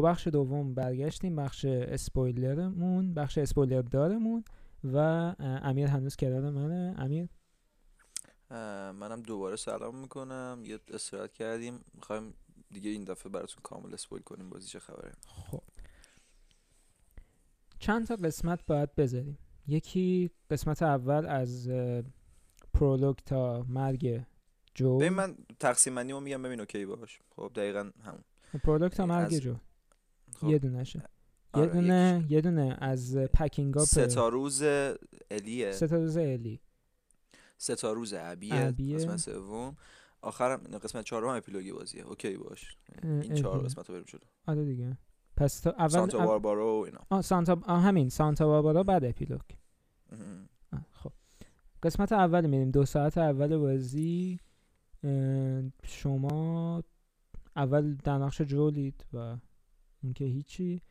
با بخش دوم برگشتیم بخش اسپویلرمون بخش اسپویلر دارمون و امیر هنوز کنار منه. امیر؟ منم دوباره سلام می‌کنم. یه استراحت کردیم. می‌خوایم دیگه این دفعه براتون کامل spoil کنیم بازی چه خبره. خب. چند تا قسمت باید بذاریم. یکی قسمت اول از prologue تا مرگ جول. ببین من تقسیم بندی میگم. ببین okay باش. خب دقیقا همون. پرولوگ تا مرگ جو. خب. یه دونه شه یه آره، دونه یه دونه از پکینگ اپ سه تا روز الیه. سه تا روز الی. سه تا روز عبیه قسمت سوم. آخرم قسمت چهارم اپیلوگی بازیه. اوکی باش. این چهار قسمت رو بریم جلو. آره دیگه. پس تو اول سانتا باربارا و اینا. آه سانتا آه همین. سانتا باربارا بعد اپیلوگ. خب. قسمت اول میریم. دو ساعت اول بازی. شما اول در نقش جولید و اون که هیچی.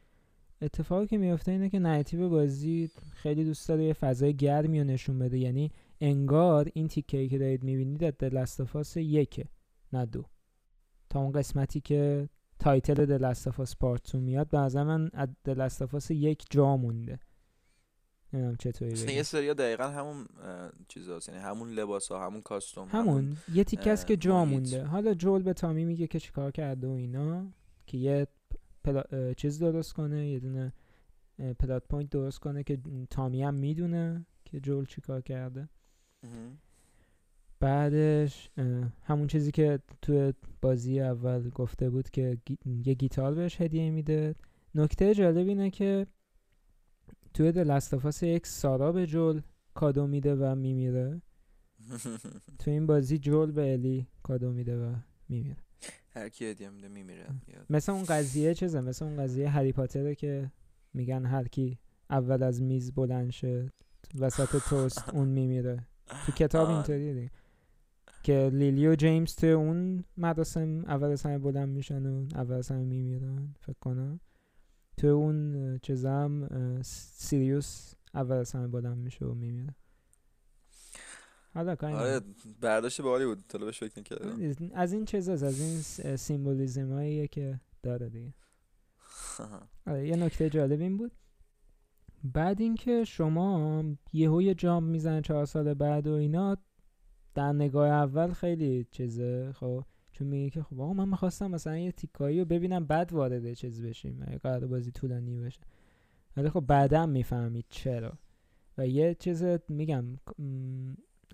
اتفاقی که میفته اینه که نهایتی بازی خیلی دوست داره یه فضای گرمی رو نشون بده. یعنی انگار این تیکه که دارید می‌بینید از دلستافاس یکه نه دو. تا اون قسمتی که تایتل دلستافاس پارت میاد به من از دلستافاس یک جا مونده. نمی‌دونم چطوری بگم. یه سریا دقیقا همون چیز هست. یعنی همون لباس ها همون costume همون, همون. یه تیکه است که جا مونده. حالا جول به تامی میگه که چیکار کرده و اینا که یه plo... چیز درست کنه یه دونه plot point درست کنه که تامی هم می‌دونه که جول چیکار کرده. بعدش همون چیزی که تو بازی اول گفته بود که یه گیتار بهش هدیه میده. نکته جالب اینه که توی دلستافاس یک سارا به جول کادو میده و میمیره. تو این بازی جول به الی کادو میده و میمیره. هر کی هدیه میده میمیره. مثل اون قضیه چیزه؟ مثل اون قضیه هری پاتره که میگن هر کی اول از میز بلند شه وسط توست اون میمیره. تو کتاب اینطوریه دیگه. که لیلی و جیمز تو اون مدرسه اول از همه بلند میشن و اول از همه میمیرن فکر کنم. تو اون چیزم سیریوس اول از همه بلند میشه و میمیره. حالا آره برداشت بالی بود. بهش فکر نکردم. از این چیزاست از این سیمبولیزم هاییه که داره دیگه. آره یه نکته جالب این بود. بعد اینکه شما یهو یه جام می‌زنه چهار سال بعد و اینا در نگاه اول خیلی چیزه خب؟ چون میگه که خب آقا من می‌خواستم مثلا یه تیکایی رو ببینم بعد وارد چیز بشیم اگه قراره بازی طولانی بشه ولی خب بعدا می‌فهمید چرا. و یه چیز میگم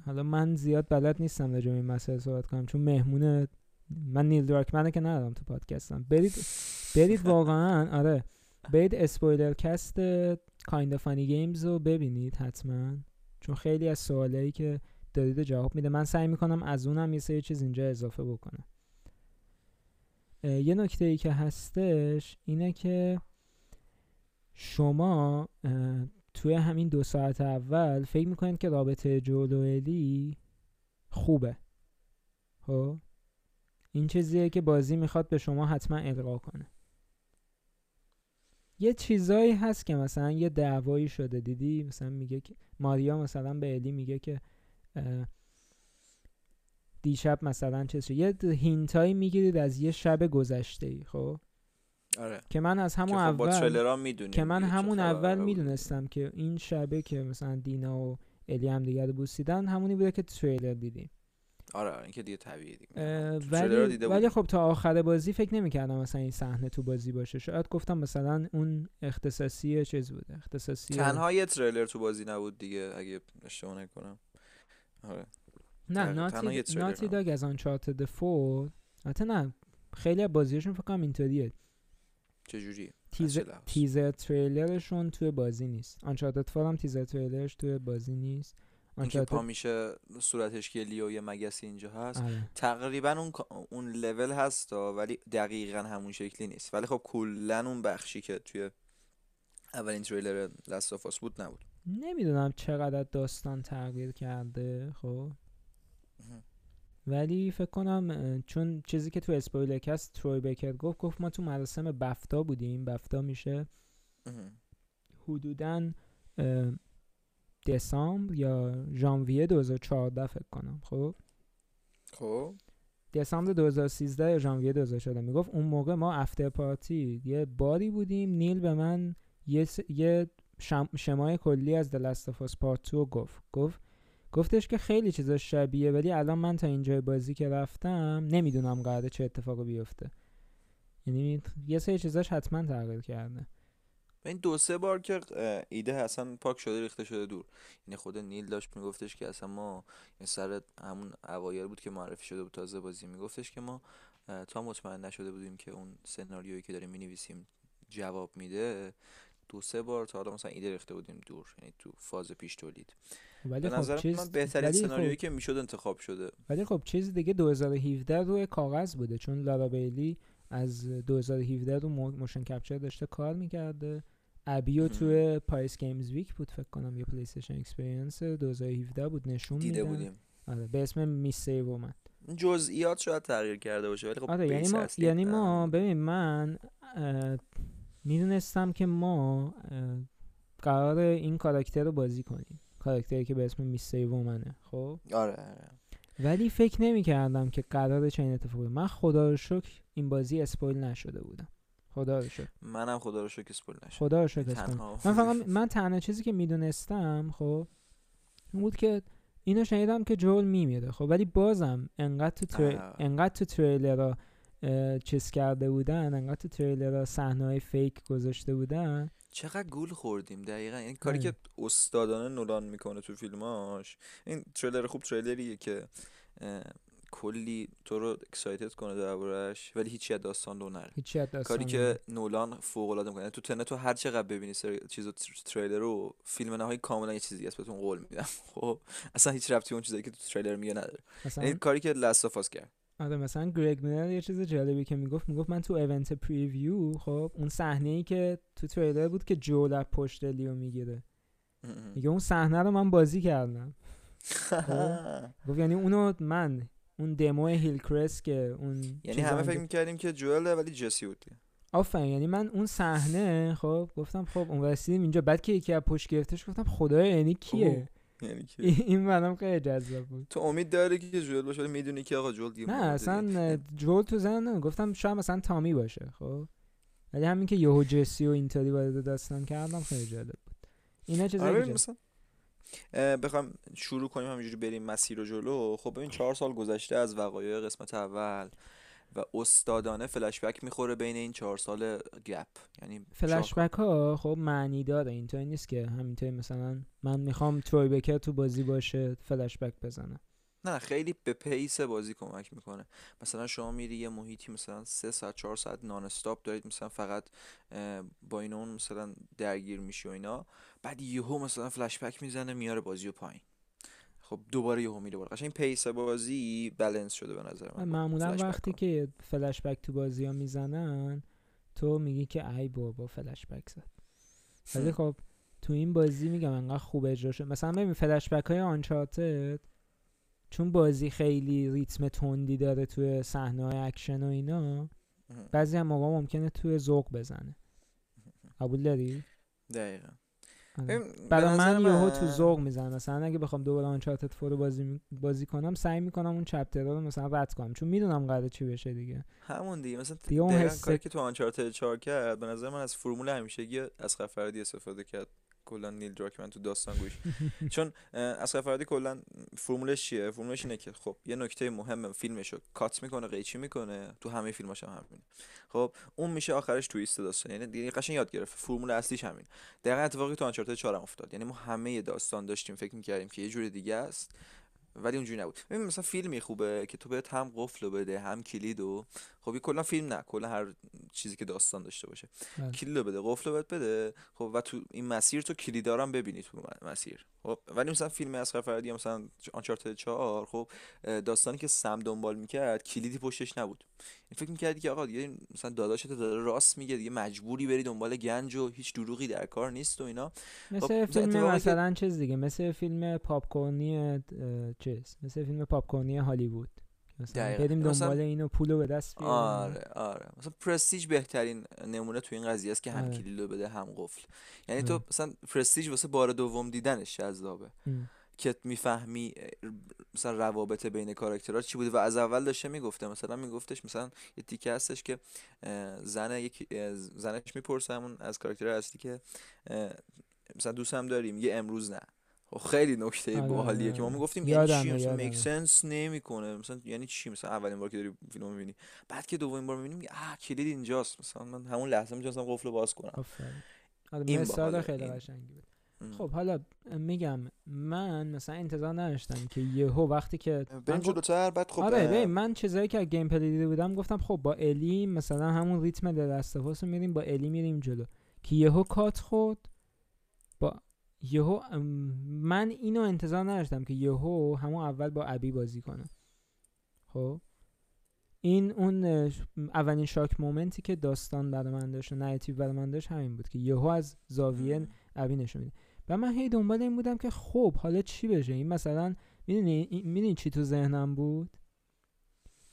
حالا من زیاد بلد نیستم راجع این مسئله صحبت کنم چون مهمونه من نیل دراکمنه که ندارم تو پادکستم. برید برید واقعا آره. برید spoilercast Kinda Funny Games رو ببینید حتما. چون خیلی از سوالایی که دارید جواب میده. من سعی می‌کنم از اونم یه سری چیز اینجا اضافه بکنم. یه نکته ای که هستش اینه که شما توی همین دو ساعت اول فکر می‌کنید که رابطه جولو خوبه. خب؟ این چیزیه که بازی می‌خواد به شما حتما القا کنه. یه چیزایی هست که مثلا یه دعوایی شده دیدی؟ مثلا میگه که ماریا مثلا به الی میگه که دیشب مثلا چه یه هینتایی می‌گیرید از یه شب گذشته ای خب؟ آره. که من از همون خب اول که من همون اول می‌دونستم که این شبه که مثلا دینا و الی هم دیگه رو بوسیدن همونی بوده که تریلر دیدیم. آره این که دیگه طبیعیه دیگه. ولی ولی خب تا آخر بازی فکر نمی‌کردم مثلا این صحنه تو بازی باشه. شاید گفتم مثلا اون اختصاصی چیز بوده اختصاصی تنها یه تریلر تو بازی نبود دیگه اگه اشتباه نکنم. آره. نه ناتی, ناتی داگ از آن چارت فور البته نه خیلی از بازیشون فکر کنم اینطوریه. چجوری تیزر, تیزر تریلرشون توی بازی نیست. آنچارتد فور هم تیزر تریلرش توی بازی نیست. اینکه پا میشه صورتش که لیو یه مگسی اینجا هست. آره. تقریبا اون اون لول هست ولی دقیقا همون شکلی نیست. ولی خب کلا اون بخشی که توی اولین تریلر لاست بود نبود. نمی‌دونم چقدر داستان تغییر کرده خب. ولی فکر کنم چون چیزی که تو spoilercast تروی بکر گفت گفت ما تو مراسم بفتا بودیم. بفتا میشه حدودا دسامبر یا ژانویه 2014 فکر کنم. خب؟ خب. دسامبر 2013 یا ژانویه 2014 می‌گفت اون موقع ما after party یه باری بودیم. نیل به من یه, س... یه شم... شمای کلی از دلستفاس پارت 2 گفت. گفت گفتش که خیلی چیزا شبیه ولی الان من تا اینجای بازی که رفتم نمی‌دونم قراره چه اتفاقی بیفته. یعنی یه سری چیزاش حتما تغییر کرده. این دو سه بار که ایده اصلا پاک شده ریخته شده دور. یعنی خود نیل داشت میگفتش که اصلا ما این سر همون اوایل بود که معرفی شده بود تازه بازی. میگفتش که ما تا مطمئن نشده بودیم که اون سناریویی که داریم می‌نویسیم جواب میده دو سه بار تا حالا مثلا ایده ریخته بودیم دور. یعنی تو فاز پیش تولید. ولی به خب چیز... من بهترین سناریویی خب... که می‌شد انتخاب شده. ولی خب چیز دیگه 2017 روی کاغذ بوده چون لارا بیلی از 2017 رو motion capture داشته کار می‌کرده. ابیو تو Paris Games Week بود فکر کنم یا PlayStation Experience 2017 بود نشون داده بودیم. آره به اسم میس سیو اومد. جزئیات شاید تغییر کرده باشه ولی خب آره یعنی ما یعنی ما ببین من می‌دونستم که ما قراره این کاراکتر رو بازی کنیم. کاراکتری که به اسم میس سیو اومنه خب؟ آره آره. ولی فکر نمی کردم که قراره چنین اتفاقی من خدا رو شکر این بازی spoil نشده بودم. خدا رو شکر. منم خدا رو شکر spoil نشد. خدا رو شکر من فقط من تنها چیزی که می‌دونستم خب بود که اینو شنیدم که جول میمیره. خب ولی بازم انقدر تو تری... انقدر تو تریلر چیز کرده بودن انقدر تو تریلر صحنه های فیک گذاشته بودن. چقدر گول خوردیم دقیقا. این کاری که استادانه نولان می‌کنه تو فیلماش این تریلر خوب تریلریه که کلی تو رو اکسایتد کنه دربارش ولی هیچی از داستان رو نره. کاری که نولان فوق العاده می‌کنه. تو تنه تو هر چقدر ببینی سر چیزو تریلر رو فیلم نهایی کاملا یه چیزی است بهتون قول میدم. خب اصلا هیچ ربطی اون چیزایی که تو تریلر میگه نداره. این کاری که لاست کرد. آره مثلا گرگ میلر یه چیز جالبی که می‌گفت می‌گفت من تو event preview خب اون صحنه ای که تو تریلر بود که جول پشت الیو می‌گیره. میگه اون صحنه رو من بازی کردم. خب؟ گفت یعنی اونو من اون demo Hillcrest که اون یعنی همه فکر می‌کردیم که جوله ولی جسی بود آفرین یعنی من اون صحنه خب گفتم خب اون رسیدیم اینجا. بعد که یکی از پشت گرفتش گفتم خدای یعنی کیه؟ یعنی این منم خیلی جذاب بود. تو امید داری که جول باشه می‌دونی که آقا جول دیگه نه اصلا جول تو زن گفتم شاید مثلا تامی باشه خب؟ ولی همین که یهو جسی و اینطوری وارد داستان کردم خیلی جالب بود. اینا چیزایی آره مثلا بخوام شروع کنیم همینجوری بریم مسیر و جلو. خب ببین چهار سال گذشته از وقایع قسمت اول. و استادانه فلشبک می‌خوره بین این چهار سال گپ. یعنی فلشبک ها خب معنی داره اینطوری نیست که همینطوری مثلا من می‌خوام تروی بکر تو بازی باشه فلشبک بزنه. نه خیلی به pace بازی کمک می‌کنه. مثلا شما میری یه محیطی مثلا سه ساعت چهار ساعت nonstop دارید مثلا فقط با این اون مثلا درگیر میشی و اینا. بعد یهو مثلا فلش بک می‌زنه میاره بازی رو پایین. خب دوباره یهو میره بالا. قشنگ pace بازی بلنس شده به نظر من. معمولا وقتی که فلش بک تو بازی ها می‌زنن تو میگی که ای بابا فلش بک زد. ولی خب تو این بازی میگم انقدر خوب اجرا شد. مثلا ببین فلش بک های Uncharted چون بازی خیلی ریتم تندی داره توی صحنه های اکشن و اینا بعضی هم موقع ممکنه توی ذوق بزنه. قبول داری؟ دقیقا. برای من یهو تو ذوق می‌زنه. مثلا اگه بخوام دوباره Uncharted four بازی بازی کنم سعی می‌کنم اون chapter رو مثلا رد کنم چون می‌دونم قراره چی بشه دیگه. همون دیگه. مثلا دیگه اون حس کاری که تو Uncharted 4 کرد به نظر من از فرمول همیشگی از فرادی استفاده کرد. کلا نیل دراکمن تو داستان گوش. چون از فرادی کلا فرمولش چیه؟ فرمولش اینه که خب یه نکته مهم فیلمشو کات می‌کنه قیچی می‌کنه تو همه فیلماش هم همینه خب اون میشه آخرش تویست داستان. یعنی دیگه قشنگ یاد گرفت. فرمول اصلیش همین. دقیقا اتفاقی تو آنچارتد 4 افتاد. یعنی ما همه داستان داشتیم فکر می‌کردیم که یه جور دیگه است ولی اونجوری نبود. ببین مثلا فیلمی خوبه که تو بهت هم قفل بده هم کلید و خب کلا فیلم نه کلا هر چیزی که داستان داشته باشه. بله. کلید بده قفل بهت بده. خب و تو این مسیر تو کلیدارم ببینی تو مسیر. خب ولی مثلا فیلم اسقر فرهادی مثلا آنچارتد 4 خب داستانی که سم دنبال می‌کرد کلیدی پشتش نبود. این فکر می‌کردی که آقا دیگه مثلا داداشت داره راست میگه دیگه مجبوری بری دنبال گنج و هیچ دروغی در کار نیست و اینا. مثل خب فیلم مثلا چیز دیگه مثل فیلم پاپکورنی چیز مثل فیلم پاپکورنی هالیوود. مثلا بریم دنبال اینو پولو به دست بیاریم. آره آره. مثلا پرستیج بهترین نمونه تو این قضیه است که هم آره. کلیدو بده هم قفل. یعنی تو مثلا پرستیج واسه بار دوم دیدنش جذابه. که می‌فهمی مثلا روابط بین کاراکترها چی بوده. و از اول داشته می‌گفته. مثلا میگفتش مثلا یه تیکه هستش که زن یک زنش می‌پرسه همون از کاراکتر اصلی که مثلا دوست هم داریم. یه امروز نه. خیلی نکته آره، باحالیه آره، که ما آره. می‌گفتیم یعنی چی؟ مثلا make sense نمی‌کنه. مثلا یعنی چی؟ مثلا اولین بار که داری فیلم می‌بینی. بعد که دومین بار می‌بینی آ کلید اینجاست. مثلا من همون لحظه می‌تونستم قفل باز کنم. این مثال خیلی قشنگی بود خب حالا میگم من مثلا انتظار نداشتم که یهو وقتی که من جلوتر بعد خب آره من چیزایی که gameplay دیده بودم گفتم خب با الی مثلا همون ریتم The Last of Us میریم با الی میریم جلو. که یهو کات خود با یهو من اینو انتظار نداشتم که یهو همون اول با ابی بازی کنه خب؟ این اون اولین شاک مومنتی که داستان برای من داشت و برای من داشت همین بود که یهو از زاویه ابی نشون میده. و من هی دنبال این بودم که خب حالا چی بشه؟ این مثلا می‌دونی می‌دونی چی تو ذهنم بود؟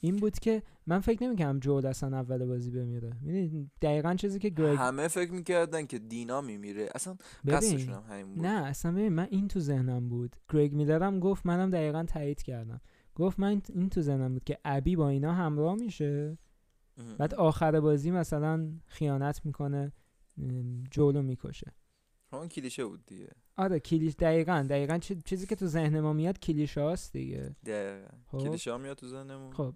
این بود که من فکر نمی‌کنم جول اصلا اول بازی بمیره. می‌دونی دقیقا چیزی که گرگ همه فکر می‌کردن که دینا میمیره. اصلا قصدشون هم همین بود. نه اصلا ببین من این تو ذهنم بود. گرگ میلرم گفت منم دقیقا تایید کردم. گفت من این تو ذهنم بود که ابی با اینا همراه میشه. بعد آخر بازی مثلا خیانت می‌کنه جولو می‌کشه. همون کلیشه بود دیگه. آره کلیش دقیقا دقیقا چیزی که تو ذهن ما میاد کلیشه هاست دیگه. دقیقا. خب. کلیشه ها میاد تو ذهنمون. خب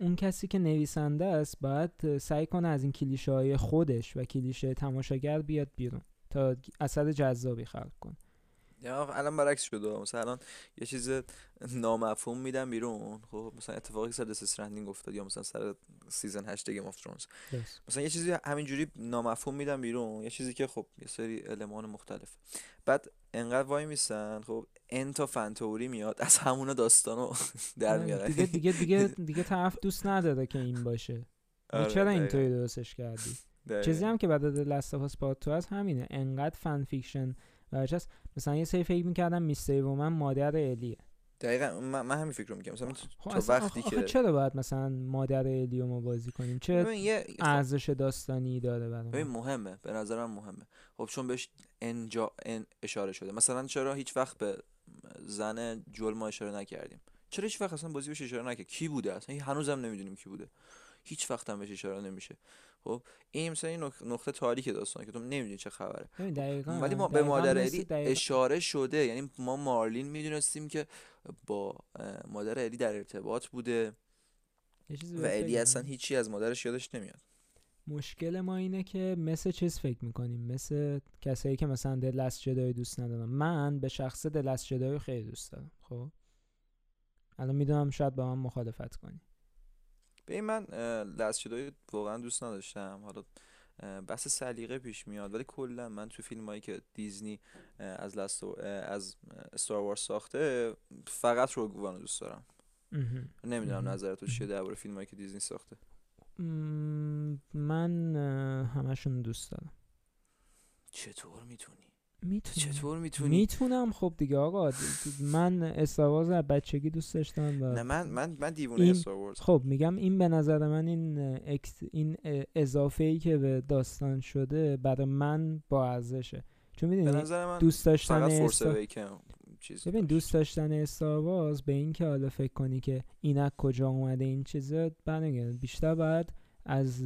اون کسی که نویسنده است باید سعی کنه از این کلیشه های خودش و کلیشه تماشاگر بیاد بیرون تا اثر جذابی خلق کنه. یا الان برعکس شده. مثلا الان یه چیز نامفهوم میدم بیرون. خب مثلا اتفاقی سر Death Stranding افتاد یا مثلا سر season 8 Game of Thrones مثلا یه چیزی همینجوری نامفهوم میدم بیرون. یه چیزی که خب یه سری المان مختلف بعد انقدر وای میسن خب ان تا fan theory میاد. از همون داستانو در آره، میاره. دیگه دیگه دیگه دیگه طرف دوست نداره که این باشه. آره چرا اینطوری درستش کردی؟ چیزی هم که بعد Last of Us Part Two از همینه. انقدر fan fiction ورچس مثلا یه سری فکر می‌کردم mystery woman مادر الیه. دقیقا من, من همین فکر رو می‌کنم مثلا خب تو وقتی که چرا باید مثلا مادر الیو ما بازی کنیم؟ چه ارزش داستانی داره برای مهمه. به نظرم مهمه. خب چون بهش انجا ان اشاره شده. مثلا چرا هیچ وقت به زن جول ما اشاره نکردیم؟ چرا هیچ وقت اصلا بازی بهش اشاره نکرد؟ کی بوده اصلا؟ هنوزم نمی‌دونیم کی بوده. هیچ وقت هم بهش اشاره نمیشه. خب این مثلا این نقطه تاریک داستان که تو نمی‌دونی چه خبره. دقیقاً ولی ما به مادر الی اشاره شده. یعنی ما مارلین می‌دونستیم که با مادر الی در ارتباط بوده و الی اصلا هیچی از مادرش یادش نمیاد. مشکل ما اینه که مثل چیز فکر می‌کنیم؟ مثل کسایی که مثلا دلست جدای دوست ندارم من به شخص دلست جدای خیلی دوست دارم خب؟ الان می‌دونم شاید با من مخالفت کنی. به این من شده واقعا دوست نداشتم. حالا بحث سلیقه پیش میاد ولی کلا من تو فیلم هایی که دیزنی از لست از استار وارز ساخته فقط روگوان دوست دارم. نمی‌دونم نظر تو چیه درباره فیلم هایی که دیزنی ساخته. من همشون دوست دارم. چطور می‌تونی؟ می‌تونم. چطور می‌تونی؟ می‌تونم. خب دیگه آقا من Star Wars از بچگی دوست داشتم نه من من من دیوونه Star Wars خب میگم این به نظر من این اکس این اضافه ای که به داستان شده برای من با ارزشه. چون می‌دونی دوست داشتن Star... ببین دوست داشتن Star Wars به این که حالا فکر کنی که اینک کجا اومده این چیزا برنگرد بیشتر بعد از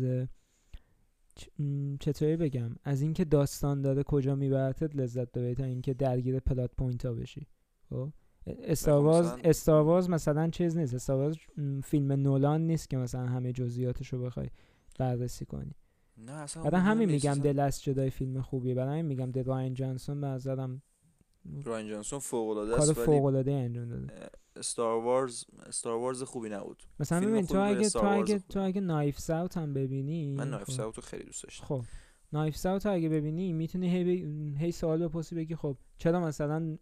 چطوری بگم؟ از اینکه داستان داره کجا میبرتت لذت داره تا اینکه درگیر plot point ها بشی. خب؟ استارواز استارواز مثلا چیز نیست. استارواز فیلم نولان نیست که مثلا همه جزئیاتش رو بخوای بررسی کنی. نه اصلا بعد همین میگم دلست جدای فیلم خوبیه. بعد همین میگم د راین جانسون به نظرم راین جانسون فوق العاده است فوق العاده انجام داده. استار وارز استار وارز خوبی نبود. مثلا ببین تو اگه تو اگه تو اگه نایف ساوت هم ببینی من نایف ساوت رو خیلی دوست داشتم. خب. نایف ساوت اگه ببینی می‌تونی هی, ب... هی سوال بپرسی بگی خب چرا مثلا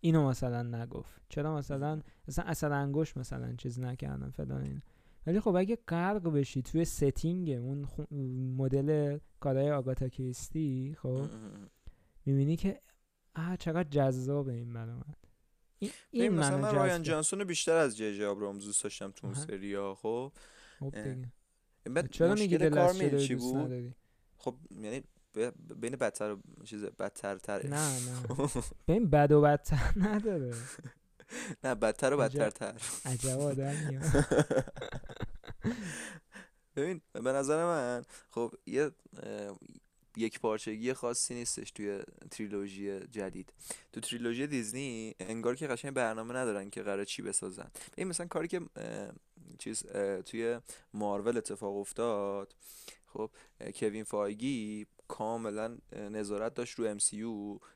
اینو مثلا نگفت؟ چرا مثلا مثلا اثر انگشت مثلا چیز نکردن فلان این ولی خب اگه غرق بشی توی setting اون مدل کارهای آگاتا کریستی خب می‌بینی که آه چقدر جذابه این برای این, این مثلا من رایان جانسون بیشتر از جی جی آبرامز دوست داشتم تو اون سریا خب, خب چرا میگی کار چی بود؟ خب یعنی بین بدتر و چیز بدتر تره نه نه. بین بد و بدتر نداره. نه بدتر و بدتر تر عجب آدم ببین به نظر من خب یه یک پارچگی خاصی نیستش توی تریلوژی جدید. تو تریلوژی دیزنی انگار که قشنگ برنامه ندارن که قرار چی بسازن. این مثلا کاری که چیز توی مارول اتفاق افتاد خب کوین فایگی کاملا نظارت داشت رو ام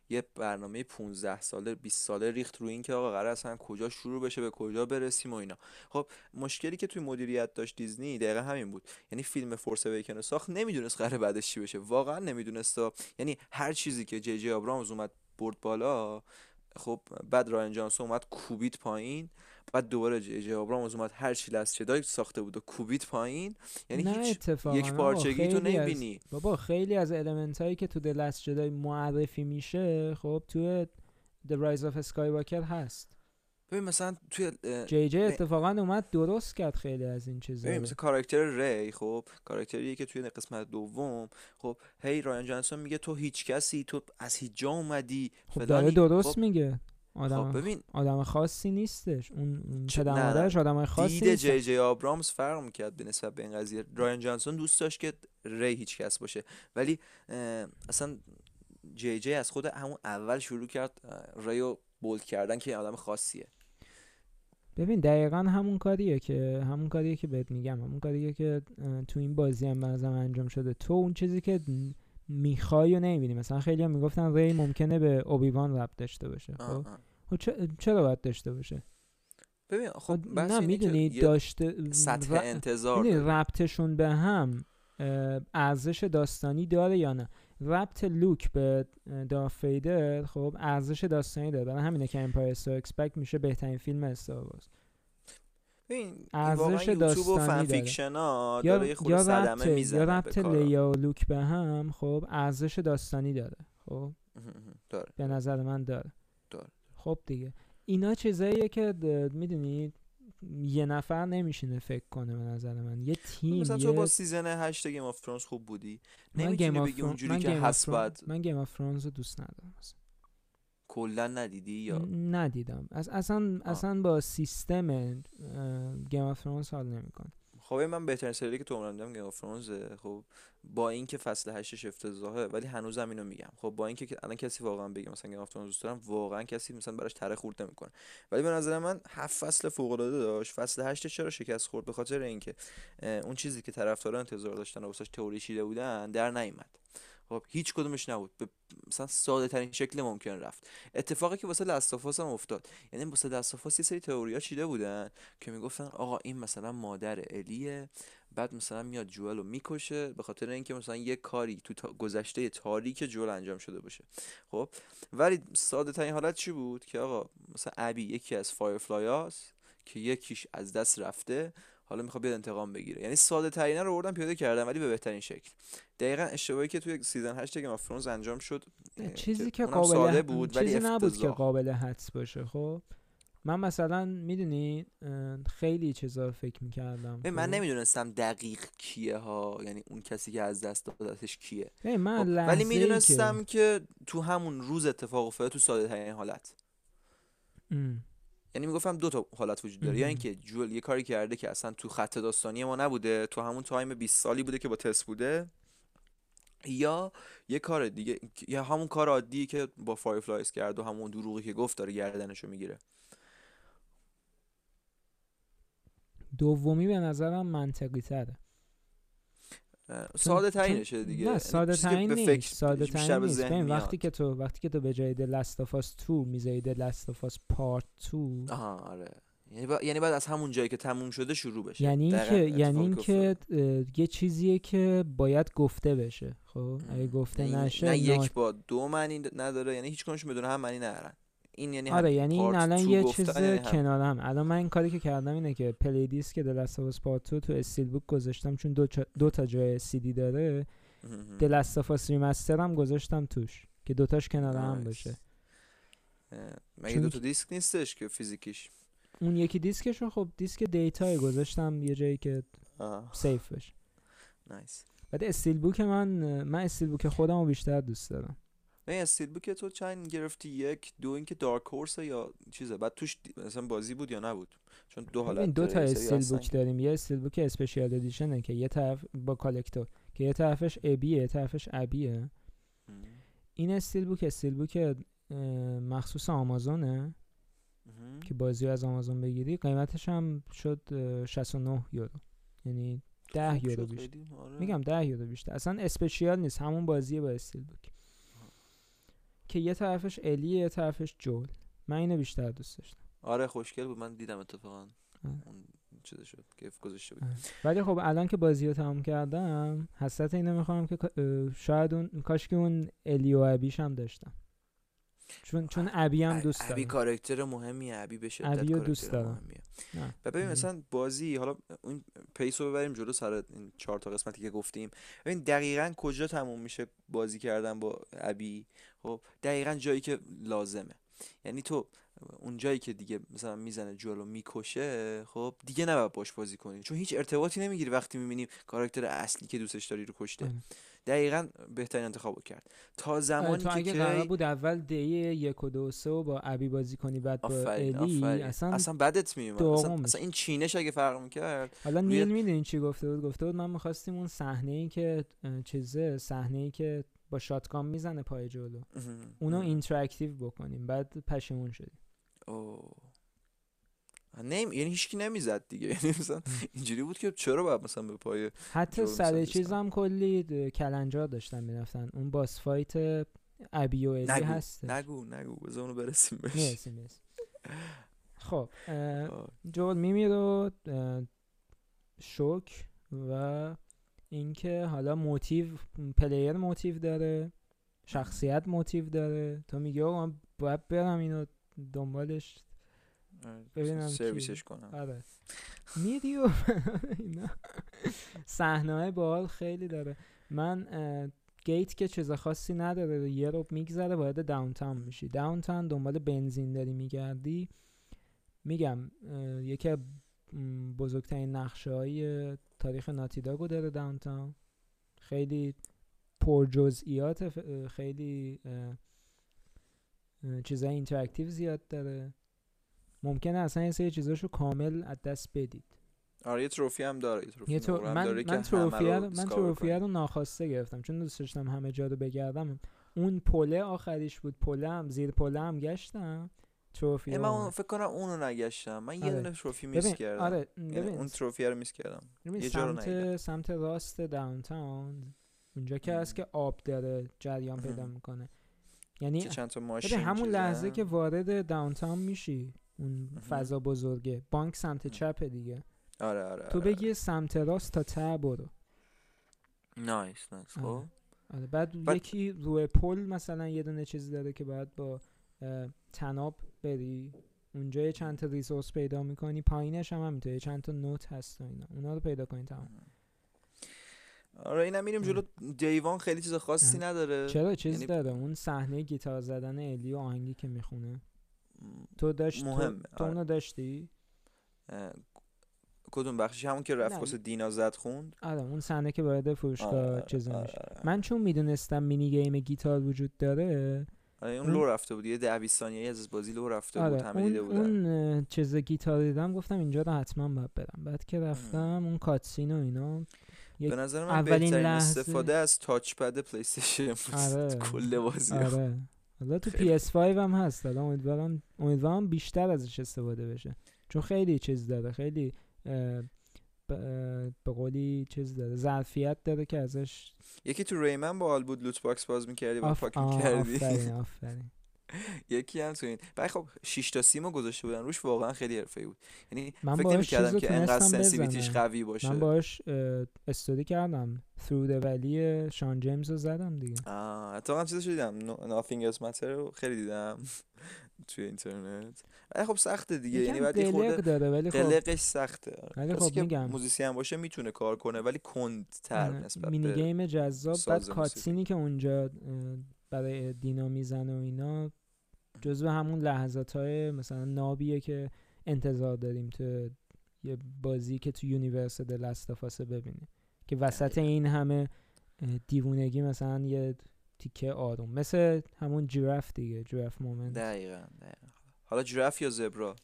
یه برنامه 15 ساله 20 ساله ریخت رو این که آقا قرار اصلا کجا شروع بشه به کجا برسیم و اینا. خب مشکلی که توی مدیریت داشت دیزنی دقیقا همین بود. یعنی فیلم فورس اویکن ساخت نمی‌دونست قرار بعدش چی بشه. واقعا نمی‌دونست. یعنی هر چیزی که جی جی آبرامز اومد برد بالا خب بعد راین جانسون اومد کوبیت پایین. بعد دوباره جی آبرامز اومد هر چی لست جدای ساخته بود و کوبیت پایین. یعنی هیچ یک پارچگی تو نمی‌بینی. بابا خیلی از المنت هایی که تو د لست جدای معرفی میشه خب تو The Rise of Skywalker هست. ببین مثلا توی جی جی اتفاقا اومد درست کرد خیلی از این چیزا ببین مثلا کاراکتر ری خب کاراکتری که توی قسمت دوم خب هی رایان جانسون میگه تو هیچ کسی تو از هیچ جا اومدی. خب داره درست خب میگه. آدم خب ببین. آدم خاصی نیستش. اون پدر مادرش آدم خاصی دید جی جی آبرامز فرق می‌کرد به نسبت به این قضیه. رایان جانسون دوست داشت که ری هیچ کس باشه. ولی اصلا جی جی از خود همون اول شروع کرد ریو بولد کردن که آدم خاصیه. ببین دقیقا همون کاریه که همون کاریه که بهت میگم. همون کاریه که تو این بازی هم بازم انجام شده. تو اون چیزی که می‌خوای و نمی‌بینی. مثلا خیلی هم می‌گفتن ری ممکنه به اوبی‌وان ربط داشته باشه. خب, خب چرا باید داشته باشه؟ ببین خب, نه می‌دونی داشته سطح انتظار ربطشون به هم ارزش داستانی داره یا نه؟ ربط لوک به دارث ویدر خب ارزش داستانی داره. برای همینه که Empire Strikes Back میشه بهترین فیلم Star ببین ارزش داستانی داره. یا یا ربط یا ربط لیا و لوک به هم خب ارزش داستانی داره خب. داره به نظر من داره. داره. خب دیگه. اینا چیزاییه که می‌دونید یه نفر نمیشینه فکر کنه به نظر من. یه تیم مثلا تو با season 8 Game of Thrones خوب بودی. نمی‌تونی بگی اونجوری که هست بعد من Game of Thrones دوست ندارم. مثلا کلا ندیدی یا؟ ندیدم. از اصلا اصلا با سیستم Game of Thrones حال نمی‌کنه. خب من بهترین سری که تو عمرم دیدم Game of Thrones خب با اینکه فصل هشتش افتضاحه ولی هنوزم اینو میگم. خب با اینکه الان کسی واقعا بگه مثلا Game of Thrones دوست دارم واقعا کسی مثلا براش تره خرد نمی‌کنه. ولی به نظر من هفت فصل فوق العاده داشت. فصل هشتش چرا شکست خورد؟ به خاطر اینکه اون چیزی که طرفدارا انتظار داشتن و واسش تئوری چیده بودن در نیومد. خب هیچ کدومش نبود. به مثلا ساده ترین شکل ممکن رفت. اتفاقی که واسه Last of Us هم افتاد یعنی واسه Last of Us یه سری تئوریا چیده بودن که می‌گفتن آقا این مثلا مادر الیه بعد مثلا میاد جوئل رو می‌کشه به خاطر اینکه مثلا یه کاری تو تا گذشته تاریک جوئل انجام شده باشه. خب ولی ساده ترین حالت چی بود؟ که آقا مثلا ابی یکی از Firefly هاس که یکیش از دست رفته. حالا می‌خواد بیاد انتقام بگیره. یعنی ساده ترین رو بردن پیاده کردن ولی به بهترین شکل. دقیقا اشتباهی که توی season 8 Game of Thrones انجام شد چیزی که قابل بود چیزی نبود که قابل حدس باشه. خب من مثلا می‌دونی خیلی چیزا فکر می‌کردم. من خب؟ نمی‌دونستم دقیق کیه ها یعنی اون کسی که از دست دادتش کیه. من خب، ولی می‌دونستم که... که تو همون روز اتفاق افتاده تو ساده ترین حالت یعنی می‌گفتم دو تا حالت وجود داره. یا اینکه جول یه کاری کرده که اصلا تو خط داستانی ما نبوده تو همون تایم 20 سالی بوده که با تست بوده یا یه کار دیگه یا همون کار عادی که با Fireflies کرد و همون دروغی که گفت داره گردنشو می‌گیره. دومی به نظرم منطقی تره ساده ترینشه دیگه. نه یعنی ساده ترین نیست. ساده ترین نیست. وقتی که تو وقتی که تو به جای The Last of Us تو می‌ذاری The Last of Us Part Two آها آره. یعنی, با... یعنی بعد از همون جایی که تموم شده شروع بشه. یعنی اینکه یعنی اینکه یه چیزیه که باید گفته بشه خب؟ اگه گفته نشه نه یک با دو معنی نداره. یعنی هیچ کنش بدون هم معنی ندارن. این یعنی آره یعنی این الان یه چیز کنار هم الان من این کاری که کردم اینه که play disc The Last of Us Part Two تو steelbook گذاشتم چون دو, دو تا جای سی دی داره. The Last of Us remaster هم گذاشتم توش که دوتاش کنار هم باشه. مگه دو تا دیسک نیستش که فیزیکیش؟ اون یکی دیسکش رو خب دیسک data گذاشتم یه جایی که safe بشه nice بعد steelbook من من steelbook خودم رو بیشتر دوست دارم. نه steelbook تو چند گرفتی؟ یک دو اینکه Dark Horse یا چیزه. بعد توش مثلا بازی بود یا نبود؟ چون دو حالت دو تا steelbook داریم. یه steelbook special edition ه که یه طرف با collector که یه طرفش ابیه یه طرفش ابیه. این steelbook steelbook مخصوص آمازونه. که بازی از آمازون بگیری قیمتش هم شد 69 یورو. یعنی 10 یورو بیشتر. آره. میگم 10 یورو بیشتر. اصلا اسپشیال نیست. همون بازیه با استیل بوک. که یه طرفش الیه یه طرفش جول. من اینو بیشتر دوست داشتم. آره خوشگل بود. من دیدم اتفاقا. اون چیز شد کیف گذاشته بود. ولی خب الان که بازی رو تمام کردم حسرت اینو می‌خوام که شاید اون کاش که اون الیو ابیش هم داشتم. چون چون ابی هم دوست دارم. ابی کاراکتر مهمی ابی به شدت ابی دوست دارم. و ببین مثلا بازی حالا اون پیس رو ببریم جلو سر این چهار تا قسمتی که گفتیم. ببین دقیقا کجا تموم میشه بازی کردن با ابی؟ خب دقیقا جایی که لازمه. یعنی تو اون جایی که دیگه مثلا می‌زنه جلو می‌کشه خب دیگه نباید باش بازی کنی. چون هیچ ارتباطی نمی‌گیری وقتی می‌بینیم کاراکتر اصلی که دوستش داری رو کشته. آره. دقیقا بهترین انتخاب کرد. تا زمانی تو اگه قرار بود اول day یک و دو سه با ابی بازی کنی بعد با الی اصلا اصلا بدت میومد. اصلا, اصلا این چینش اگه فرق می‌کرد حالا نیل می‌دونی چی گفته بود؟ گفته بود من می‌خواستیم اون صحنه ای که چیزه صحنه ای که با shotgun می‌زنه پای جوئل. اونو interactive بکنیم بعد پشیمون شدیم. اوه. نیم یعنی هیچکی نمی‌زد دیگه. یعنی مثلا اینجوری بود که چرا باید مثلا به پای حتی سر چیزم کلی کلنجار داشتن می‌رفتن. اون boss fight ابی و نگو. هست. نگو نگو. بذار اونو برسیم بهش. خب جوئل میمیره و شوک و اینکه حالا motive player motive داره شخصیت motive داره. تو میگه من باید برم اینو دنبالش ببینم سرویسش کنم. آره. میری و صحنه های بال خیلی داره. من گیت که چیز خاصی نداره یه رو میگذره وارد داونتاون میشی. داونتاون دنبال بنزین داری میگردی. میگم یکی بزرگترین نقشه های تاریخ ناتیداگو داره داونتاون. خیلی پر جزئیات خیلی چیزای interactive زیاد داره. ممکنه اصلا یه سری چیزاشو کامل از دست بدید. آره یه trophy هم داره یه trophy من داره من trophy رو من trophy رو ناخواسته گرفتم. چون دوست داشتم همه جا رو بگردم. اون پله آخریش بود. پله هم زیر پله هم گشتم. trophy من فکر کنم اونو نگشتم. من یه آره. دونه تروفی miss کردم. آره یعنی اون trophy رو miss کردم. یه جا سمت سمت راست داونتاون اونجا که هست که آب داره جریان پیدا می‌کنه. یعنی چند تا ماشین همون لحظه که وارد داونتاون میشی اون فضا بزرگه. بانک سمت چپه دیگه. آره آره تو آره. بگی سمت راست تا ته برو. نایس نایس خب. آره. آره بعد یکی روی پل مثلا یه دونه چیزی داره که باید با تناب بری اونجا یه چند تا ریسورس پیدا می‌کنی پایینش هم همینطوره چند تا نوت هست و اینا. اونا رو پیدا کنی تمام. آره اینا میریم جلو. دیوان خیلی چیز خاصی نداره. چرا؟ چیز یعنی... داره. اون صحنه گیتار زدن الی و آهنگی که می‌خونه. تو داشت مهمه. تو, اونو آره. داشتی کدوم بخشی همون که رفت واسه دینا زد خوند؟ آره اون صحنه که باید فروشگاه آره چیز آره آره. من چون می‌دونستم مینی گیم گیتار وجود داره اون لو رفته بود یه ده 20 ثانیه از بازی لو رفته آره بود همه اون دیده بودن. اون چیز گیتار دیدم گفتم اینجا رو حتما باید برم. بعد که رفتم اون کاتسین و اینا به نظر من اولین لحظه... استفاده از touchpad پلی استیشن آره. کل بازی آره. حالا تو PS5 هم هست. حالا امیدوارم امیدوارم بیشتر ازش استفاده بشه. چون خیلی چیز داره خیلی به قولی چیز داره ظرفیت داره که ازش یکی تو Rayman با بود loot box باز می‌کردی با پاکین کردی آفرین آفرین. یکی هم تو این. بعد خب 6 تا سیم رو گذاشته بودن روش واقعا خیلی حرفه‌ای بود. یعنی من فکر نمی‌کردم که انقدر sensitivity ش قوی باشه. من باش استودی کردم. Through the Valley شان جیمز رو زدم دیگه. آه تو هم چیزش دیدم. Nothing Else Matters رو خیلی دیدم. توی اینترنت. ولی خب سخته دیگه. یعنی بعد یه خورده داره ولی خب قلقش سخته. ولی خب میگم. musician باشه می‌تونه کار کنه ولی کندتر نسبت mini game جذاب بعد cutscene ی که اونجا برای دینا می‌زنه و اینا جزو همون لحظات های مثلا نابیه که انتظار داریم تو یه بازی که تو یونیورس دلستافاسه ببینیم. که وسط این همه دیوونگی مثلا یه تیکه آروم. مثل همون giraffe دیگه giraffe moment. دقیقا دقیقا. حالا giraffe یا zebra؟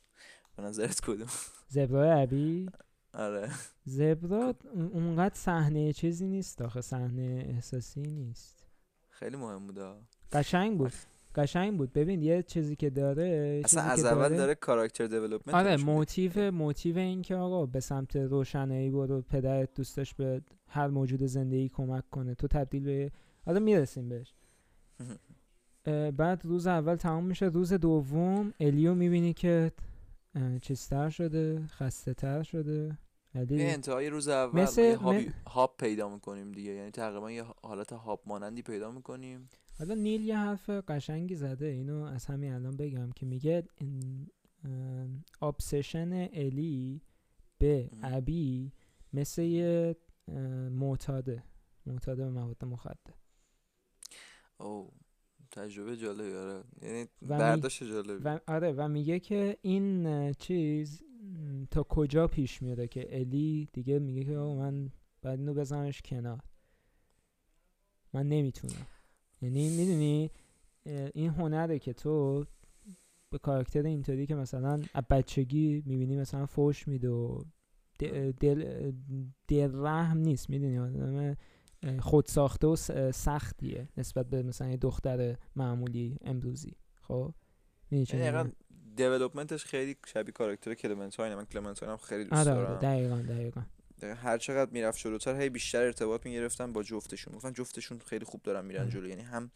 به نظرت کدوم؟ zebra ابی؟ آره. zebra اونقدر صحنه چیزی نیست آخه صحنه احساسی نیست. خیلی مهم بوده قشنگ بود. قشنگ بود. ببین یه چیزی که داره اصلا از اول داره, داره کاراکتر دیولپمنت آره موتیو موتیو این که آقا به سمت روشنایی برو پدرت دوستش به هر موجود زندگی کمک کنه. تو تبدیل به حالا می‌رسیم بهش. بعد روز اول تمام میشه. روز دوم الیو می‌بینی که چیزتر شده خسته تر شده علی انتهای روز اول مثل هابی... هاب پیدا می‌کنیم دیگه. یعنی تقریبا یه حالت هاب مانندی پیدا می‌کنیم. حالا نیل یه حرف قشنگی زده. اینو از همین الان بگم که میگه ابسشن الی به ابی مثل یه معتاده. معتاده به مواد مخدر. او تجربه جالبی آره. یعنی برداشت جالبی. و آره و میگه که این چیز تا کجا پیش میاده که الی دیگه میگه که من باید اینو بزنمش کنار. من نمی‌تونم. یعنی می‌دونی این هنره که تو به کاراکتر اینطوری که مثلا بچگی می‌بینی مثلا فوش میده و دل, دل رحم نیست می‌دونی؟ خود ساخته و سختیه نسبت به مثلا یه دختر معمولی امروزی. خب؟ یعنی development ش خیلی شبیه کاراکتر کلمنتاین من کلمنتاین هم خیلی دوست آره، آره، دارم. دقیقاً دقیقاً. هر چقدر می‌رفت جلوتر هی بیشتر ارتباط می‌گرفتن با جفتشون. گفتن جفتشون خیلی خوب دارن میرن جلو. یعنی هم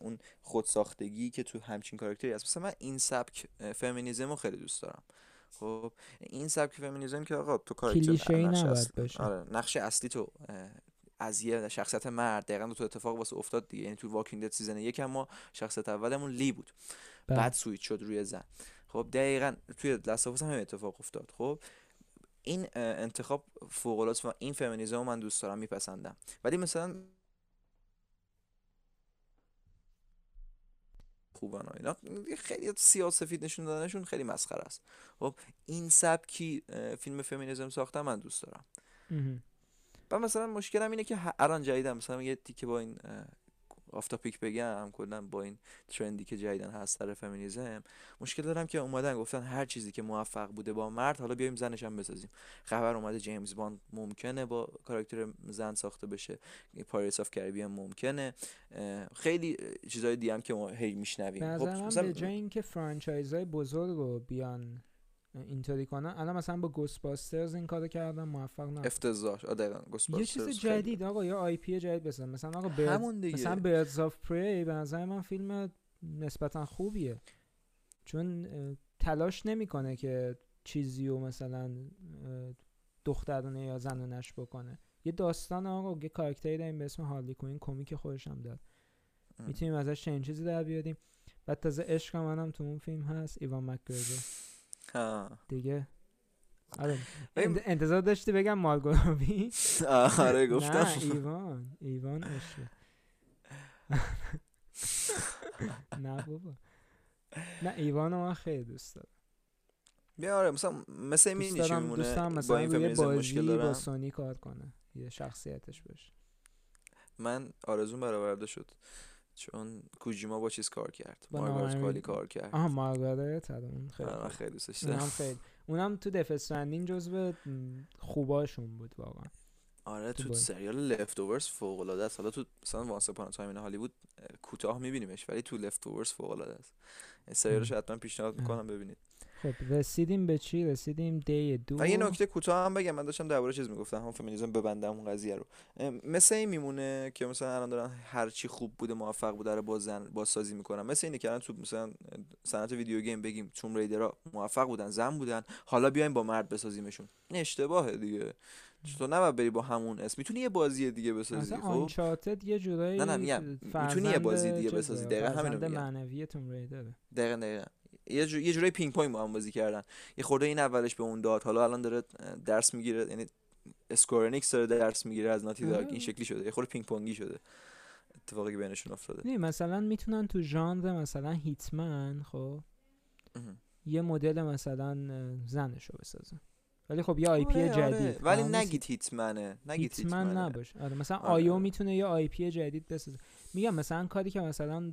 اون خودساختگی که تو همچین کاراکتری هست. مثلا من این سبک فمینیزم رو خیلی دوست دارم. خب این سبک فمینیزم که آقا تو کاراکتر آره نقش اصلی تو از یه شخصیت مرد دقیقا تو اتفاق واسه افتاد دیگه. یعنی تو Walking Dead season یک ما شخصیت اولمون لی بود. بله. بعد سویت شد روی زن. خب دقیقا توی لستافوس هم اتفاق افتاد. خب این انتخاب فوق و این فمینیزم من دوست دارم میپسندم. ولی مثلا خوبن و اینا. خیلی سیاسفید نشون دادنشون خیلی مسخره است. خب این سبکی فیلم فمینیزم ساختم من دوست دارم. و مثلا مشکلم اینه که الان جدیدم مثلا یه تیکه با این off topic بگم کلا با این trend ی که جدیدن هست سر فمینیزم مشکل دارم که اومدن گفتن هر چیزی که موفق بوده با مرد حالا بیایم زنش هم بسازیم. خبر اومده جیمز باند ممکنه با کاراکتر زن ساخته بشه Pirates of the Caribbean ممکنه. خیلی چیزای دیگه هم که ما هی میشنویم. خب مثلا به جای اینکه franchise های بزرگ رو بیان اینطوری کنن. الان مثلا با Ghostbusters این کارو کردن موفق نه افتضاح. دقیقاً یه چیز جدید آقا یا IP جدید بزن. مثلا آقا Bird... مثلا Birds of Prey به نظر من فیلم نسبتا خوبیه. چون تلاش نمی‌کنه که چیزی رو مثلا دخترانه یا زنانش بکنه. یه داستان آقا یه کاراکتری داریم به اسم هارلی کوین کمیک خودش هم داره. می‌تونیم ازش چنین چیزی در بیاریم. بعد تازه عشق منم تو اون فیلم هست ایوان مکگرگر دیگه. آره. انتظار داشتی بگم مارگو روبی آره گفتم. نه ایوان. ایوان عشقه. نه بابا. نه ایوان من خیلی دوست دارم. بیا آره مثلا مثل می دوست دارم دوست دارم مثلا با این بازی با سونی کار کنه. یه شخصیتش باشه. من آرزون برآورده شد. چون کوجیما با چیز کار کرد. مارگارت کالی کار کرد. آها مارگارت؟ اون خیلی آره خیلی دوستش اونم خیلی. اونم تو Death Stranding جزو خوباشون بود واقعا. آره تو, تو سریال Leftovers فوق العاده است. حالا تو مثلا Once Upon a Time in Hollywood کوتاه میبینیمش ولی تو Leftovers فوق العاده است سریالش حتما پیشنهاد می‌کنم ببینید. خب رسیدیم به چی؟ رسیدیم day دو. یه نکته کوتاه هم بگم من داشتم درباره چیز می‌گفتم هم فمینیسم ببندم اون قضیه رو. مثل این میمونه که مثلا الان دارن هر چی خوب بوده موفق بوده رو با زن بازسازی می‌کنن. مثل اینه که الان تو مثلا صنعت video game بگیم Tomb Raider ها موفق بودن زن بودن حالا بیایم با مرد بسازیمشون. این اشتباهه دیگه. تو نباید بری با همون اسم. می‌تونی یه بازی دیگه بسازی خب؟ Uncharted یه جورایی نه نه می‌تونی یه بازی دیگه بسازی. دقیقاً همین رو میگم معنوی Tomb Raider دقیقاً دقیقاً. یه جو... یه جورای پینگ پونگ با هم بازی کردن. یه خورده این اولش به اون داد. حالا الان داره درس می‌گیره یعنی Square Enix داره درس می‌گیره از Naughty Dog این شکلی شده. یه خورده پینگ پونگی شده. اتفاقی که بینشون افتاده. نه مثلا می‌تونن تو ژانر مثلا Hitman خب؟ یه مدل مثلا زنشو بسازن. ولی خب یه IP آره، جدید. آره. ولی نگید Hitman ه نگید Hitman نباش آره مثلا آره. IO می‌تونه یه IP جدید بسازه. میگم مثلا کاری که مثلا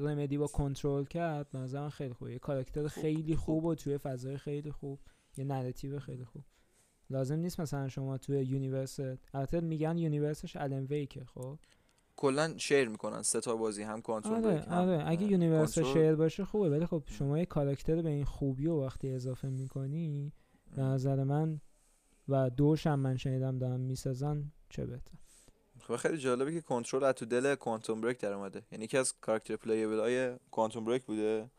Remedy با کنترل کرد مثلا خیلی خوبه. یه کاراکتر خیلی خوب. و توی فضای خیلی خوب. یه narrative خیلی خوب. لازم نیست مثلا شما توی universe البته میگن universe ش Alan Wake ه خب. کلا share می‌کنن. سه تا بازی هم کنترل آره آره. اگه universe share باشه خوبه ولی خب شما یه کاراکتر به این خوبی و وقتی اضافه می‌کنی به نظر من و دوش هم من شنیدم دارم می‌سازن چه بهتر. خب خیلی جالبه که کنترل از تو دل Quantum Break در اومده. یعنی یکی از کاراکتر playable های Quantum Break بوده.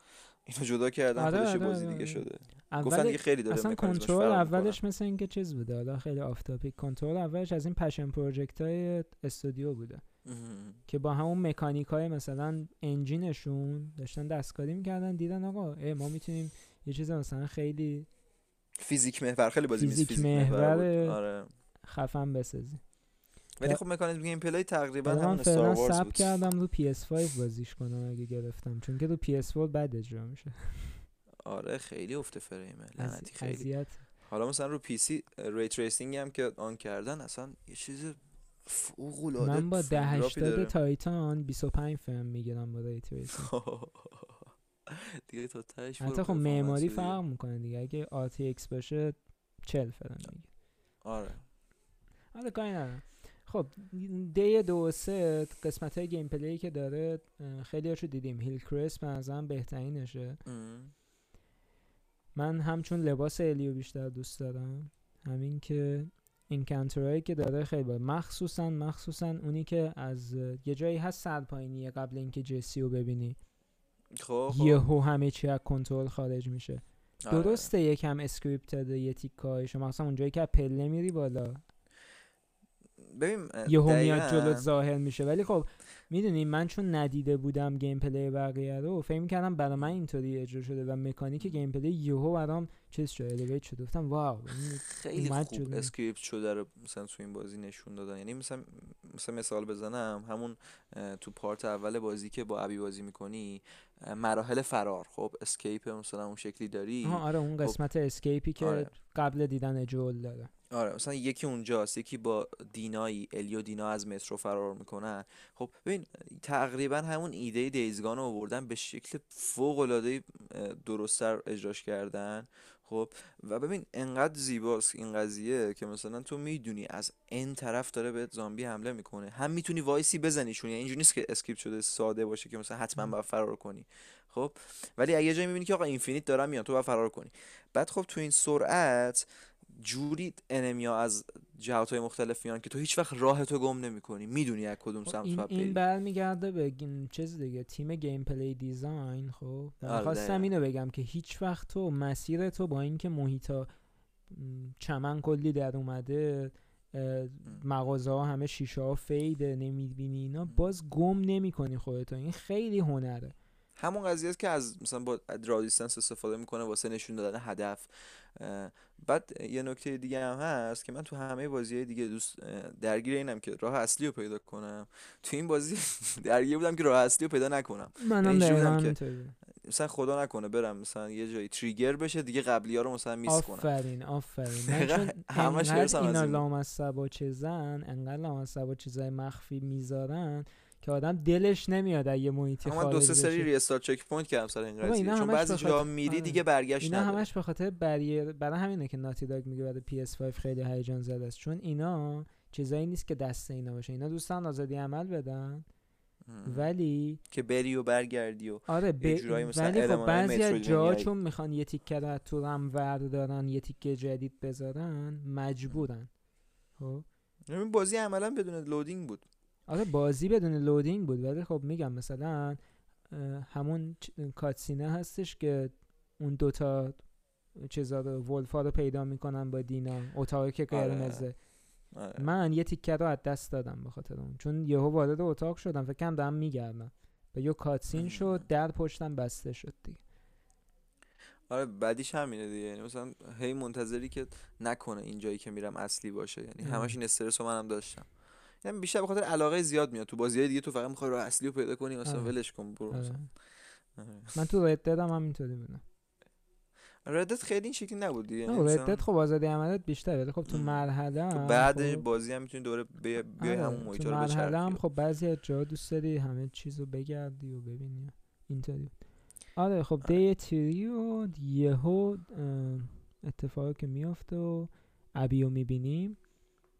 اینو جدا کردن آره خودش آره بازی آره. دیگه شده. گفتن دیگه خیلی داره اصلا کنترل اولش مثل اینکه چیز بوده. حالا خیلی off topic Control اولش از این passion project های استودیو بوده. که با همون مکانیک های مثلا engine شون داشتن دستکاری می‌کردن دیدن آقا ما می‌تونیم یه چیز مثلا خیلی فیزیک محور خیلی بازی فیزیک, فیزیک محور آره. خفن بسازی ولی خب مکانیزم gameplay تقریبا همون Star Wars بود. کردم رو PS5 بازیش کنم اگه گرفتم چون که رو PS4 بد اجرا میشه. آره خیلی افت فریمه لعنتی خیلی. حالا مثلا رو PC ray tracing هم که on کردن اصلا یه چیز فوق العاده من با 1080 Titan 25 فریم می‌گیرم با ray tracing. دیگه تو تاش حتی خب معماری فرق می‌کنه دیگه اگه RTX باشه 40 فریم می‌گیره. آره. آره کاری ندارم. خب day دو و سه قسمت های gameplay که داره خیلی هاشو دیدیم. هیل کریس به بهترینشه. من همچون لباس الیو بیشتر دوست دارم. همین که این کانترهایی که داره خیلی باید مخصوصا مخصوصا اونی که از یه جایی هست سر پایینیه قبل اینکه جسی رو ببینی. خب, خب. یهو همه چی از کنترل خارج میشه. آره. درسته یکم اسکریپت داده یه تیکای شما مثلا اونجایی که پله میری بالا. ببین یهو میاد جلو ظاهر میشه. ولی خب می‌دونی من چون ندیده بودم gameplay بقیه رو فکر کردم برای من اینطوری اجرا شده و مکانیک gameplay یهو برام چیز شده elevate شده. گفتم wow خیلی خوب script شده رو مثلا تو این بازی نشون دادن. یعنی مثلا مثلا مثال بزنم همون تو part اول بازی که با ابی بازی می‌کنی مراحل فرار. خب escape مثلا اون شکلی داری. آره اون خب قسمت خب escape ی که آره. قبل دیدن جول داره. آره مثلا یکی اونجاست یکی با دینایی الی و دینا از مترو فرار می‌کنن. خب ببین تقریبا همون ایده Days Gone رو آوردن به شکل فوق العاده درستتر اجراش کردن. خب؟ و ببین انقدر زیباست این قضیه که مثلا تو می‌دونی از این طرف داره به زامبی حمله می‌کنه. هم می‌تونی وایسی بزنیشون یعنی اینجوری نیست که script شده ساده باشه که مثلا حتما باید فرار کنی. خب؟ ولی اگه جایی می‌بینی که آقا infinite دارن میان تو باید فرار کنی. بعد خب تو این سرعت جوری enemy ا از جهات های مختلف میان که تو هیچ وقت راه تو گم نمی‌کنی. می‌دونی از کدوم خب، سمت این, این برمیگرده به چیز دیگه تیم gameplay design خب؟ آره، خواستم اینو بگم که هیچ وقت تو مسیر تو با اینکه محیطا چمن کلی در اومده مغازه ها همه شیشه ها فیده نمی‌بینی اینا باز گم نمی‌کنی خودتو. این خیلی هنره. همون قضیه است که از مثلا با رادیستنس استفاده می‌کنه واسه نشون دادن هدف. بعد یه نکته دیگه هم هست که من تو همه بازی دیگه دوست درگیر اینم که راه اصلی رو پیدا کنم. تو این بازی درگیر بودم که راه اصلی رو پیدا نکنم. منم یعنی که مثلا خدا نکنه برم مثلا یه جایی تریگر بشه دیگه قبلی ها رو مثلا میس کنم. آفرین آفرین. همش اینا لامصب چیزن انقدر لامصب چیزای مخفی می‌ذارن که آدم دلش نمیاد یه محیطی خارج دو سه سری restart checkpoint کردم سر این قضیه. چون بعضی جا میری آره. دیگه برگشت اینا همش به خاطر barrier برای همینه که Naughty Dog میگه بعد PS5 خیلی هیجان زده است. چون اینا چیزایی نیست که دست اینا باشه. اینا دوستان آزادی عمل بدن. ولی که بری و برگردی و آره ب... ولی خب بعضی از جا چون می‌خوان یه تیکه رو تو هم دارن یه تیکه جدید بذارن مجبورن. خب؟ بازی عملا بدون loading بود. آره بازی بدون loading بود ولی خب میگم مثلا همون cutscene ه هستش که اون دوتا چیزا رو Wolf ا رو پیدا می‌کنن با دینا اتاقی که آره. قرمزه. آره. من یه تیکه رو از دست دادم به خاطر اون چون یهو وارد اتاق شدم فکر کنم دارم میگردم. و یه cutscene شد در پشتم بسته شد دیگه. آره بعدیش همینه دیگه. یعنی مثلا هی منتظری که نکنه این جایی که میرم اصلی باشه. یعنی همش این استرس رو منم داشتم. یعنی بیشتر به خاطر علاقه زیاد میاد. تو بازی دیگه تو فقط می‌خوای راه اصلی رو پیدا کنی مثلا آره. ولش کن برو آره. من تو رد دادم همینطوری بودم. ردت خیلی این شکلی نبود دیگه. نه ردت خب آزادی عملیات بیشتره ولی خب تو مرحله تو بعد خب... بازی هم می‌تونی دوره بیای بی آره، همون محیط رو مرحله هم خب بعضی از جا دوست داری همه چیزو بگردی و ببینی. اینطوری آره خب دی تیری و یهو اتفاقی که میافته و ابی رو می‌بینیم.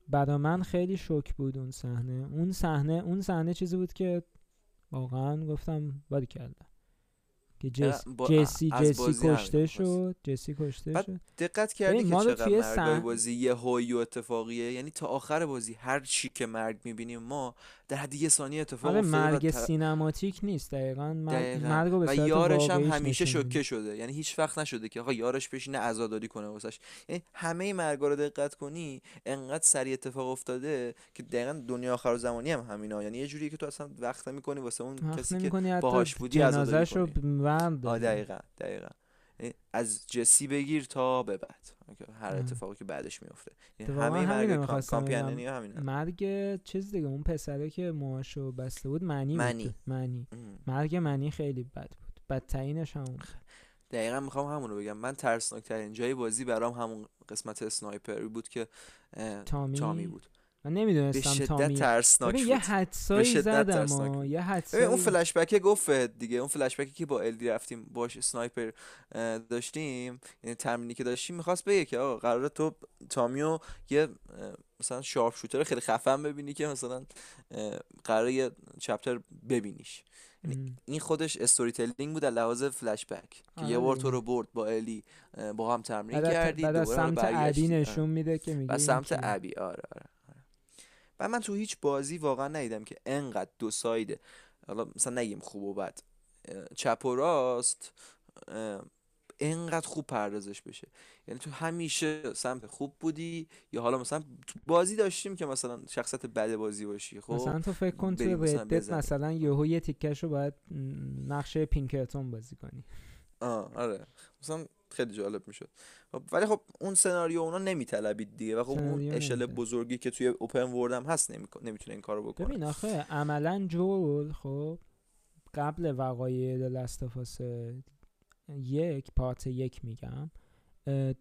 برا من خیلی شوک بود اون صحنه. اون صحنه اون صحنه چیزی بود که واقعا گفتم باری کرده. که جس... جسی جسی کشته شد. جسی کشته شد. دقت کردی که چقدر سن... بازی یه هوی و اتفاقیه. یعنی تا آخر بازی هر چی که مرگ می‌بینیم ما در حد یه ثانیه اتفاق آره مرگ سینماتیک نیست دقیقا. مرگ, مرگ و یارش هم همیشه شوکه شده. یعنی هیچ وقت نشده که آقا یارش بشینه عزاداری کنه واسش. یعنی همه مرگا رو دقت کنی انقدر سریع اتفاق افتاده که دقیقا دنیا آخر زمانی هم همینا. یعنی یه جوری که تو اصلا وقت می‌کنی واسه اون کسی که باهاش بودی عزاداری کنی. دقیقا دقیقا. یعنی از جسی بگیر تا به بعد هر اتفاقی که بعدش میفته یعنی همه مرگ کامپیاننی همین مرگ چیز دیگه اون پسره که موهاشو بسته بود معنی منی. بود. معنی مرگ معنی خیلی بد بود. بدترینش همون دقیقا می‌خوام همون رو بگم. من ترسناک ترین جای بازی برام همون قسمت اسنایپری بود که تامی, تامی بود. من نمی‌دونستم به شدت ترسناک یه حدسایی زدم یه حدسایی اون فلش بک گفت دیگه. اون فلش بکی که با الدی رفتیم باش سنایپر داشتیم یعنی تمرینی که داشتیم می‌خواست بگه که آقا قرار تو تامیو یه مثلا شارپ شوتر خیلی خفن ببینی که مثلا قرار یه چپتر ببینیش. یعنی این خودش استوری تلینگ بود در لحاظ فلش بک که یه بار تو رو برد با الی با هم تمرین کردی بعد سمت عبی نشون میده که میگه سمت عبی آره آره. و من تو هیچ بازی واقعا ندیدم که انقدر دو سایده. حالا مثلا نگیم خوب و بد. چپ و راست انقدر خوب پردازش بشه. یعنی تو همیشه سمت خوب بودی یا حالا مثلا تو بازی داشتیم که مثلا شخصت بد بازی باشی خب؟ مثلا تو فکر کن تو ردت مثلا یهو یه تیکش رو باید نقشه پینکرتون بازی کنی. آه آره. مثلا خیلی جالب می‌شد. خب ولی خب اون سناریو اونا نمیطلبید دیگه و خب اون اشل بزرگی که توی اوپن ورد هم هست نمی‌تونه این کارو بکنه. ببین آخه عملا جول خب قبل وقایع The Last of Us یک part یک میگم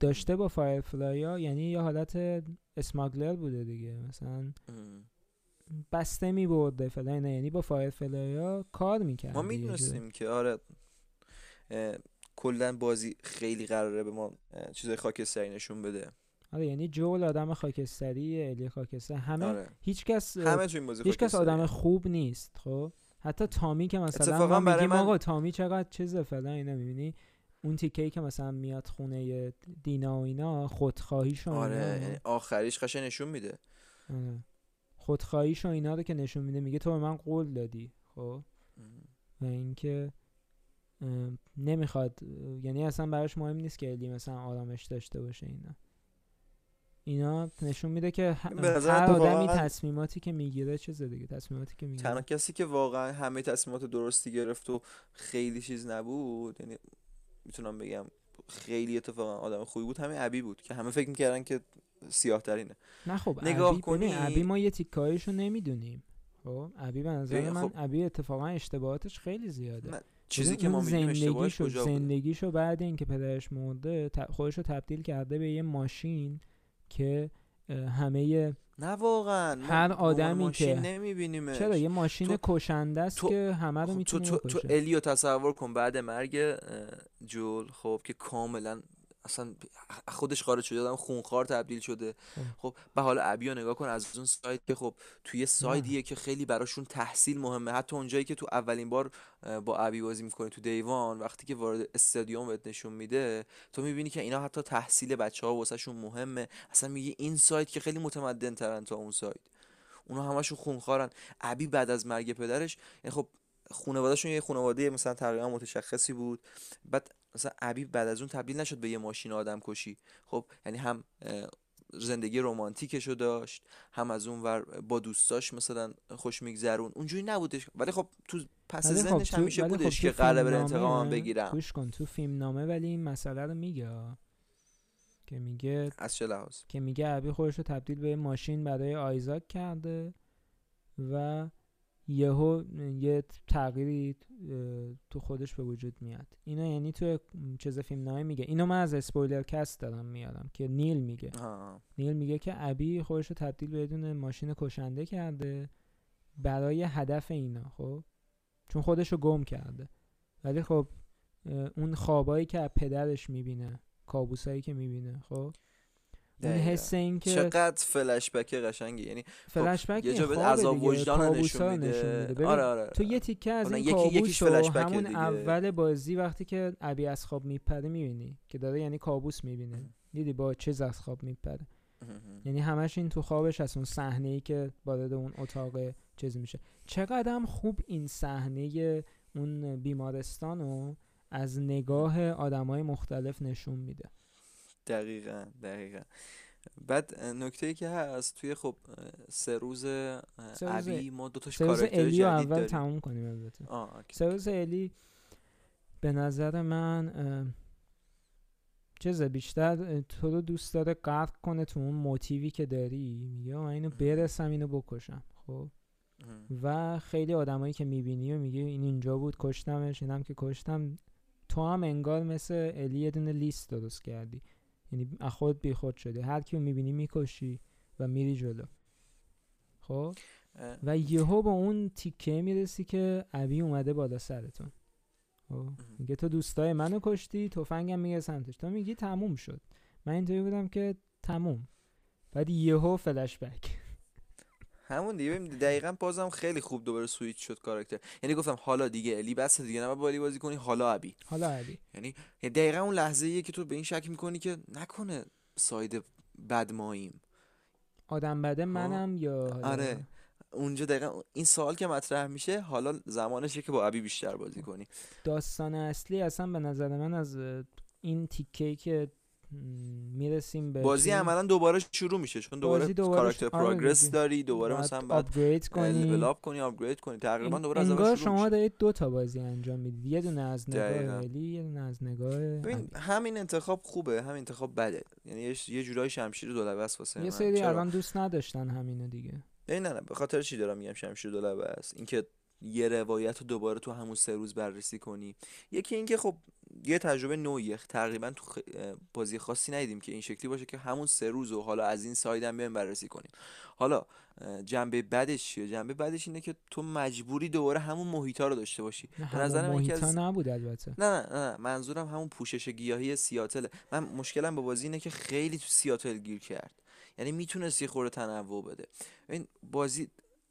داشته با Firefly ها یعنی یه حالت smuggler بوده دیگه. مثلا بسته می برده فلان یعنی با Firefly ها کار می‌کرد ما می‌دونستیم که آره. کلا بازی خیلی قراره به ما چیزای خاکستری نشون بده. آره یعنی جول آدم خاکستری الی خاکستر. همه آره. هیچ کس همه تو این بازی هیچ کس آدم خوب نیست خب؟ حتی تامی که مثلا ما میگیم من... آقا تامی چقدر چیزه فلان اینا می‌بینی؟ اون تیکه که مثلا میاد خونه دینا و اینا خودخواهیشو آره یعنی آخریش قشنگ نشون میده. آره. خودخواهیش و اینا رو که نشون میده میگه تو به من قول دادی خب؟ و اینکه نمی‌خواد یعنی اصلا براش مهم نیست که الی مثلا آرامش داشته باشه اینا. اینا نشون میده که هر آدمی تصمیماتی که می‌گیره چیزه دیگه تصمیماتی که می‌گیره. تنها کسی که واقعا همه تصمیمات درستی گرفت و خیلی چیز نبود یعنی می‌تونم بگم خیلی اتفاقا آدم خوبی بود همین ابی بود که همه فکر می‌کردن که سیاه ترینه نه خب نگاه کنی. ابی ما یه تیکایشو نمی‌دونیم. خب ابی به نظر من خب... ابی اتفاقا اشتباهاتش خیلی زیاده. چیزی که ما زندگیشو زندگیشو بعد اینکه پدرش مرده خودشو تبدیل کرده به یه ماشین که همه نه واقعا. هر آدمی که نمیبینیمش. چرا؟ یه ماشین تو... کشنده است که همه رو می‌تونه تو, تو, تو الیو تصور کن بعد مرگ جول خب که کاملا اصلا خودش خارج شده آدم خونخوار تبدیل شده. خب به حال ابی نگاه کن از اون سایت که خب توی سایدیه که خیلی براشون تحصیل مهمه. حتی اونجایی که تو اولین بار با ابی بازی می‌کنی تو دیوان وقتی که وارد استادیوم بهت نشون میده تو می‌بینی که اینا حتی تحصیل بچه ها واسهشون مهمه. اصلا میگه این سایت که خیلی متمدن ترن تا اون سایت. اونا همشون خونخوارن. ابی بعد از مرگ پدرش یعنی خب خانوادهشون یه خانواده مثلا تقریبا متشخصی بود. بعد مثلا ابی بعد از اون تبدیل نشد به یه ماشین آدم کشی. خب یعنی هم زندگی رمانتیکشو داشت هم از اون ور با دوستاش مثلا خوش میگذرون. اونجوری نبودش. ولی خب تو پس خب ذهنش خب همیشه بودش خب که قراره بره انتقام بگیرم. گوش کن تو فیلم نامه ولی این مسئله رو میگه. که میگه از چه لحاظ؟ که میگه ابی خودش رو تبدیل به ماشین برای آیزاک کرده و یهو یه تغییری تو خودش به وجود میاد. اینا یعنی تو چیز فیلم نامه میگه. اینو من از spoiler cast دارم میارم که نیل میگه. نیل میگه که ابی خودش رو تبدیل به ماشین کشنده کرده برای هدف اینا خب؟ چون خودش رو گم کرده. ولی خب اون خوابایی که پدرش می‌بینه کابوسایی که می‌بینه خب؟ اون حس این که چقدر فلش بک قشنگی یعنی فلش بک یه جا به عذاب وجدان نشون میده. آره آره تو یه تیکه از این کابوس رو همون اول بازی وقتی که ابی از خواب میپره می‌بینی که داره یعنی کابوس می‌بینه. دیدی با چه از خواب میپره. یعنی همش این تو خوابش از اون صحنه ای که وارد اون اتاق چیز میشه. چقدر خوب این صحنه اون بیمارستان رو از نگاه آدمای مختلف نشون میده. دقیقا دقیقا. بعد نکته ای که هست توی خب سه روز عبی ما دو تاش کاراکتر الی رو اول داریم. تموم کنیم البته. سه روز الی به نظر من چیزه بیشتر تو رو دوست داره غرق کنه تو اون موتیوی که داری. میگه من اینو برسم اینو بکشم. خب. و خیلی آدمایی که می‌بینی و میگه این اینجا بود کشتمش اینم که کشتم. تو هم انگار مثل الی یه دونه لیست درست کردی. یعنی خود بی خود شده. هر کیو می‌بینی می‌کشی و میری جلو. خب؟ و یهو با اون تیکه می‌رسی که ابی اومده بالا سرتون. خب؟ میگه تو دوستای منو کشتی تفنگم میگه سمتش. تو میگی تموم شد. من اینطوری بودم که تموم. بعد یهو فلش بک همون دیگه دقیقا بازم خیلی خوب دوباره سویچ شد کاراکتر. یعنی گفتم حالا دیگه الی بس دیگه نه بالی بازی کنی حالا ابی حالا ابی یعنی دقیقا اون لحظه ایه که تو به این شک می‌کنی که نکنه ساید بد ماییم. آدم بده خب. منم یا آره. اونجا دقیقا این سوال که مطرح میشه حالا زمانشه که با ابی بیشتر بازی کنی. داستان اصلی اصلا به نظر من از این تیکه که می‌رسیم به بازی عملا دوباره شروع میشه چون دوباره, دوباره کاراکتر پروگرس داری دوباره مثلا بعد آپگرید کنی. لیول اپ کنی آپگرید کنی. تقریبا دوباره از اول شما دارید دو تا بازی انجام می‌دید. یه دونه از نگاه علی یه دونه از نگاه همین انتخاب خوبه همین انتخاب بده. یعنی یه جورای شمشیر دولبه است واسه یه سری الان دوست نداشتن همینو دیگه. نه نه به خاطر چی دارم میگم شمشیر دولبه است؟ اینکه یه روایت رو دوباره تو همون سه روز بررسی کنی. یکی اینکه خب یه تجربه نوعیه. تقریبا تو بازی خاصی ندیدیم که این شکلی باشه که همون سه روز و حالا از این ساید هم بیایم بررسی کنیم. حالا جنبه بدش چیه؟ جنبه بدش اینه که تو مجبوری دوباره همون محیطا رو داشته باشی. به نظر من از... نبود البته. نه, نه نه منظورم همون پوشش گیاهی سیاتل. من مشکلم با بازی اینه که خیلی تو سیاتل گیر کرد. یعنی می‌تونست یه خورده تنوع بده. این بازی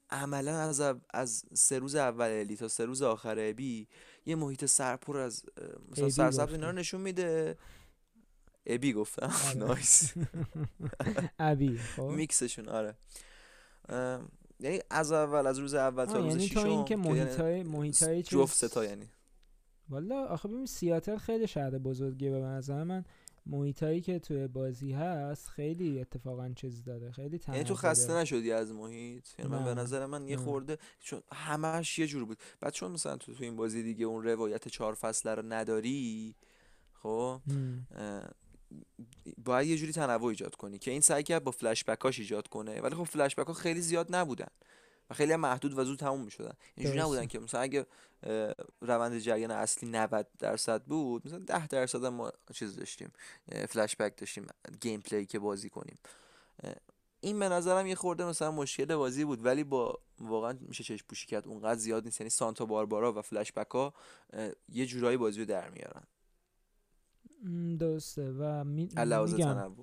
عملا از از سه روز اول الی تا سه روز آخر ابی یه محیط سرپر از مثلا سرسبز اینا رو نشون میده. ابی گفتم. آره. نایس ابی خب. میکسشون آره. یعنی از اول از روز اول تا روز یعنی ششم این که محیطای محیطای جفت ستا یعنی. والا آخه ببین سیاتل خیلی شهر بزرگیه به نظر من. محیطایی که توی بازی هست خیلی اتفاقا چیز داره خیلی یعنی تو خسته نشدی از محیط؟ یعنی من به نظر من یه خورده چون همش یه جور بود. بعد چون مثلا تو تو این بازی دیگه اون روایت چهار فصله رو نداری خب؟ باید یه جوری تنوع ایجاد کنی که این سعی کرد با فلش بکاش ایجاد کنه. ولی خب فلش بک ها خیلی زیاد نبودن. و خیلی هم محدود و زود تموم می‌شدن. اینجوری نبودن که مثلا اگه روند جریان اصلی 90 درصد بود مثلا 10 درصد ما چیز داشتیم فلش بک داشتیم گیم پلی که بازی کنیم. این به نظرم یه خورده مثلا مشکل بازی بود ولی با واقعا میشه چشم پوشی کرد. اونقدر زیاد نیست یعنی سانتا باربارا و فلش بک ها یه جورایی بازی رو در میارن. درسته. و می... میگم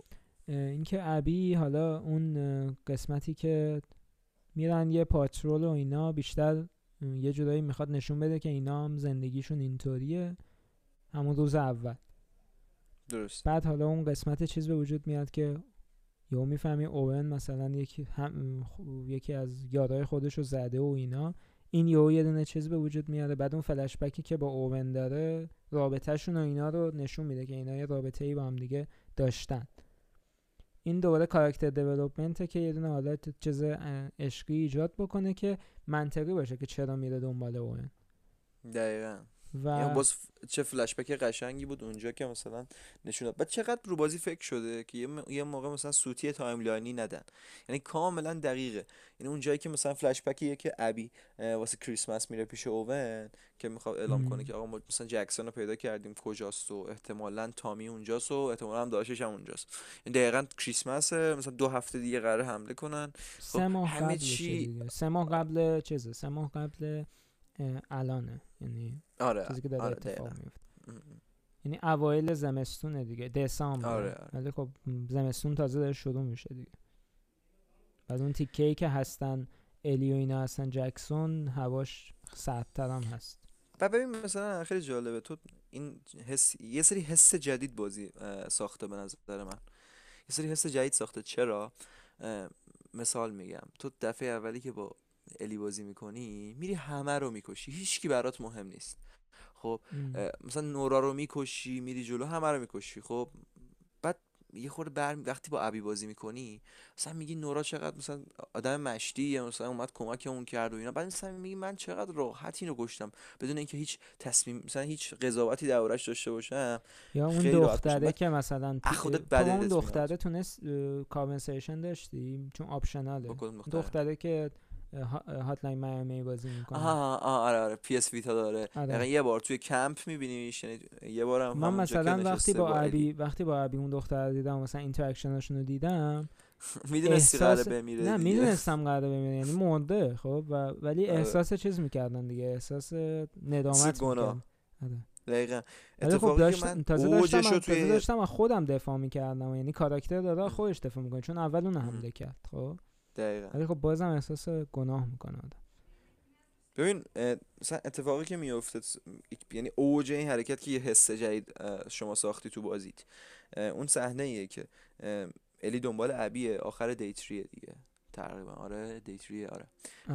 اینکه ابی حالا اون قسمتی که میرن یه پاترول و اینا بیشتر یه جورایی می‌خواد نشون بده که اینا هم زندگیشون اینطوریه. همون روز اول. درست. بعد حالا اون قسمت چیز به وجود میاد که یهو می‌فهمی اوون مثلا یکی هم یکی از یادای خودش رو زده و اینا. این یهو یه دونه چیز به وجود میاد بعد اون فلش بکی که با اوون داره رابطهشون و اینا رو نشون میده که اینا یه رابطه ای با هم دیگه داشتن. این دوباره کاراکتر دیولپمنت که یه دونه حالت چیز عشقی ایجاد بکنه که منطقی باشه که چرا میره دنبال اون. دقیقا. و باز چه فلشبک قشنگی بود اونجا که مثلا نشون داد. بعد چقدر رو بازی فکر شده که یه موقع مثلا سوتی timeline ی ندن. یعنی کاملا دقیقه. یعنی اون جایی که مثلا فلشبکیه که ابی واسه کریسمس میره پیش اوون که می‌خواد اعلام کنه که آقا ما مثلا جکسون رو پیدا کردیم کجاست و احتمالا تامی اونجاست و احتمالا هم داشتش هم اونجاست. این یعنی دقیقا کریسمس مثلا دو هفته دیگه قرار حمله کنن. سه خب ماه همه چی سه ماه قبل چیزه؟ سه ماه قبل الانه. یعنی آره چیزی که داره آره اتفاق میفته یعنی اوایل زمستونه دیگه دسامبر. آره, آره. ولی خب زمستون تازه داره شروع میشه دیگه. بعد اون تیکه که هستن الی و اینا هستن جکسون هواش سردتر هم هست. و ببین مثلا خیلی جالبه تو این حس یه سری حس جدید بازی ساخته به نظر من. یه سری حس جدید ساخته. چرا؟ مثال میگم. تو دفعه اولی که با الی بازی می‌کنی میری همه رو می‌کشی. هیچکی برات مهم نیست. خب مثلا نورا رو می‌کشی میری جلو همه رو می‌کشی. خب بعد یه خورده بر وقتی با ابی بازی می‌کنی مثلا میگی نورا چقدر مثلا آدم مشتی مثلا اومد کمک اون کرد و اینا. بعد مثلا میگی من چقدر راحت اینو کشتم. بدون اینکه هیچ تصمیم مثلا هیچ قضاوتی دربارش داشته باشم یا اون دختره که مثلا خودت اون دختره تونست کامنسیشن داشتی چون optional ه دختره که Hotline Miami بازی می‌کنه. آها آره آره PS Vita داره. آره. یه بار توی کمپ میبینیش یعنی یه بارم من مثلا وقتی با ابی وقتی با ابی اون دختر دیدم مثلا interaction اشون رو دیدم می‌دونستی قراره بمیره نه می‌دونستم قراره بمیره یعنی مرده خب و ولی آره. احساس چیز می‌کردن دیگه احساس ندامت می‌کردن. آره. دقیقا. خب اتفاقی که من تازه داشتم توی... داشتم و خودم دفاع می‌کردم یعنی کاراکتر داره خودش دفاع می‌کنه چون اول اون حمله کرد خب. دقیقا. ولی خب بازم احساس گناه می‌کنه آدم. ببین مثلا اتفاقی که میفته یعنی اوج این حرکت که یه حس جدید شما ساختی تو بازیت. اون صحنه ایه که الی دنبال ابیه آخر دیتریه دیگه. تقریبا آره دیتریه آره.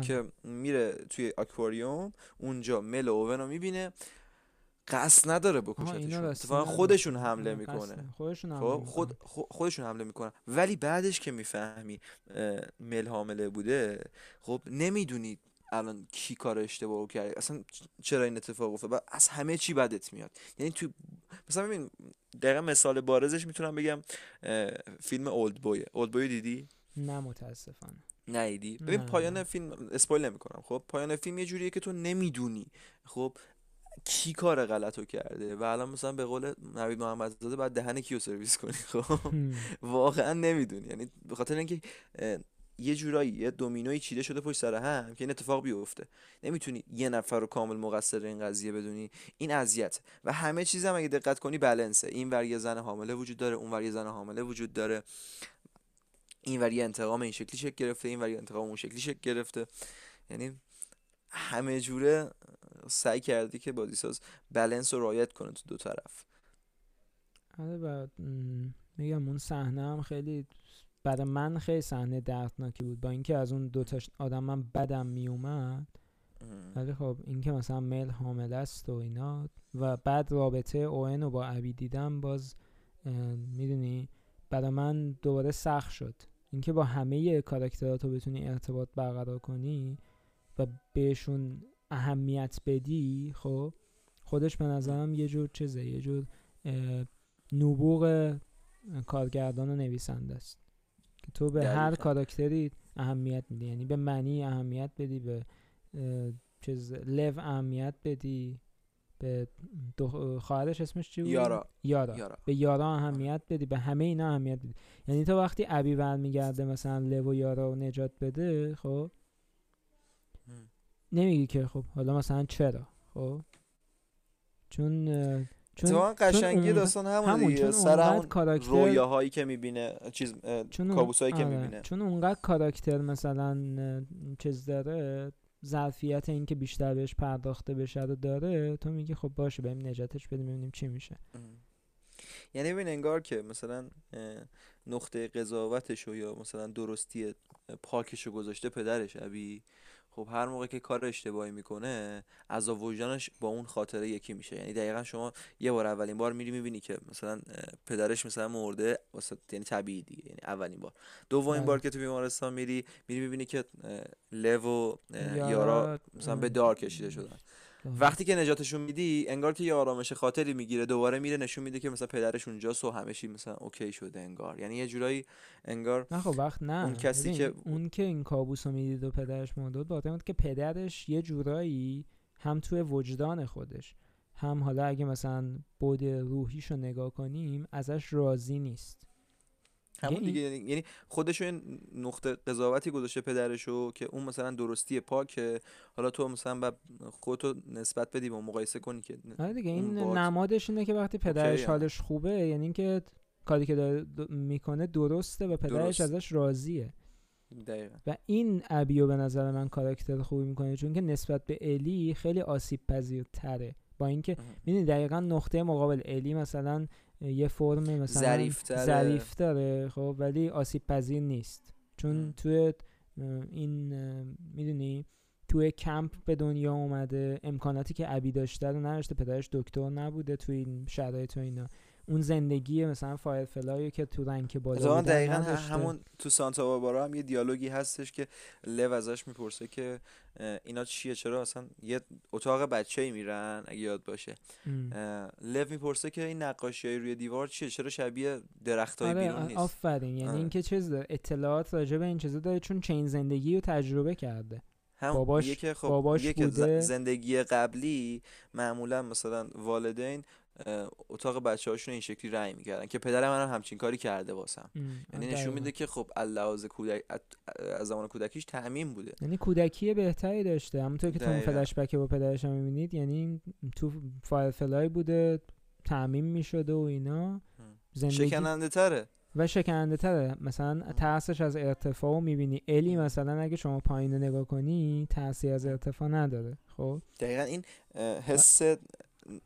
که میره توی اکواریوم اونجا مل اوون رو می‌بینه. قصد نداره بکشتشون خودشون حمله می‌کنه. خودشون خب خود خودشون حمله می‌کنه ولی بعدش که می‌فهمی مل حامله بوده خب نمی‌دونی الان کی کار اشتباه کرده. اصلا چرا این اتفاق افتاد؟ از همه چی بدت میاد. یعنی تو مثلا ببین دقیقا مثال بارزش می‌تونم بگم. فیلم اولد بوی اولد بوی دیدی؟ نه متاسفانه. نیدی ببین پایان فیلم اسپویل نمی‌کنم. خب پایان فیلم یه جوریه که تو نمی‌دونی. خب کی کار غلط رو کرده؟ و الان مثلا به قول نوید محمد زاده بعد دهن کیو سرویس کنی خب؟ واقعا نمی‌دونی. یعنی به خاطر اینکه یه جورایی یه دومینوی چیده شده پشت سر هم که این اتفاق بیفته. نمی‌تونی یه نفر رو کامل مقصر این قضیه بدونی. این اذیت. و همه چیز هم اگه دقت کنی بلنسه. این ور یه زن حامله وجود داره اون ور یه زن حامله وجود داره. این ور یه انتقام این شکلی شکل گرفته این ور یه انتقام اون شکلی شکل گرفته. یعنی همه جوره سعی کردی که بازیساز بلنس رو رایت کنه تو دو طرف. آره بعد میگم اون صحنه هم خیلی برای من خیلی صحنه دردناکی بود. با اینکه از اون دو تا آدم من بدم میومد. ولی خب اینکه مثلا میل حامل است و اینا و بعد رابطه اوین رو با ابی دیدم باز می‌دونی برای من دوباره سخت شد. اینکه با همه کاراکترات رو بتونی ارتباط برقرار کنی و بهشون اهمیت بدی خب خودش به نظرم یه جور چیزه یه جور نبوغ کارگردان و نویسنده است که تو به هر کاراکتری اهمیت میدی یعنی به منی اهمیت بدی به چیز لو اهمیت بدی به خواهرش اسمش چی بود؟ یارا. یارا. یارا به یارا اهمیت بدی به همه اینا اهمیت بدی یعنی تو وقتی ابی برمیگرده مثلا لو و یارا رو نجات بده خب نمیگی که خب حالا مثلا چرا؟ خب؟ چون چون قشنگی داستان همون دیگه. سر همون کاراکتر رویاهایی که می‌بینه چیز کابوسایی که آره. می‌بینه. چون اونقدر کاراکتر مثلا چیز داره ظرفیت اینکه بیشتر بهش پرداخته بشه رو داره تو میگی خب باشه بریم نجاتش بدیم ببینیم چی میشه. یعنی ببین انگار که مثلا نقطه قضاوتش یا مثلا درستی پاکش گذاشته پدرش ابی. خب هر موقع که کار اشتباهی می‌کنه از وجدانش با اون خاطره یکی میشه. یعنی دقیقا شما یه بار اولین بار میری می‌بینی که مثلا پدرش مثلا مرده واسه یعنی طبیعی دیگه یعنی اولین بار. دومین بار که تو بیمارستان میری میری می‌بینی که لو و یارا مثلا به دار کشیده شدن. وقتی که نجاتشون میدی انگار که یه آرامش خاطری می‌گیره دوباره میره نشون میده که مثلا پدرش اونجاست و همه چی مثلا اوکی شده انگار. یعنی یه جورایی انگار نه خب وقت نه. اون کسی که اون که این کابوس رو می‌دید و پدرش مرده بود که پدرش یه جورایی هم توی وجدان خودش هم حالا اگه مثلا بود روحیشو نگاه کنیم ازش راضی نیست. همون دیگه یعنی خودشو این نقطه قضاوتی گذاشته پدرشو که اون مثلا درستی پاکه. حالا تو مثلا خودتو نسبت بدی با مقایسه کنی که آره دیگه این نمادش اینه که وقتی پدرش حالش خوبه یعنی اینکه کاری که داره می‌کنه درسته و پدرش ازش راضیه. دقیقا. و این ابیو به نظر من کاراکتر خوبی می‌کنه چون که نسبت به الی خیلی آسیب پذیرتره با اینکه می‌دونی دقیقا نقطه مقابل الی مثلا یه فرم مثلا ظریف داره خب ولی آسیب پذیر نیست. چون توی این می‌دونی توی کمپ به دنیا اومده امکاناتی که ابی داشته رو نداشته پدرش دکتر نبوده توی این شرایط و اینا. اون زندگی مثلا Firefly که تو rank بالا دقیقا همون تو سانتا باربارا هم یه دیالوگی هستش که لو ازش می‌پرسه که اینا چیه؟ چرا اصلا یه اتاق بچه میرن اگه یاد باشه. لو می‌پرسه که این نقاشی های روی دیوار چیه؟ چرا شبیه درخت های آره بیرون نیست؟ آفرین. یعنی آره. اینکه چیز اطلاعات راجع به این چیزا داره چون چین زندگی رو تجربه کرده. هم باباش, که خب باباش بوده. زندگی قبلی معمولا مثلا والدین اتاق بچه هاشون این شکلی رأی می‌کردن که پدر من هم همچین کاری کرده واسم یعنی نشون میده که خب اللحاظ کودک از زمان کودکیش تعمیم بوده. یعنی کودکی بهتری داشته. همونطور که تو اون فلش بک با پدرش هم می‌بینید یعنی تو فایر فلای بوده تعمیم می‌شده و اینا. زندگی شکننده تره. و شکننده تره. مثلا ترسش از ارتفاع می‌بینی. الی مثلا اگه شما پایین نگاه کنی تاثیر از ارتفاع نداره. خب؟ دقیقا این حس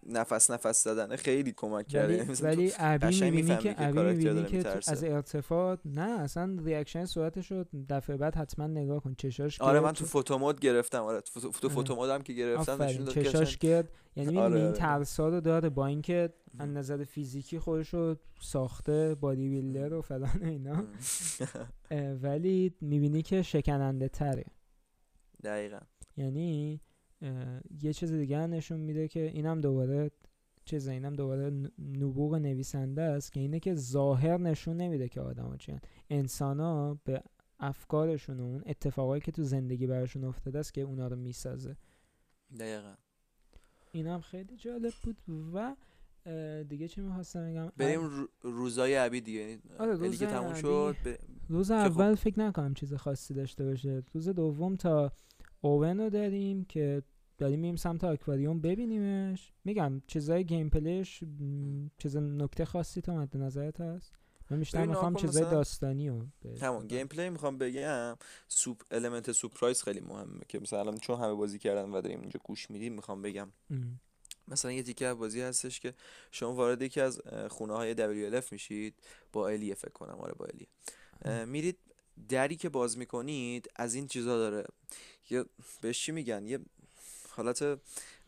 نفس نفس زدن خیلی کمک کرده. ولی ابی می‌بینی که ابی می‌بینی که از ارتفاع نه اصلا reaction صورتش رو دفعه بعد حتما نگاه کن. چشاش آره من تو photo mode گرفتم. آره تو photo photo mode هم که گرفتم نشون داد چشاش گرد. یعنی آره این آره. ترسا رو داره با اینکه از نظر فیزیکی خودش رو ساخته bodybuilder و فلان اینا. ولی می‌بینی که شکننده تره دقیقا. یعنی یه چیز دیگه نشون میده که اینم دوباره چیز اینم دوباره نبوغ نویسنده است که اینه که ظاهر نشون نمیده که آدم چیان انسان ها به افکارشون و اون اتفاقایی که تو زندگی براشون افتاده است که اونا رو می‌سازه. دقیقا. اینم خیلی جالب بود و دیگه چی می‌خواستم بگم؟ بریم روزای عبی دیگه. یعنی آره روز که تموم شد روز اول فکر نکنم چیز خاصی داشته باشه. روز دوم تا اوون رو داریم که داریم میریم سمت آکواریوم ببینیمش. میگم چیزای gameplay ش چیز نکته خاصی تو مد نظرت هست؟ من بیشتر می‌خوام چیزای داستانی رو همون gameplay می‌خوام بگم سوپ element surprise خیلی مهمه که مثلا چون همه بازی کردن و داریم اینجا گوش میدیم می‌خوام بگم. مثلا یه تیکه بازی هستش که شما وارد یکی از خونه های WLF میشید با الیه فکر کنم. آره با الیه. میرید دری که باز می‌کنید از این چیزا داره. یه بهش چی میگن؟ یه حالت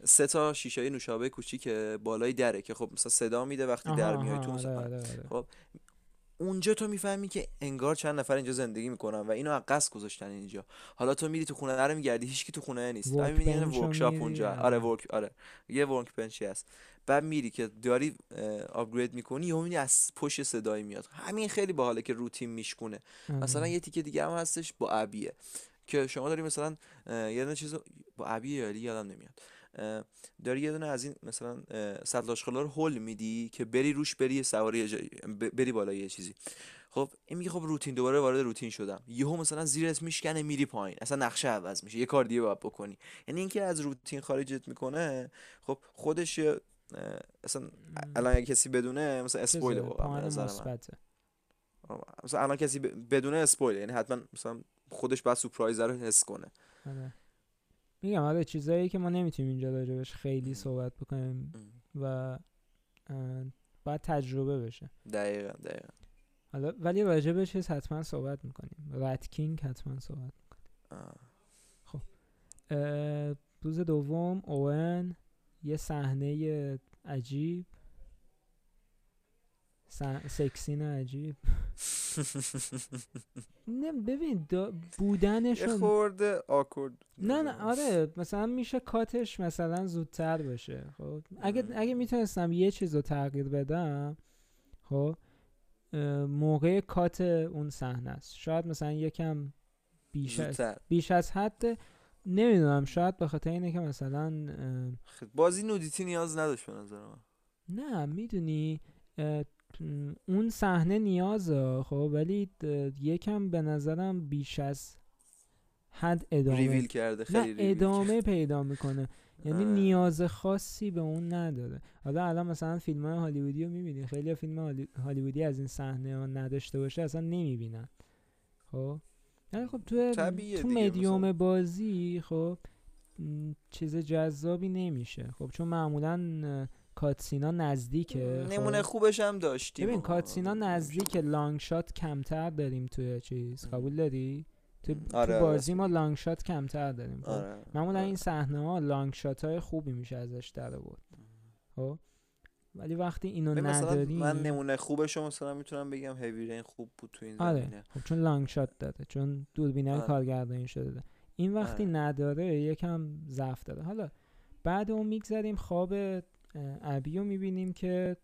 سه تا شیشه نوشابه کوچیکه بالای دره که خب مثلا صدا میده وقتی در میای تو آره، آره، آره. خب اونجا تو می‌فهمی که انگار چند نفر اینجا زندگی می‌کنن و اینو از قصد گذاشتن اینجا. حالا تو میری تو خونه رو میگردی هیچکی تو خونه نیست. می‌بینی ورکشاپ اونجا. آره ورک آره. یه ورک بنچی هست. بعد میری که داری آپگرید می‌کنی یهو می‌بینی از پشت صدایی میاد. همین خیلی باحاله که روتین میشکونه. مثلا یه تیکه دیگه هم هستش با ابیه که شما داری مثلا یه دونه چیز با ابی یا یادم نمیاد. داری یه دونه از این مثلا سطل رو هول میدی که بری روش بری سواری بری بالا یه چیزی. خب این میگه خب روتین دوباره وارد روتین شدم. یهو مثلا زیرت میشکنه میری پایین. اصلا نقشه عوض میشه. یه کار دیگه باید بکنی. یعنی اینکه از روتین خارجت می‌کنه خب خودش اصلا الان کسی بدونه مثلا اسپویل واقعا مثلا الان کسی بدونه اسپویل یعنی حتما مثلا خودش باید سورپرایز رو حس کنه. آره. میگم آره چیزایی که ما نمی‌تونیم اینجا راجبش خیلی صحبت بکنیم و باید تجربه بشه. دقیقا دقیقا. حالا ولی راجبش چیز حتما صحبت می‌کنیم. رد کینگ حتما صحبت می‌کنیم. خب. روز دوم اوون. یه صحنه عجیب. سکسین عجیب. نه ببین بودنشون خورده آکورد. نه نه آره مثلا میشه کاتش مثلا زودتر بشه خب؟ اگه اگه می‌تونستم یه چیز رو تغییر بدم خب موقع کات اون صحنه است. شاید مثلا یکم بیش از بیش از حد نمی‌دونم شاید به خاطر اینه که مثلا بازی نودیتی نیاز نداشت به نظر من. نه می‌دونی اون صحنه نیازه خب ولی یکم به نظرم بیش از حد ادامه ریویل کرده خیلی نه ادامه پیدا می‌کنه. یعنی نیاز خاصی به اون نداره. حالا الان مثلا فیلم های هالیوودی رو می‌بینی. خیلی فیلم هالیوودی از این صحنه ها نداشته باشه اصلا نمی‌بینن. خب؟ یعنی خب تو تو مدیوم بازی خب چیز جذابی نمیشه. خب چون معمولا cutscene ا نزدیکه خب. نمونه خوبش هم داشتیم ببین cutscene ا نزدیک long shot کمتر داریم توی چیز. قبول داری؟ تو, آره بازی آره. ما long shot کمتر داریم خب؟ آره. معمولا این صحنه ها long shot های خوبی میشه ازش در آورد. خب؟ ولی وقتی اینو نداریم من نمونه خوبش مثلا می‌تونم بگم Heavy Rain خوب بود تو این آره. زمینه خب چون long shot داده چون دوربینه آره. کارگردانی شده این وقتی آره. نداره یکم ضعف داره حالا بعد اون می‌گذاریم خواب ابیو می‌بینیم که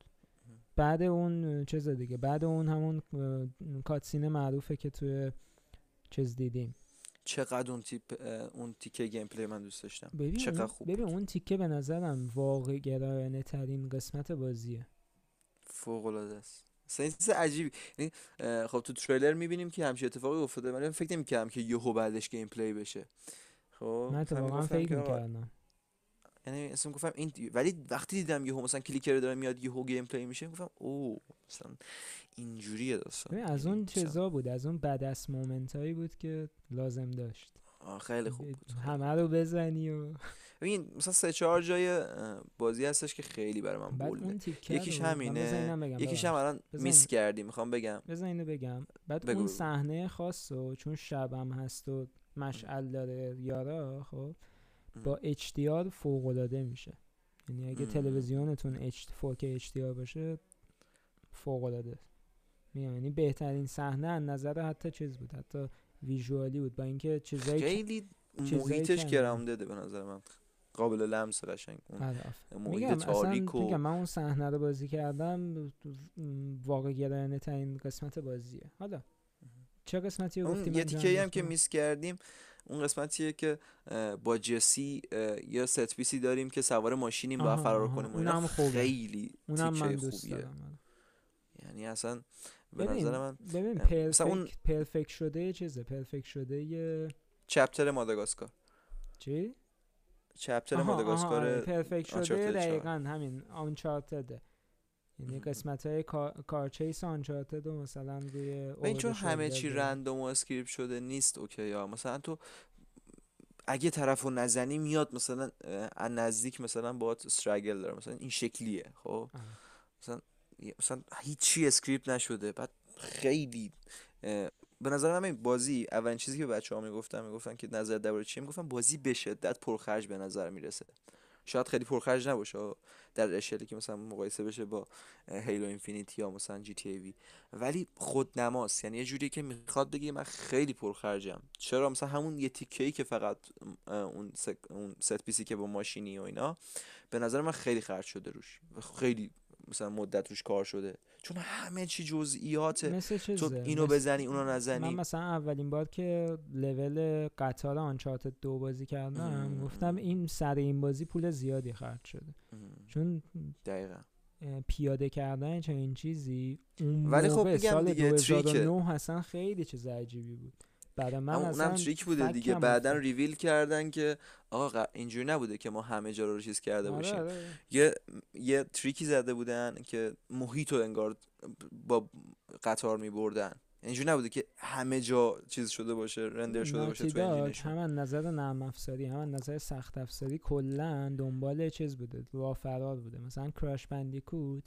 بعد اون چیز دیگه بعد اون همون cutscene معروفه که توی چیز دیدیم چقدر اون تیپ اون تیکه gameplay من دوست داشتم. ببین چقدر خوب ببین اون تیکه به نظرم واقع گرایانه ترین قسمت بازیه. فوق العاده است sense عجیبی. یعنی خب تو تریلر می‌بینیم که همچین اتفاقی افتاده ولی فکر نمی‌کردم که یهو بعدش gameplay بشه. خب من واقعا فکر می‌کردم. یعنی اصلا گفتم این ولی وقتی دیدم یهو مثلا clicker داره میاد یهو gameplay میشه گفتم او مثلا اینجوریه داستان. از اون چیزا بود از اون badass moment هایی بود که لازم داشت. خیلی خوب بود همه رو بزنی و ببین مثلا سه چهار جای بازی هستش که خیلی برای من بولده یکیش همینه. یکیش هم الان میس کردی می‌خوام بگم. بزن اینو بگم. بعد بگو. اون صحنه خاص و چون شبم هست و مشعل داره یارا خب با HDR فوق العاده میشه. یعنی اگه تلویزیونتون H 4K HDR باشه فوق العاده یعنی بهترین صحنه از نظر حتی چیز بود حتی ویژوالی بود. با اینکه چیزایی خیلی محیطش گراوندده به نظر من. قابل لمس قشنگ اون آره، محیط تاریک و من اون صحنه رو بازی کردم واقع گرایانه ترین قسمت بازیه. حالا چه قسمتی رو گفتیم یه تیکه هم که میس کردیم اون قسمتیه که با جسی یا ست پیسی داریم که سوار ماشینیم با فرار کنیم اونم خیلی اونم من خوبیه. آره. یعنی اصلا به نظر من ببین پرفکت اون... perfect شده چیزه. perfect شده یه chapter ماداگاسکار. چی؟ chapter ماداگاسکار آره، perfect شده دقیقا همین Uncharted ه. یعنی قسمت های car chase Uncharted و مثلا روی این چون همه چی random و script شده نیست okay یا مثلا تو اگه طرف رو نزنی میاد مثلا از نزدیک مثلا باید struggle داره مثلا این شکلیه خب؟ مثلا مثلا هیچی script نشده. بعد خیلی به نظر من بازی اولین چیزی که بچه ها می‌گفتن می‌گفتن که نظر درباره چیه؟ می‌گفتن بازی به شدت پرخرج به نظر می‌رسه. شاید خیلی پرخرج نباشه در اشلی که مثلا مقایسه بشه با Halo Infinite یا مثلا GTA V ولی خود نماست یعنی یه جوری که می‌خواد بگه من خیلی پرخرجم. چرا؟ مثلا همون یه تیکه که فقط اون, اون set piece ی که با ماشینی و اینا به نظر من خیلی خرج شده روش. خیلی مثلا مدت روش کار شده. چون همه چی جزئیاته. مثل تو اینو بزنی اونو نزنی. من مثلا اولین بار که لول قطار آنچارت دو بازی کردم گفتم این سر این بازی پول زیادی خرج شده. چون دقیقا. پیاده کردن چنین چیزی اون ولی خب سال دیگه 2009 اصلا خیلی چیز عجیبی بود. برای من اونم تریک بوده دیگه. بعدا ریویل کردن که آقا اینجوری نبوده که ما همه جا رو چیز کرده آره، باشیم. آره. یه یه تریکی زده بودن که محیط رو انگار با قطار می بردن اینجوری نبوده که همه جا چیز شده باشه رندر شده باشه تو انجینشون هم نظر نرم افزاری هم نظر سخت افزاری کلا دنبال چیز بوده راه فرار بوده. مثلا کراش بندیکوت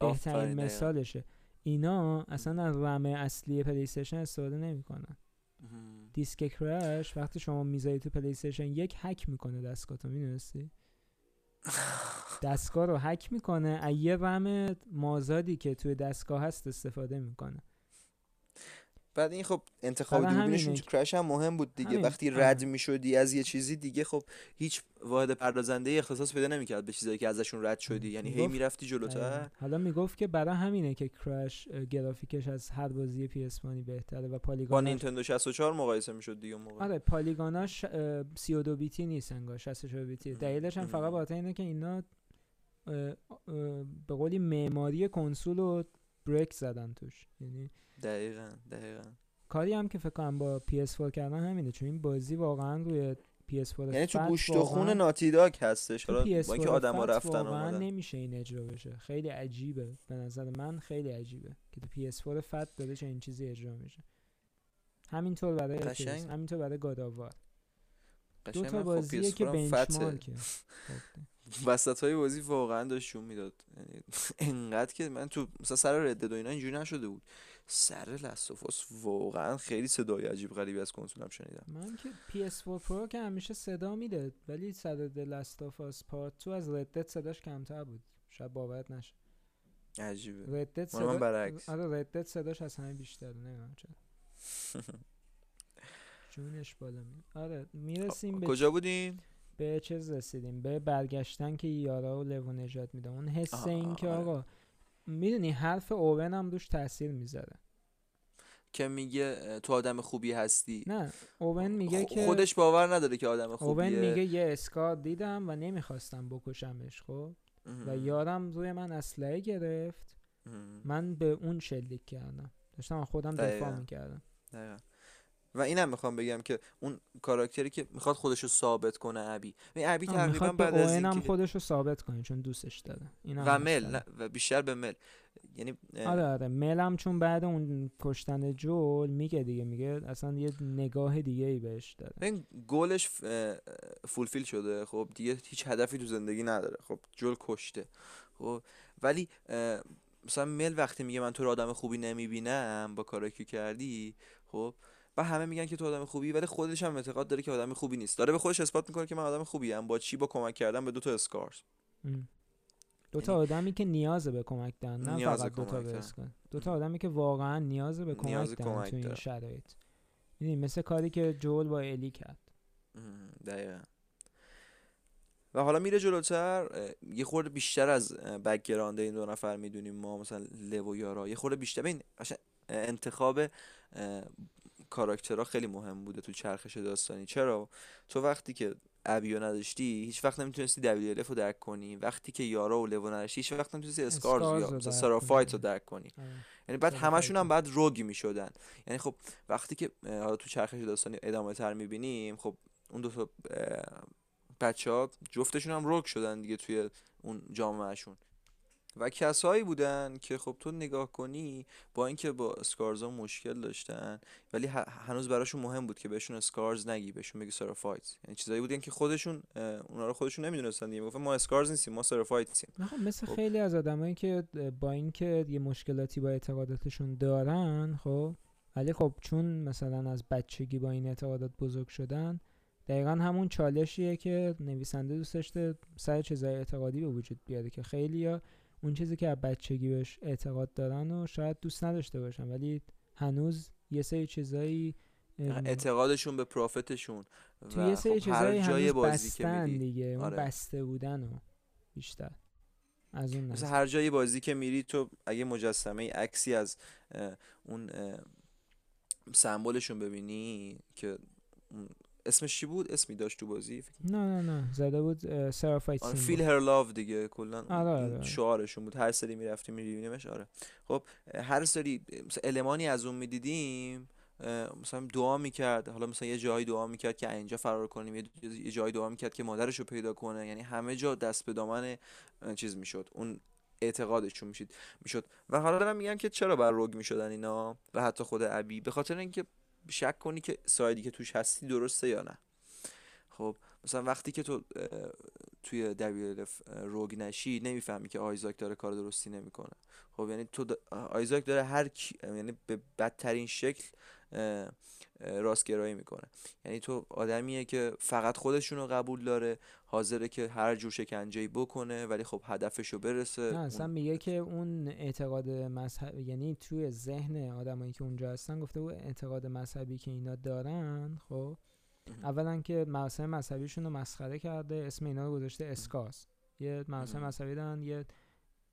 بهترین مثالشه. اینا اصلا از رم اصلی پلی استفاده نمی‌کنن. دیسک Crash وقتی شما می‌ذاری تو Play یک هک می‌کنه دستگاه تو می‌دونستی؟ دستگاه رو هک می‌کنه یه رم مازادی که توی دستگاه هست استفاده می‌کنه. بعد این خب انتخاب دوربینشون تو Crash هم مهم بود دیگه. وقتی رد می‌شدی از یه چیزی دیگه خب هیچ واحد پردازنده اختصاص پیدا نمی‌کرد به چیزایی که ازشون رد شدی. یعنی هی می‌رفتی جلوتر. حالا می‌گفت که برای همینه که Crash گرافیکش از هر بازی PS بهتره و پالیگون با نینتندو 64 مقایسه می‌شد دیگه موقع. آره پالیگوناش 32 بیتی نیست انگار 64 بیتی. دلیلش هم فقط بخاطر اینه که اینا به قولی معماری کنسول رو بریک زدن توش. یعنی دقیقا دقیقا. کاری هم که فکر کنم با PS4 کردن همینه چون این بازی واقعا روی PS4 یعنی تو گوشت و خون ناتی داگ هستش. حالا با اینکه آدما رفتن واقعا نمیشه این اجرا بشه. خیلی عجیبه. به نظر من خیلی عجیبه که تو PS4 فت داره چه این چیزی اجرا میشه. همینطور برای همینطور برای گاداوار دو تا خب بازیه که بنچمارکه وسط های بازی واقعا داشت شون می‌داد. یعنی انقدر که من تو مثلا سر رد و اینا اینجوری نشده بود. سر لستوفاس واقعا خیلی صدای عجیب غریبی از کنسولم شنیدم. من که PS4 Pro که همیشه صدا میده ولی سر لستوفاس پارت تو از ردت صداش کمتر بود. شاید باورت نشه. عجیبه. ردت صدا... من برعکس. آره ردت صداش از همه بیشتره نمی‌دونم چرا. جونش بالا می آره می‌رسیم به کجا بودیم؟ به چه رسیدیم به برگشتن که یارا و لو نجات میده. اون حس این که آره. آقا می‌دونی حرف اوون هم روش تاثیر می‌ذاره. که میگه تو آدم خوبی هستی. نه اوون میگه که خودش باور نداره که آدم خوبیه. اوون میگه یه اسکار دیدم و نمی‌خواستم بکشمش خب؟ و یارم روی من اسلحه گرفت. من به اون شلیک کردم. داشتم خودم دفاع می‌کردم. دقیقا. و اینم می‌خوام بگم که اون کاراکتری که می‌خواد خودش رو ثابت کنه ابی. و ابی تقریبا بعد از اینکه خودش رو ثابت کنه چون دوستش داره. و مل و بیشتر به مل. یعنی آره آره. ملم چون بعد اون کشتن جول میگه دیگه میگه اصلا یه نگاه دیگه ای بهش داره. این گلش فولفیل شده. خب دیگه هیچ هدفی تو زندگی نداره. خب جول کشته. خب ولی مثلا مل وقتی میگه من تو رو آدم خوبی نمی‌بینم با کاری که کردی خب و همه میگن که تو آدم خوبی ولی خودش هم اعتقاد داره که آدم خوبی نیست. داره به خودش اثبات می‌کنه که من آدم خوبی ام. با چی؟ با کمک کردن به دو تا اسکارز. دو تا یعنی آدمی که نیاز به کمک دارن نه فقط دو تا دو تا آدمی که واقعا نیاز به کمک دارن تو این شرایط. یعنی مثل کاری که جول با الی کرد. دقیقا. و حالا میره جلوتر یه خورده بیشتر از background این دو نفر می‌دونیم ما مثلا لو و یارا. یه خورده بیشتر این انتخاب کاراکترها خیلی مهم بوده تو چرخش داستانی. چرا؟ تو وقتی که ابیو نداشتی هیچ وقت نمی‌تونستی WLF رو درک کنی. وقتی که یارا و لو نداشتی هیچ وقت نمی‌تونستی Scars یا Seraphite رو درک کنی. آره. یعنی بعد همشون هم بعد روگی می‌شدن. یعنی خب وقتی که حالا تو چرخش داستانی ادامه تر می‌بینیم خب اون دو تا بچه ها جفتشون هم روگ شدن دیگه توی اون جامعهشون. و کسایی بودن که خب تو نگاه کنی با اینکه با اسکارزا مشکل داشتن ولی هنوز براشون مهم بود که بهشون اسکارز نگی بهشون بگی سرافایت یعنی چیزایی بودن که خودشون اونا رو خودشون نمی‌دونستن دیگه. گفتن ما اسکارز نیستیم ما سرافایت نیستیم. خب مثل خب. خیلی از آدمایی که با اینکه یه مشکلاتی با اعتقاداتشون دارن خب ولی خب چون مثلا از بچگی با این اعتقادات بزرگ شدن دقیقا همون چالشیه که نویسنده دوست داشته سر چیزای اعتقادی به وجود بیاره که خیلی اون چیزی که از بچگی بهش اعتقاد دارن و شاید دوست نداشته باشن ولی هنوز یه سری چیزایی اعتقادشون به پروفتشون تو یه سری خب چیزایی هر بازی بستن که دیگه اون آره. بسته بودن و بیشتر از اون مثلا هر جایی بازی که میری تو اگه مجسمه عکسی از اون سمبولشون ببینی که اسمش چی بود؟ اسمی داشت تو بازی؟ نه نه نه. زده بود سرافایت فیل هر لاو دیگه کلا آره، آره، آره. شعارشون بود. هر سری می‌رفتیم میبینیمش آره. خب هر سری مثلا المانی از اون می‌دیدیم مثلا دعا می‌کرد. حالا مثلا یه جایی دعا می‌کرد که اینجا فرار کنیم یه جایی دعا می‌کرد که مادرش رو پیدا کنه. یعنی همه جا دست به دامن چیز می‌شد. اون اعتقادشون میشید می‌شد. و حالا دارم میگم که چرا بر روگ می‌شدن اینا؟ و حتی خود ابی. به خاطر اینکه شک کنی که سایدی که توش هستی درسته یا نه خب مثلا وقتی که تو توی WLF روگ نشی نمی‌فهمی که آیزاک داره کار درستی نمی‌کنه خب یعنی تو آیزاک داره هر. یعنی به بدترین شکل راستگرایی می‌کنه. یعنی تو آدمیه که فقط خودشون رو قبول داره حاضره که هر جور شکنجه بکنه ولی خب هدفش رو برسه. نه اصلا میگه که اون اعتقاد مذهب یعنی توی ذهن آدمایی که اونجا هستن گفته او اعتقاد مذهبی که اینا دارن خب اولا که مراسم مذهبیشون رو مسخره کرده اسم اینا رو گذاشته اسکاس. یه مراسم مذهبی دارن یه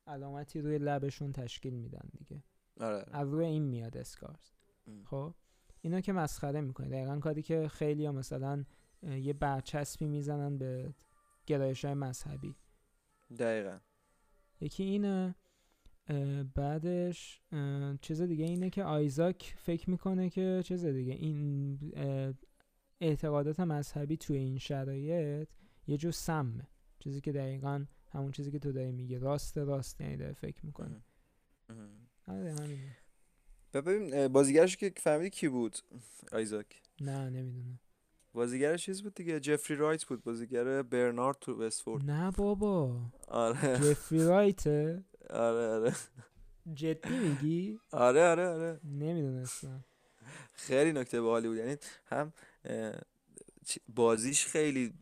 علامتی روی لبشون تشکیل میدن دیگه. آره. از روی این میاد اسکارز خب؟ اینا که مسخره می‌کنه. دقیقا کاری که خیلی ها مثلا یه برچسبی می‌زنن به گرایش های مذهبی. دقیقا. یکی اینه بعدش چیز دیگه اینه که آیزاک فکر می‌کنه که چیز دیگه این اعتقادات مذهبی توی این شرایط یه جو سمه. چیزی که دقیقا همون چیزی که تو داری میگه راست راست یعنی داره فکر می‌کنه. آره ببین بازیگرش که فهمیدی کی بود؟ آیزاک. نه نمی‌دونم. بازیگرش چیز بود دیگه؟ جفری رایت بود بازیگر برنارد تو وستفورد. نه بابا. آره. جفری رایت آره آره. جدی میگی؟ آره آره آره. نمی‌دونستم. خیلی نکته باحالی بود. یعنی هم بازیش خیلی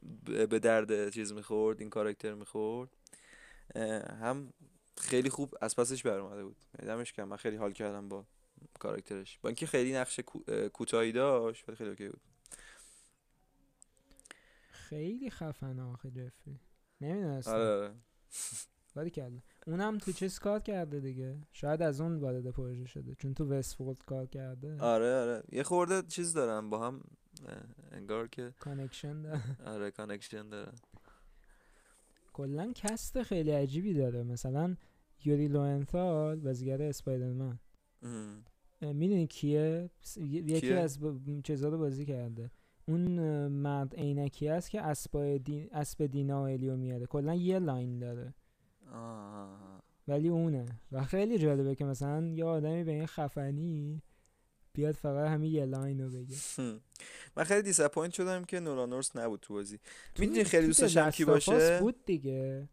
به درد چیز می‌خورد این کاراکتر می‌خورد. هم خیلی خوب از پسش برآمده بود. دمش گرم من خیلی حال کردم با کاراکترش. با اینکه خیلی نقش کوتاهی داشت ولی خیلی OK بود. خیلی خفنه آخه جفری نمی‌دونستم آره آره. ولی اونم تو چیز کار کرده دیگه. شاید از اون وارد پروژه شده. چون تو Westworld کار کرده. آره آره. یه خورده چیز دارم با هم انگار که connection داره. آره connection داره. کلا cast خیلی عجیبی داره. مثلا یوری لوئنثال بازیگر اسپایدرمن. می‌دونی کیه؟ یکی از چیزا رو بازی کرده. اون مرد عینکی است که اسب دی... اسب دینا و الیو میاره. کلا یه line داره. ولی اونه. و خیلی جالبه که مثلا یه آدمی به این خفنی بیاد فقط همین یه line رو بگه. من خیلی disappoint شدم که نولان نورث نبود تو بازی. می‌دونی خیلی دوست داشتم کی باشه؟ بود دیگه.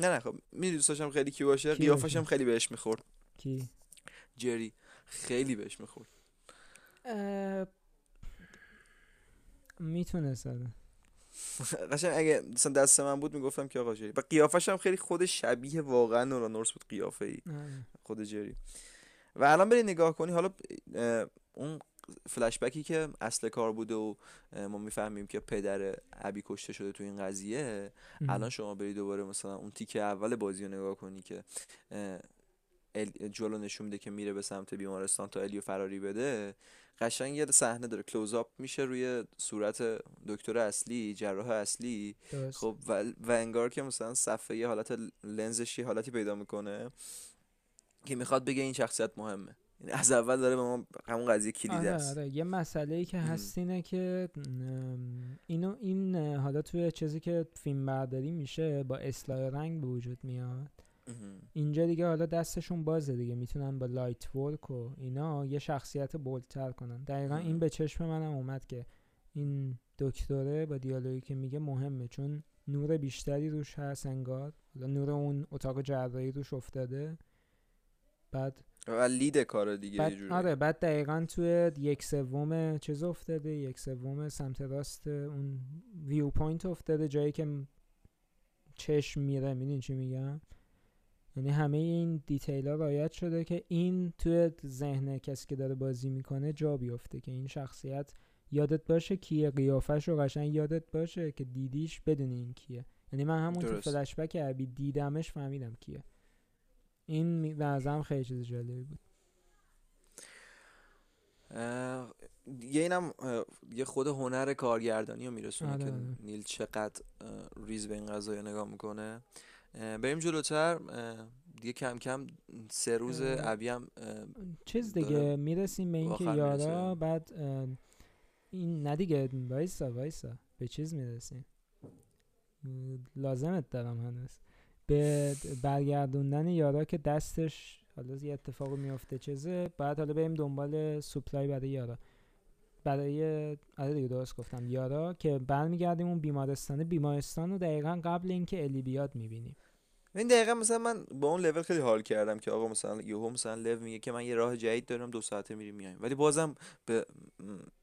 نه نه خب می‌دونی دوست داشتم خیلی کی باشه؟ قیافش هم خیلی بهش می‌خورد. کی؟ جری خیلی بهش می‌خورد. می‌تونست قشنگ اگه مثلا دست من بود می‌گفتم که آقا جری. و قیافش هم خیلی خود شبیه واقعا نولان نورث بود قیافه ای خود جری. و الان بری نگاه کنی حالا اون فلش بکی که اصل کار بوده و ما می‌فهمیم که پدر ابی کشته شده تو این قضیه الان شما بری دوباره مثلا اون تیکه اول بازی رو نگاه کنی که جلو نشون میده که میره به سمت بیمارستان تا الیو فراری بده قشنگ یه صحنه داره. کلوز اپ میشه روی صورت دکتر اصلی جراح اصلی. خب و, و انگار که مثلا صفحه یه حالت لنزش یه حالتی پیدا می‌کنه که می‌خواد بگه این شخصیت مهمه. یعنی از اول داره به ما همون قضیه کلیده آره است. آره. یه مسئله ای که هست اینه که اینو این حالا توی چیزی که فیلم برداری میشه با اصلاح رنگ به وجود میاد. اینجا دیگه حالا دستشون بازه دیگه. می‌تونن با لایت ورک و اینا یه شخصیت بولتر کنن. دقیقا این به چشم منم اومد که این دکتره با دیالوگی که میگه مهمه. چون نور بیشتری روش هست انگار. نور اون اتاق جراحی روش افتاده. بعد و لید کار دیگه بعد آره بعد دقیقا توی یک سوم چیز افتاده. یک سوم سمت راست اون view point افتاده. جایی که چشم میره. میدین چی میگم؟ یعنی همه این detail ها رعایت شده که این توی ذهن کسی که داره بازی می‌کنه جا بیفته که این شخصیت یادت باشه کیه قیافش رو قشنگ یادت باشه که دیدیش بدون این کیه. یعنی من همون تو فلش بک عبی دیدمش فهمیدم کیه. این به خیلی چیز جالبی بود. یه اینم یه خود هنر کارگردانی رو میرسونه آره، که آره. نیل چقدر ریز به این قضایی نگاه می‌کنه. بریم جلوتر. دیگه کم کم سه روز عبی هم چیز دیگه می‌رسیم به اینکه یارا بعد این نه دیگه وایسا وایسا. به چیز می‌رسیم. لازمت دارم هنوز. به برگردوندن یارا که دستش حالا یه اتفاق میافته چیزه. بعد حالا بریم دنبال سوپلای برای یارا. برای آره دیگه درست گفتم یارا که برمیگردیم اون بیمارستانه. بیمارستان رو دقیقا قبل اینکه الی بیاد می‌بینیم. این دقیقا مثلا من با اون لول خیلی حال کردم که آقا مثلا یهو مثلا لو میگه که من یه راه جدید دارم دو ساعته میریم میایم ولی بازم به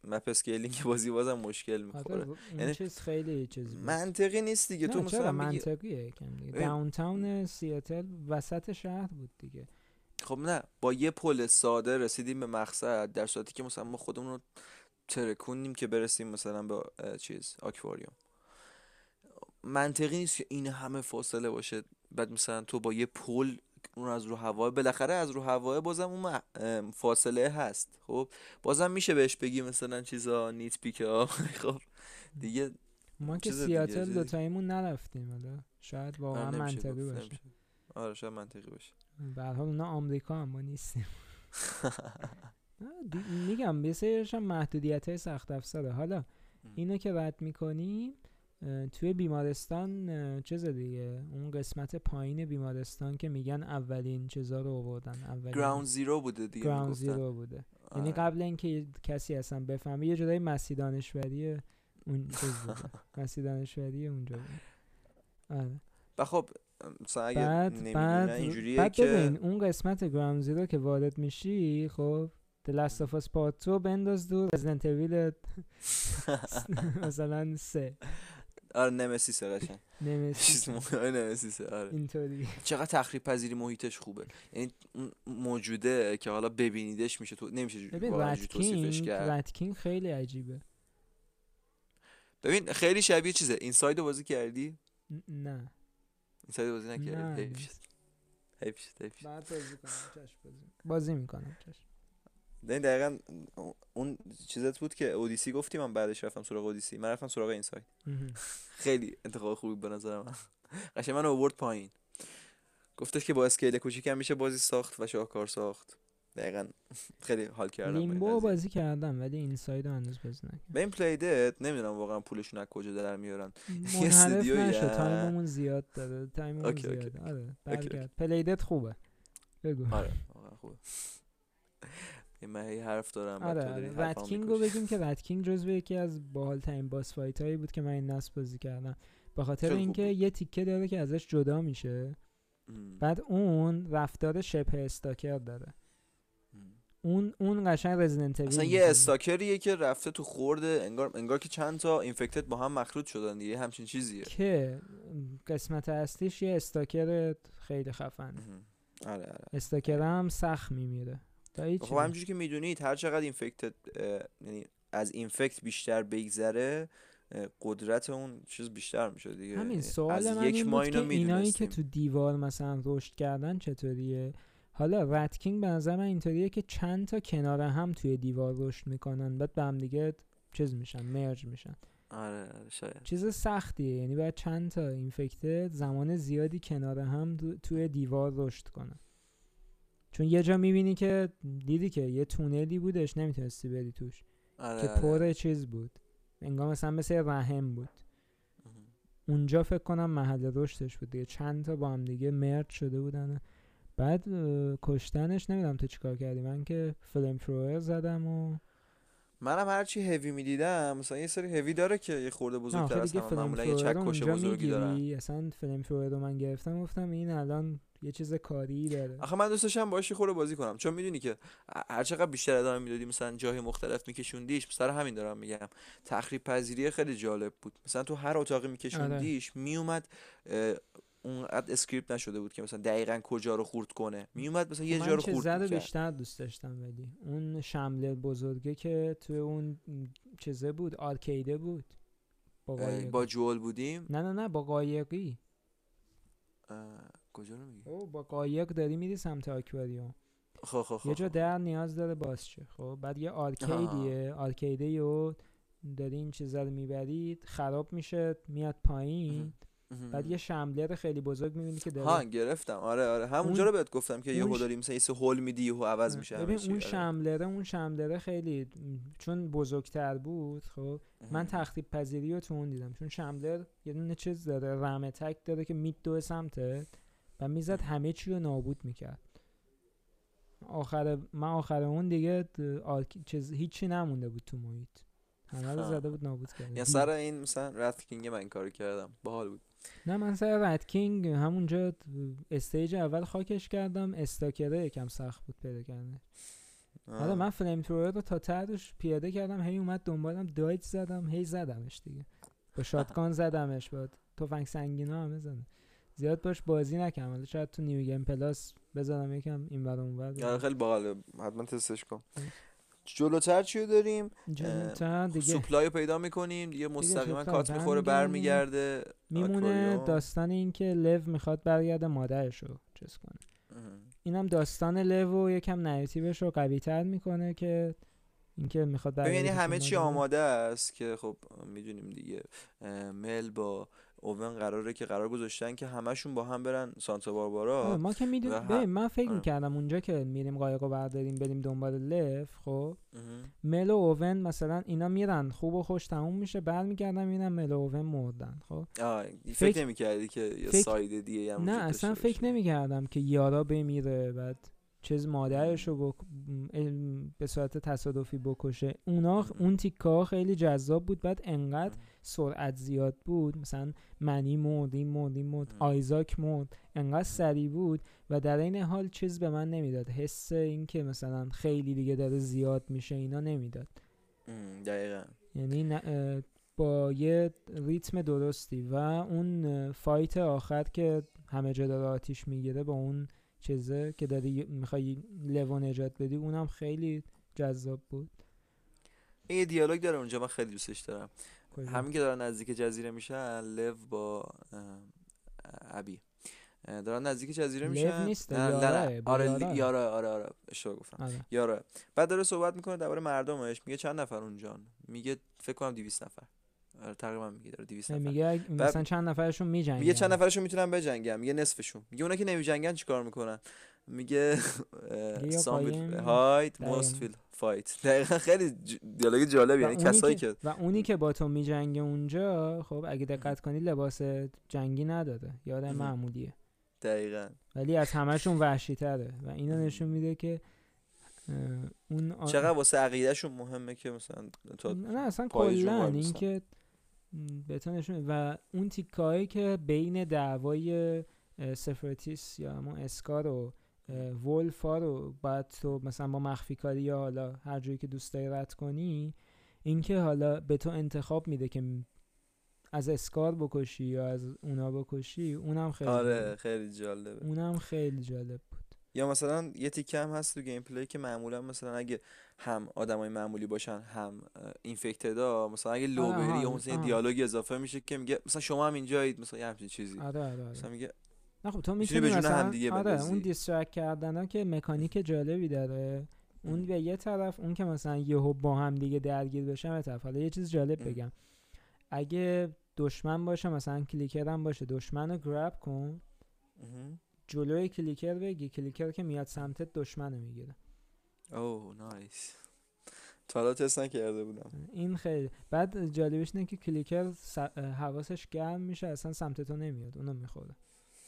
map scaling بازی بازم مشکل می‌خوره. یعنی چیز خیلی چیز منطقی نیست دیگه. تو مثلا منطقیه کم دیگه downtown سیاتل وسط شهر بود دیگه. خب نه با یه پل ساده رسیدیم به مقصد در صورتی که مثلا ما خودمون رو ترکونیم که برسیم مثلا به چیز آکواریوم. منطقی نیست که این همه فاصله باشه. بعد مثلا تو با یه پل اون از رو هوا بالاخره از رو هوا بازم اون فاصله هست. خب بازم میشه بهش بگی مثلا چیزا نیت پیک ها. خب دیگه ما که سیاتل دو تایمون نرفتیم حالا شاید واقعا منطقی باشه. آره شاید منطقی باشه. به حال اونا آمریکا هم ما نیستیم. میگم بسیارش هم محدودیت های سخت افزاره. حالا اینو که رد می‌کنیم توی بیمارستان چیز دیگه اون قسمت پایین بیمارستان که میگن اولین چیزا رو آوردن اولین گراوند زیرو بوده دیگه گراوند زیرو بوده. یعنی قبل اینکه کسی اصلا بفهمه یه جدای مسی دانشوری اون چیز بوده. مسی دانشوری اونجا بود آره. و خب بعد بعد بعد که اون قسمت گراوند زیرو که وارد میشی خب The Last of Us Part 2 بنداز دور Resident Evil مثلا سه. آره نمسیس قشنگ. نمسیس نمسیس آره اینطوری. چقدر تخریب پذیری محیطش خوبه. یعنی موجوده که حالا ببینیدش میشه تو نمیشه توصیفش کرد. Rat King خیلی عجیبه. ببین خیلی شبیه چیزه؟ Inside بازی کردی؟ نه. Inside بازی نکردی؟ حیف حیف حیف بعد بازی کنم چشم بازی بازی می‌کنم چشم. این دقیقا اون چیزت بود که اودیسی گفتی من بعدش رفتم سراغ اودیسی من رفتم سراغ Inside خیلی انتخاب خوبی به نظر من. قشنگ من اوورد پایین. گفتش که با scale کوچیکم میشه بازی ساخت و شاهکار ساخت. دقیقا خیلی حال کردم Limbo بازی کردم ولی Inside هنوز بازی نکردم. به این Playdead نمی‌دونم واقعا پولشون از کجا در میارن. یه استودیو نشد time مون زیاد داره. time مون زیاد. آره Playdead خوبه. بگو. آره واقعا خوبه. من هی حرف دارم آره, آره. رد رو بگیم که Rat King جزو یکی از باحال ترین boss fight هایی بود که من این نسل بازی کردم. به خاطر اینکه یه تیکه داره که ازش جدا میشه. بعد اون رفتار شبه stalker داره. اون اون قشنگ رزیدنت اصلا یه stalker یه که رفته تو خورده انگار انگار که چند تا infected با هم مخلوط شدن دیگه همچین چیزیه. که قسمت اصلیش یه استاکر خیلی خفن آره آره. استاکر هم سخت میمیره. خب همجوری که می‌دونید هر چقدر اینفکت یعنی از اینفکت بیشتر بگذره قدرت اون چیز بیشتر میشه دیگه. همین سوال من یک این که اینایی که تو دیوار مثلا رشد کردن چطوریه؟ حالا رتکینگ به نظر من اینطوریه که چند تا کنار هم توی دیوار رشد می‌کنن بعد به هم دیگه چیز میشن مرج میشن. آره, آره، شاید. چیز سختیه یعنی باید چند تا اینفکته زمان زیادی کنار هم توی دیوار رشد کنن. چون یه جا می‌بینی که دیدی که یه تونلی بودش نمی‌تونستی بری توش. آره که پر آره. چیز بود. انگار مثلا مثل رحم بود. اونجا فکر کنم محل رشدش بود دیگه. چند تا با هم دیگه مرد شده بودن. بعد کشتنش نمی‌دونم تو چیکار کردی. من که فلم فروئر زدم و منم هرچی هوی می‌دیدم مثلا یه سری هوی داره که یه خورده بزرگتر از معمولا یه چکش بزرگی داره اصلا flamethrower رو من گرفتم گفتم این الان یه چیز کاری داره. آخه من دوست داشتم باهاش خوره بازی کنم. چون می‌دونی که هر چقدر بیشتر ادامه می‌دادی مثلا جای مختلف میکشوندیش سر همین دارم میگم. تخریب پذیری خیلی جالب بود. مثلا تو هر اتاقی میکشوندیش آره. میومد اونقدر script نشده بود که مثلا دقیقا کجا رو خورد کنه. میومد مثلا یه جا رو خورد بیشتر دوست داشتم ولی اون شمله بزرگه که تو اون چیزه بود آرکیده بود. با, با جول بودیم؟ نه نه نه با قایقی. کجا رو میگی؟ او با قایق داری میری سمت آکواریوم خب خب خب یه جا در نیاز داره باز شه. خب بعد یه آرکیدیه. آرکیده یو داری این چیزا رو می‌برید خراب میشه میاد پایین. بعد یه شملر خیلی بزرگ می‌بینی که داره ها گرفتم. آره آره. همونجا رو بهت گفتم که یهو داری مثلا یه هول میدی یهو عوض میشه ببین اون آره. شملره اون شملره خیلی چون بزرگتر بود خب من تخریب پذیری رو تو اون دیدم. چون شملر یه دونه چیز داره رمه تک داره که میت دو سمته و می‌زد همه چی رو نابود می‌کرد. آخر من آخر اون دیگه چیز هیچی نمونده بود تو محیط. همه رو زده بود نابود کرد یا سر این مثلا رات کینگ من کارو کردم. باحال بود. نه من سر Rat King همونجا stage اول خاکش کردم. stalker ه یکم سخت بود پیدا کردن. حالا من flamethrower رو تا تهش پیاده کردم هی اومد دنبالم dodge زدم هی زدمش دیگه. با shotgun زدمش با تفنگ سنگینا همه زدم زیاد باش بازی نکردم ولی شاید تو new game plus بزنم یکم این ور اون ور. آره، خیلی باحاله. حتما تستش کن. جلوتر چی داریم؟ جلوتر دیگه. supply پیدا می‌کنیم. دیگه مستقیما cut می‌خوره برمیگرده. میمونه داستان این که لو می‌خواد برگرده مادرش رو چیز کنه. اینم داستان لو و یکم نریتیوش رو قوی تر می‌کنه که اینکه می‌خواد یعنی همه چی آماده است که خب می‌دونیم دیگه. مل با اوون قراره که قرار گذاشتن که همشون با هم برن سانتا باربارا. ما که می‌دونیم من فکر آره. می‌کردم اونجا که میریم قایق رو برداریم بریم دنبال لف خب؟ مل و اوون مثلا اینا میرن خوب و خوش تموم میشه. برمیگردن میرن مل و اوون مردن خب؟ فکر, فکر نمی‌کردی که یه ساید دیگه هم نه اصلا فکر نمی‌کردم که یارا بمیره بعد چیز مادرش رو بک... به صورت تصادفی بکشه. اونا اون تیکا خیلی جذاب بود بعد انقدر سرعت زیاد بود مثلا منی مرد این مرد این مرد آیزاک مرد انقدر سریع بود و در این حال چیز به من نمی‌داد. حس این که مثلا خیلی دیگه داره زیاد میشه اینا نمی‌داد. دقیقا. یعنی با یه ریتم درستی و اون فایت آخر که همه جا داره آتیش می‌گیره با اون چیزه که داری می‌خوای لو نجات بدی اونم خیلی جذاب بود. این دیالوگ داره اونجا من خیلی دوستش دارم. همین که دارن نزدیک جزیره میشن لو با ابی. دارن نزدیک جزیره میشن. نیست؟ نه آره یاره آره آره. اشتباه گفتم. یاره بعد داره صحبت می‌کنه درباره مردمش. میگه چند نفر اونجان؟ میگه فکر کنم 200 نفر. آره تقریبا میگه داره 200 نفر. میگه مثلا چند نفرشون میجنگن. میگه چند نفرشون می‌تونن بجنگن. میگه نصفشون. میگه اونا که نمیجنگن چیکار می‌کنن؟ میگه سام هایت موست فیل فایت. دقیقا خیلی دیالوگ جالبی یعنی کسایی که و اونی که با تو میجنگه اونجا خب اگه دقت کنی لباس جنگی نداره یاد معمولیه. دقیقا. ولی از همشون وحشی تره و اینا نشون میده که اون آ... چقدر واسه عقیدهشون مهمه که مثلا تا نه اصلا کلا این که بهتون و اون تیکایی که بین دعوای سفرتیس یا همون اسکار و ولفا رو باید تو مثلا با مخفی کاری یا حالا هر جایی که دوست داری رد کنی اینکه حالا به تو انتخاب میده که از Scar بکشی یا از اونا بکشی اونم خیلی آره خیلی جالبه. اونم خیلی جالب بود. یا مثلا یه تیکه هم هست تو gameplay که معمولا مثلا اگه هم آدمای معمولی باشن هم infected ا مثلا اگه لو بری یا مثلا دیالوگ اضافه میشه که میگه مثلا شما هم اینجایید مثلا یه همچین چیزی. آره آره, آره. مثلا میگه نه خب تو می‌تونی مثلا آره اون distract کردن ها که مکانیک جالبی داره. اون به یه طرف اون که مثلا یهو با هم دیگه درگیر بشن به طرف. حالا یه چیز جالب بگم. اگه دشمن باشه مثلا clicker هم باشه دشمن رو grab کن. جلوی clicker بگی. clicker که میاد سمتت دشمن رو می‌گیره. اوه nice. تا حالا تست نکرده بودم. این خیلی بعد جالبش اینه که clicker حواسش گرم میشه اصلا سمت تو نمیاد. اونو می‌خوره.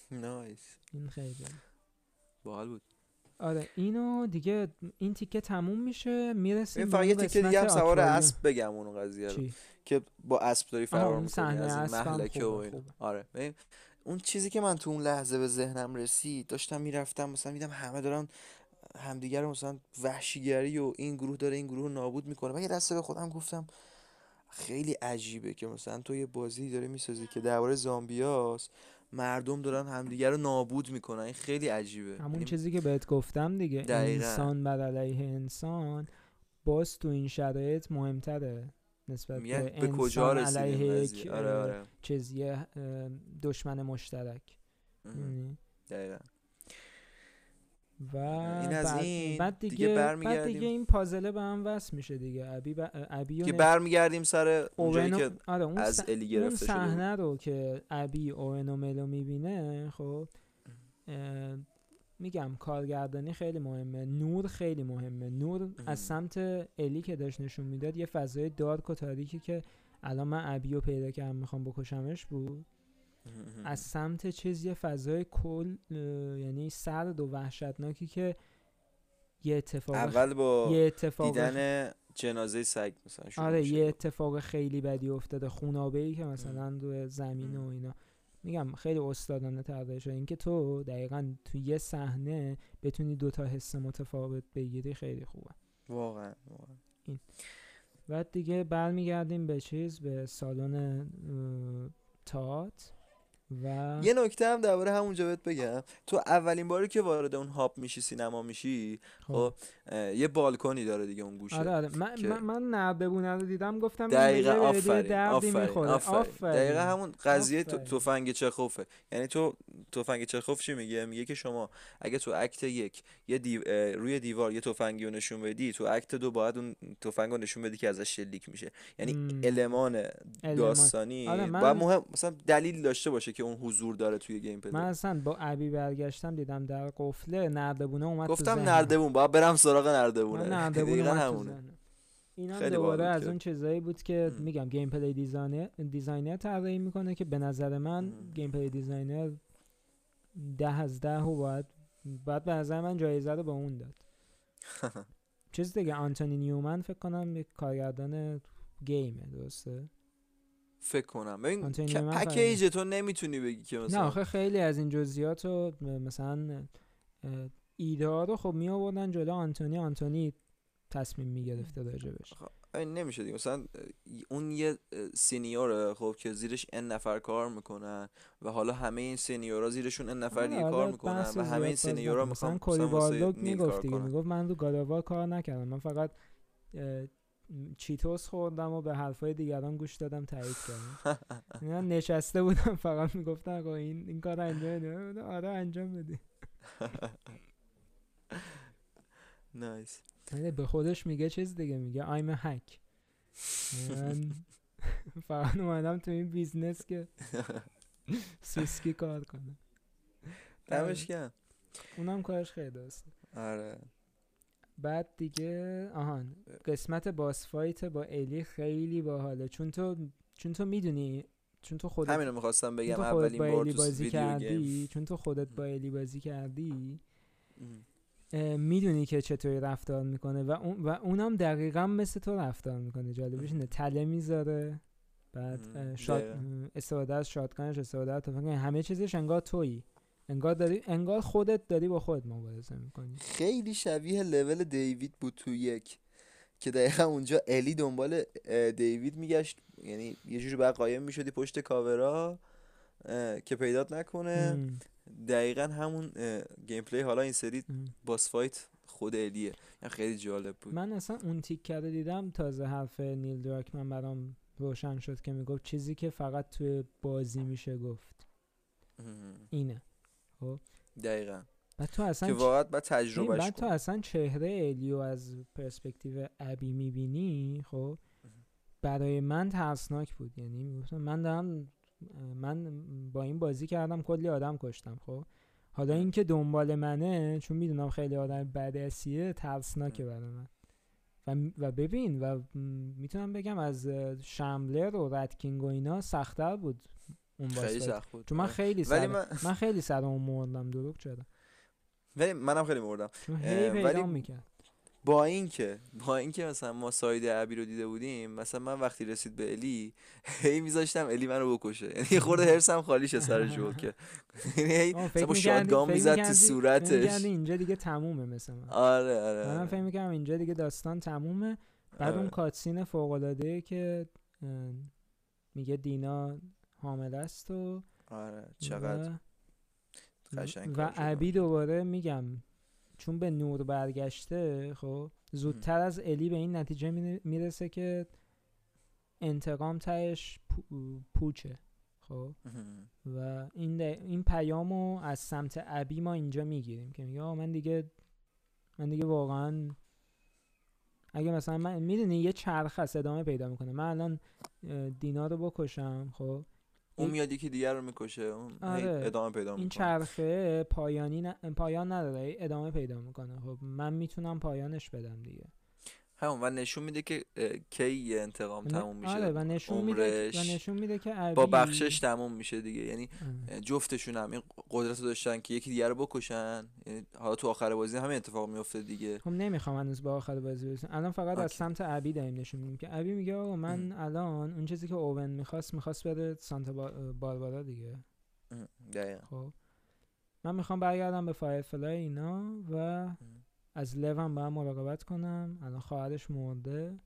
nice این خیلی باحال. بود. آره اینو دیگه این تیکه تموم میشه می‌رسیم فقط یه تیکه دیگه هم سوار اسب بگم اون قضیه رو. که با اسب داری فرار می‌کنی از این محلکه و این. آره اون چیزی که من تو اون لحظه به ذهنم رسید داشتم می‌رفتم مثلا میدم همه دارن همدیگه رو مثلا وحشیگری و این گروه داره این گروه نابود می‌کنه. من یه دسته به خودم گفتم خیلی عجیبه که مثلا تو یه بازی داره می‌سازی که درباره زامبیاست. مردم دارن همدیگه رو نابود می‌کنن. این خیلی عجیبه. همون یعنی چیزی که بهت گفتم دیگه. دقیقا. انسان بر علیه انسان باز تو این شرایط مهمتره نسبت به, به کجا علیه یک آره آره. چیزی دشمن مشترک. یعنی دقیقا. و این از بعد این بعد دیگه, دیگه بعد دیگه این پازله به هم وصل میشه دیگه. ابی ب... ابی که برمیگردیم سر اونجایی که آره اون از الی گرفته اون صحنه رو که ابی اوون و ملو می‌بینه خب میگم کارگردانی خیلی مهمه. نور خیلی مهمه. نور از سمت الی که داشت نشون می‌داد یه فضای دارک و تاریکی که الان من ابی رو پیدا کردم می‌خوام بکشمش بود. از سمت چیز یه فضای کل یعنی سرد و وحشتناکی که یه اتفاق اول با یه اتفاق دیدن جنازه سگ مثلا آره یه اتفاق خیلی بدی افتاده خونابه ای که مثلا رو زمین و اینا. میگم خیلی استادانه طراحی شده. اینکه تو دقیقا تو یه صحنه بتونی دوتا حس متفاوت بگیری خیلی خوبه. واقعا واقعا. این. بعد دیگه برمیگردیم به چیز به سالن تات و یه نکته هم درباره همونجا بهت بگم. تو اولین باری که وارد اون هاب میشی سینما میشی خب, خب، یه بالکنی داره دیگه اون گوشه. آره آره. من که... من, من رو دیدم گفتم دقیقا آفرین آفرین, آفرین. دقیقا همون قضیه تفنگ چخوفه. یعنی تو تفنگ چخوف چی میگه؟ میگه که شما اگه تو act یک یه دیو... روی دیوار یه تفنگی رو نشون بدی تو act دو باید اون تفنگ رو نشون بدی که ازش شلیک میشه. یعنی المان داستانی آره من... مهم مثلا دلیل داشته باشه که اون حضور داره توی gameplay. من اصلا با ابی برگشتم دیدم در قفله نردبونه اومد گفتم نردبون با برم سراغ نردبونه. نردبونه همونه. این هم دوباره از اون چیزایی بود که ام. میگم gameplay designer designer طراحی می‌کنه که به نظر من gameplay designer ده از ده و باید باید به نظر من جایزه رو به اون داد. چیز دیگه آنتونی نیومن فکر کنم یک کارگردان game ه درسته؟ فکر کنم. ببین پکیج تو نمی‌تونی بگی که مثلا نه آخه خیلی از این جزئیات رو مثلا ایده رو خب می آوردن جلو آنتونی آنتونی تصمیم می‌گرفته راجبش خب نمیشه دیگه. مثلا اون یه سینیوره خب که زیرش ان نفر کار می‌کنن و حالا همه این سینیورا زیرشون ان نفر دیگه کار می‌کنن و همه این سینیورا مثلا کولی بالوگ می‌گفت دیگه. می‌گفت من رو گالاوا کار نکردم. من فقط چیتوس خوردم و به حرفای دیگران گوش دادم تایید کردم. من نشسته بودم فقط می‌گفتم این این کار انجام بده. آره انجام بده. nice به خودش میگه چیز دیگه میگه I'm a hack. من فقط اومدم تو این business که سوسکی کار کنم. دمش اونم کارش خیلی درسته. آره. بعد دیگه آهان قسمت boss fight با الی خیلی باحاله. چون تو چون تو می‌دونی چون تو خودت همینو می‌خواستم بگم اولین بار تو بازی کردی چون تو خودت با الی بازی کردی می‌دونی که چطوری رفتار می‌کنه و, اون و اونم دقیقا مثل تو رفتار می‌کنه جالبش اینه تله می‌ذاره بعد شاد استفاده از شادگانش استفاده از همه چیزش انگار تویی. انگار داری انگار خودت داری با خودت مبارزه می‌کنی. خیلی شبیه لول دیوید بود تو یک که دقیقا اونجا الی دنبال دیوید میگشت. یعنی یه جوری باید قایم می‌شدی پشت کاورا که پیدات نکنه. دقیقا همون gameplay حالا این سری boss fight خود الیه یعنی خیلی جالب بود. من اصلا اون تیک کرده دیدم تازه حرف نیل دراکمن برام روشن شد که می‌گفت چیزی که فقط توی بازی میشه گفت. اینه. خب. دقیقا. بعد تو اصلا که واقعا بعد تجربهش بعد تو اصلا چهره الیو از پرسپکتیو ابی می‌بینی خب. برای من ترسناک بود. یعنی می‌گفتم من دارم من با این بازی کردم کلی آدم کشتم خب. حالا اینکه دنبال منه چون می‌دونم خیلی آدم بدسیه ترسناکه برای من. و, و ببین و می‌تونم بگم از شملر و ردکینگ و اینا سختتر بود اون خیلی سخت بود. چون من. خیلی سر من... من خیلی سرمو مردم دروغ چرا؟ ولی منم خیلی مردم ولی می‌کرد. با اینکه با اینکه مثلا ما ساید ابی رو دیده بودیم مثلا من وقتی رسید به الی هی میذاشتم الی منو بکشه. یعنی خورده هرسم خالیش سرش بود که یعنی شاتگان می‌زد تو صورتش. اینجا دیگه تمومه مثلا. آره آره من فکر می‌کنم اینجا دیگه داستان تمومه. بعد اون آره. کاتسین فوق العاده که میگه دینا حامل است و آره چقدر و, و عبی دوباره میگم چون به نور برگشته خب زودتر از الی به این نتیجه می‌رسه که انتقام تهش پوچه خب. و این این پیامو از سمت ابی ما اینجا می‌گیریم که میگه من دیگه من دیگه واقعا اگه مثلا من می‌دونی یه چرخ هست ادامه پیدا می‌کنه. من الان دینا رو بکشم خب اون میاد یکی دیگر رو می‌کشه اون آره. ادامه پیدا می‌کنه. این چرخه پایانی پایان نداره ادامه پیدا می‌کنه. خب من می‌تونم پایانش بدم دیگه. همون و نشون میده که کی انتقام تموم میشه آره و نشون میده و نشون میده که با بخشش تموم میشه دیگه. یعنی جفتشون هم این قدرت رو داشتن که یکی دیگر رو بکشن. یعنی حالا تو آخر بازی همین اتفاق میفته دیگه. خب نمی‌خوام هنوز با آخر بازی برسیم. الان فقط از سمت ابی داریم نشون میدیم که ابی میگه آقا من الان اون چیزی که اوون می‌خواست می‌خواست بره سانتا باربارا دیگه. خب. من می‌خوام برگردم به فایرفلای اینا و از لوم با مراقبت کنم. الان خواهرش مرده.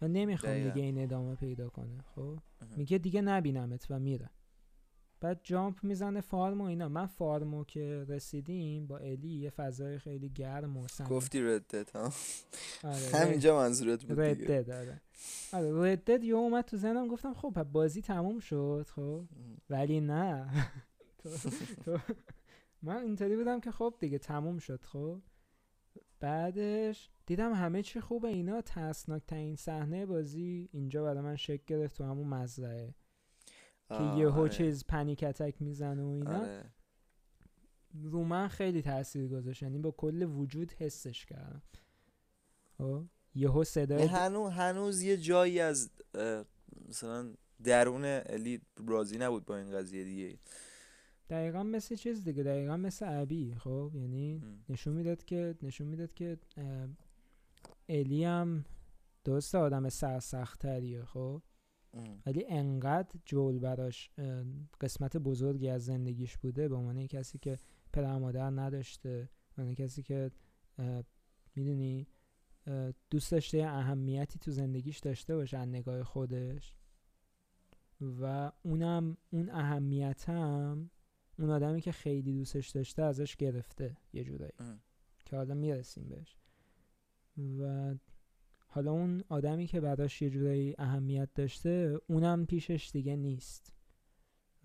و نمی‌خوام دیگه این ادامه پیدا کنه خب؟ میگه دیگه نبینمت و میره. بعد جامپ می‌زنه فارم و اینا. من فارمو که رسیدیم با الی یه فضای خیلی گرم و سنگ گفتی ردت ها؟ آره همینجا منظورت بود ردت آره. آره ردت یه اومد تو ذهنم گفتم خب بازی تموم شد خب؟ ولی نه. من اینطوری بودم که خب دیگه تموم شد خب؟ بعدش دیدم همه چی خوبه اینا ترسناک ترین صحنه بازی اینجا برای من شکل گرفت تو همون مزرعه. که یه آره. چیز پنیک اتک می‌زنه و اینا. آره. رو من خیلی تاثیر گذاشت یعنی با کل وجود حسش کردم. خب؟ یهو صدای هنوز هنوز یه جایی از مثلا درون الی راضی نبود با این قضیه دیگه. دقیقا مثل چیز دیگه دقیقا مثل عبی خب؟ یعنی نشون می‌داد که نشون می‌داد که الی هم دوست آدم سرسختریه خب؟ ولی انقدر جول براش قسمت بزرگی از زندگیش بوده به عنوان کسی که پدر مادر نداشته به کسی که می‌دونی دوست داشته اهمیتی تو زندگیش داشته باشه از نگاه خودش. و اونم اون اهمیت هم اون آدمی که خیلی دوستش داشته ازش گرفته یه جورایی. که حالا می‌رسیم بهش. و حالا اون آدمی که براش یه جورایی اهمیت داشته اونم پیشش دیگه نیست.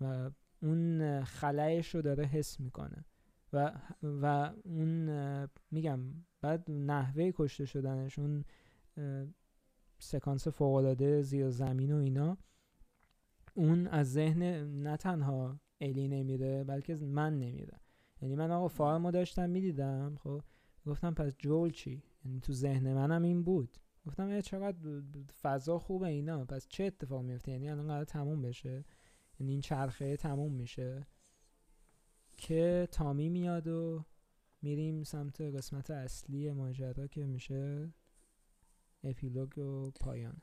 و اون خلایش رو داره حس می‌کنه. و و اون میگم بعد نحوه کشته شدنش اون سکانس فوقالعاده زیر زمین و اینا اون از ذهن نه تنها الی نمیره بلکه من نمیره. یعنی من آقا فارمو داشتم می‌دیدم خب؟ گفتم پس جول چی؟ یعنی تو ذهن منم این بود. گفتم چقدر فضا خوبه اینا. پس چه اتفاق میفته یعنی الان قرار تموم بشه. یعنی این چرخه تموم میشه. که تامی میاد و میریم سمت قسمت اصلی ماجرا که میشه اپیلوگ و پایان.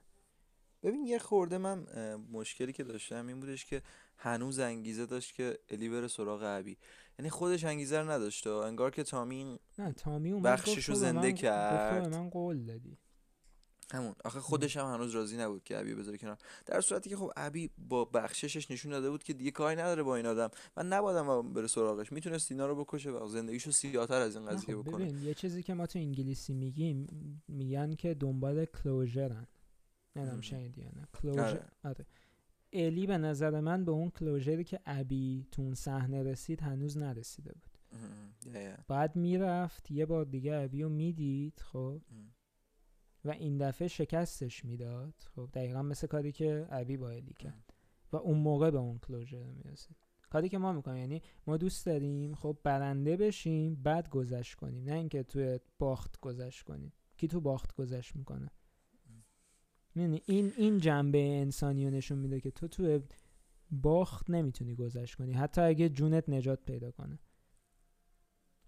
ببین یه خورده من مشکلی که داشتم این بودش که هنوز انگیزه داشت که الی بره سراغ عبی یعنی خودش انگیزه رو نداشت انگار که تامی نه تامی بخششو زنده کرد. من قول دادی. همون. آخه خودش هم هنوز راضی نبود که ابی بذاره کنار. در صورتی که خب ابی با بخششش نشون داده بود که دیگه کاری نداره با این آدم من نبادم بره سراغش. می‌تونست اینا رو بکشه و زندگیشو سیاتر از این قضیه خب بکنه. ببین یه چیزی که ما تو انگلیسی میگیم میگن که دنبال کلوژرن نمی‌دونم شنیدی یا نه. کلوژر آره. آره. الی به نظر من به اون کلوژری که ابی تو اون صحنه رسید هنوز نرسیده بود. بعد می‌رفت یه بار دیگه ابی رو می‌دید خب. و این دفعه شکستش می‌داد خب. دقیقا مثل کاری که عبی با الی کرد. و اون موقع به اون کلوژر می‌رسید. کاری که ما می‌کنیم یعنی ما دوست داریم خب برنده بشیم بعد گذشت کنیم. نه اینکه توی باخت گذشت کنیم. کی تو باخت گذشت می‌کنه؟ یعنی این این جنبه انسانی رو نشون میده که تو تو باخت نمی‌تونی گذشت کنی. حتی اگه جونت نجات پیدا کنه.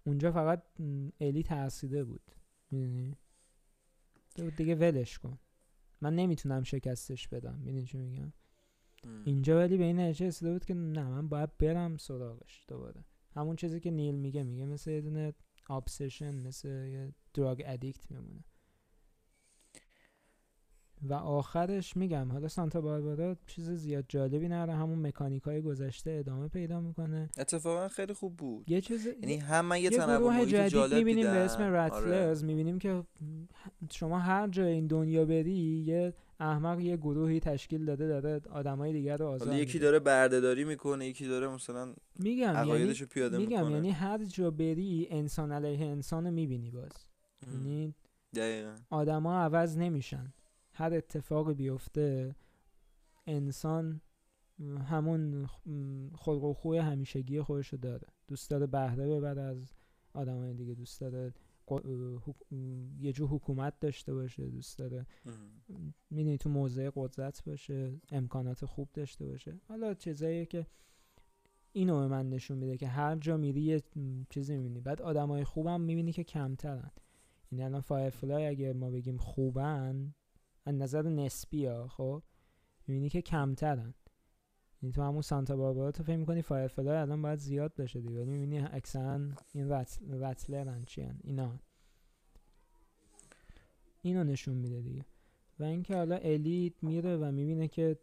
اونجا فقط الی ترسیده بود. می‌دونی؟ دیگه ولش کن. من نمی‌تونم شکستش بدم. می‌دونی چی میگم؟ اینجا ولی به این نتیجه رسیده بود که نه من باید برم سراغش دوباره. همون چیزی که نیل میگه میگه مثل یه دونه ابسشن مثل یه دراگ ادیکت میمونه. و آخرش میگم حالا سانتا باربارا چیز زیاد جالبی نره همون مکانیک های گذشته ادامه پیدا می‌کنه. اتفاقا خیلی خوب بود. یه چیز یعنی هم من یه, تنوع جدید می‌بینیم به اسم رتلرز آره. می‌بینیم که شما هر جای این دنیا بری یه احمق یه گروهی تشکیل داده داره آدمای دیگر رو آزاد یکی داره بردهداری می‌کنه یکی داره مثلا میگم یعنی پیاده میگم می‌کنه. یعنی هر جا بری انسان علیه انسان می‌بینی باز. یعنی آدما عوض نمیشن. هر اتفاقی بیفته انسان همون خلق و خوی همیشگی خودشو داره. دوست داره بهره ببره از آدمای دیگه دوست داره یه جو حکومت داشته باشه دوست داره می‌دونی تو موضع قدرت باشه امکانات خوب داشته باشه. حالا چیزایی که اینو به من نشون میده که هر جا میری یه چیزی می‌بینی. بعد آدمای خوبم می‌بینی که کمترن. این الان فایرفلای اگه ما بگیم خوبن از نظر نسبی ها خب؟ می‌بینی که کمترن. یعنی تو همون سانتا باربارا تو فکر می‌کنی فایرفلای الان باید زیاد بشه دیگه. ولی می‌بینی اکثرا این رتلرن چی اینا اینو نشون میده دیگه. و اینکه حالا الیت میره و می‌بینه که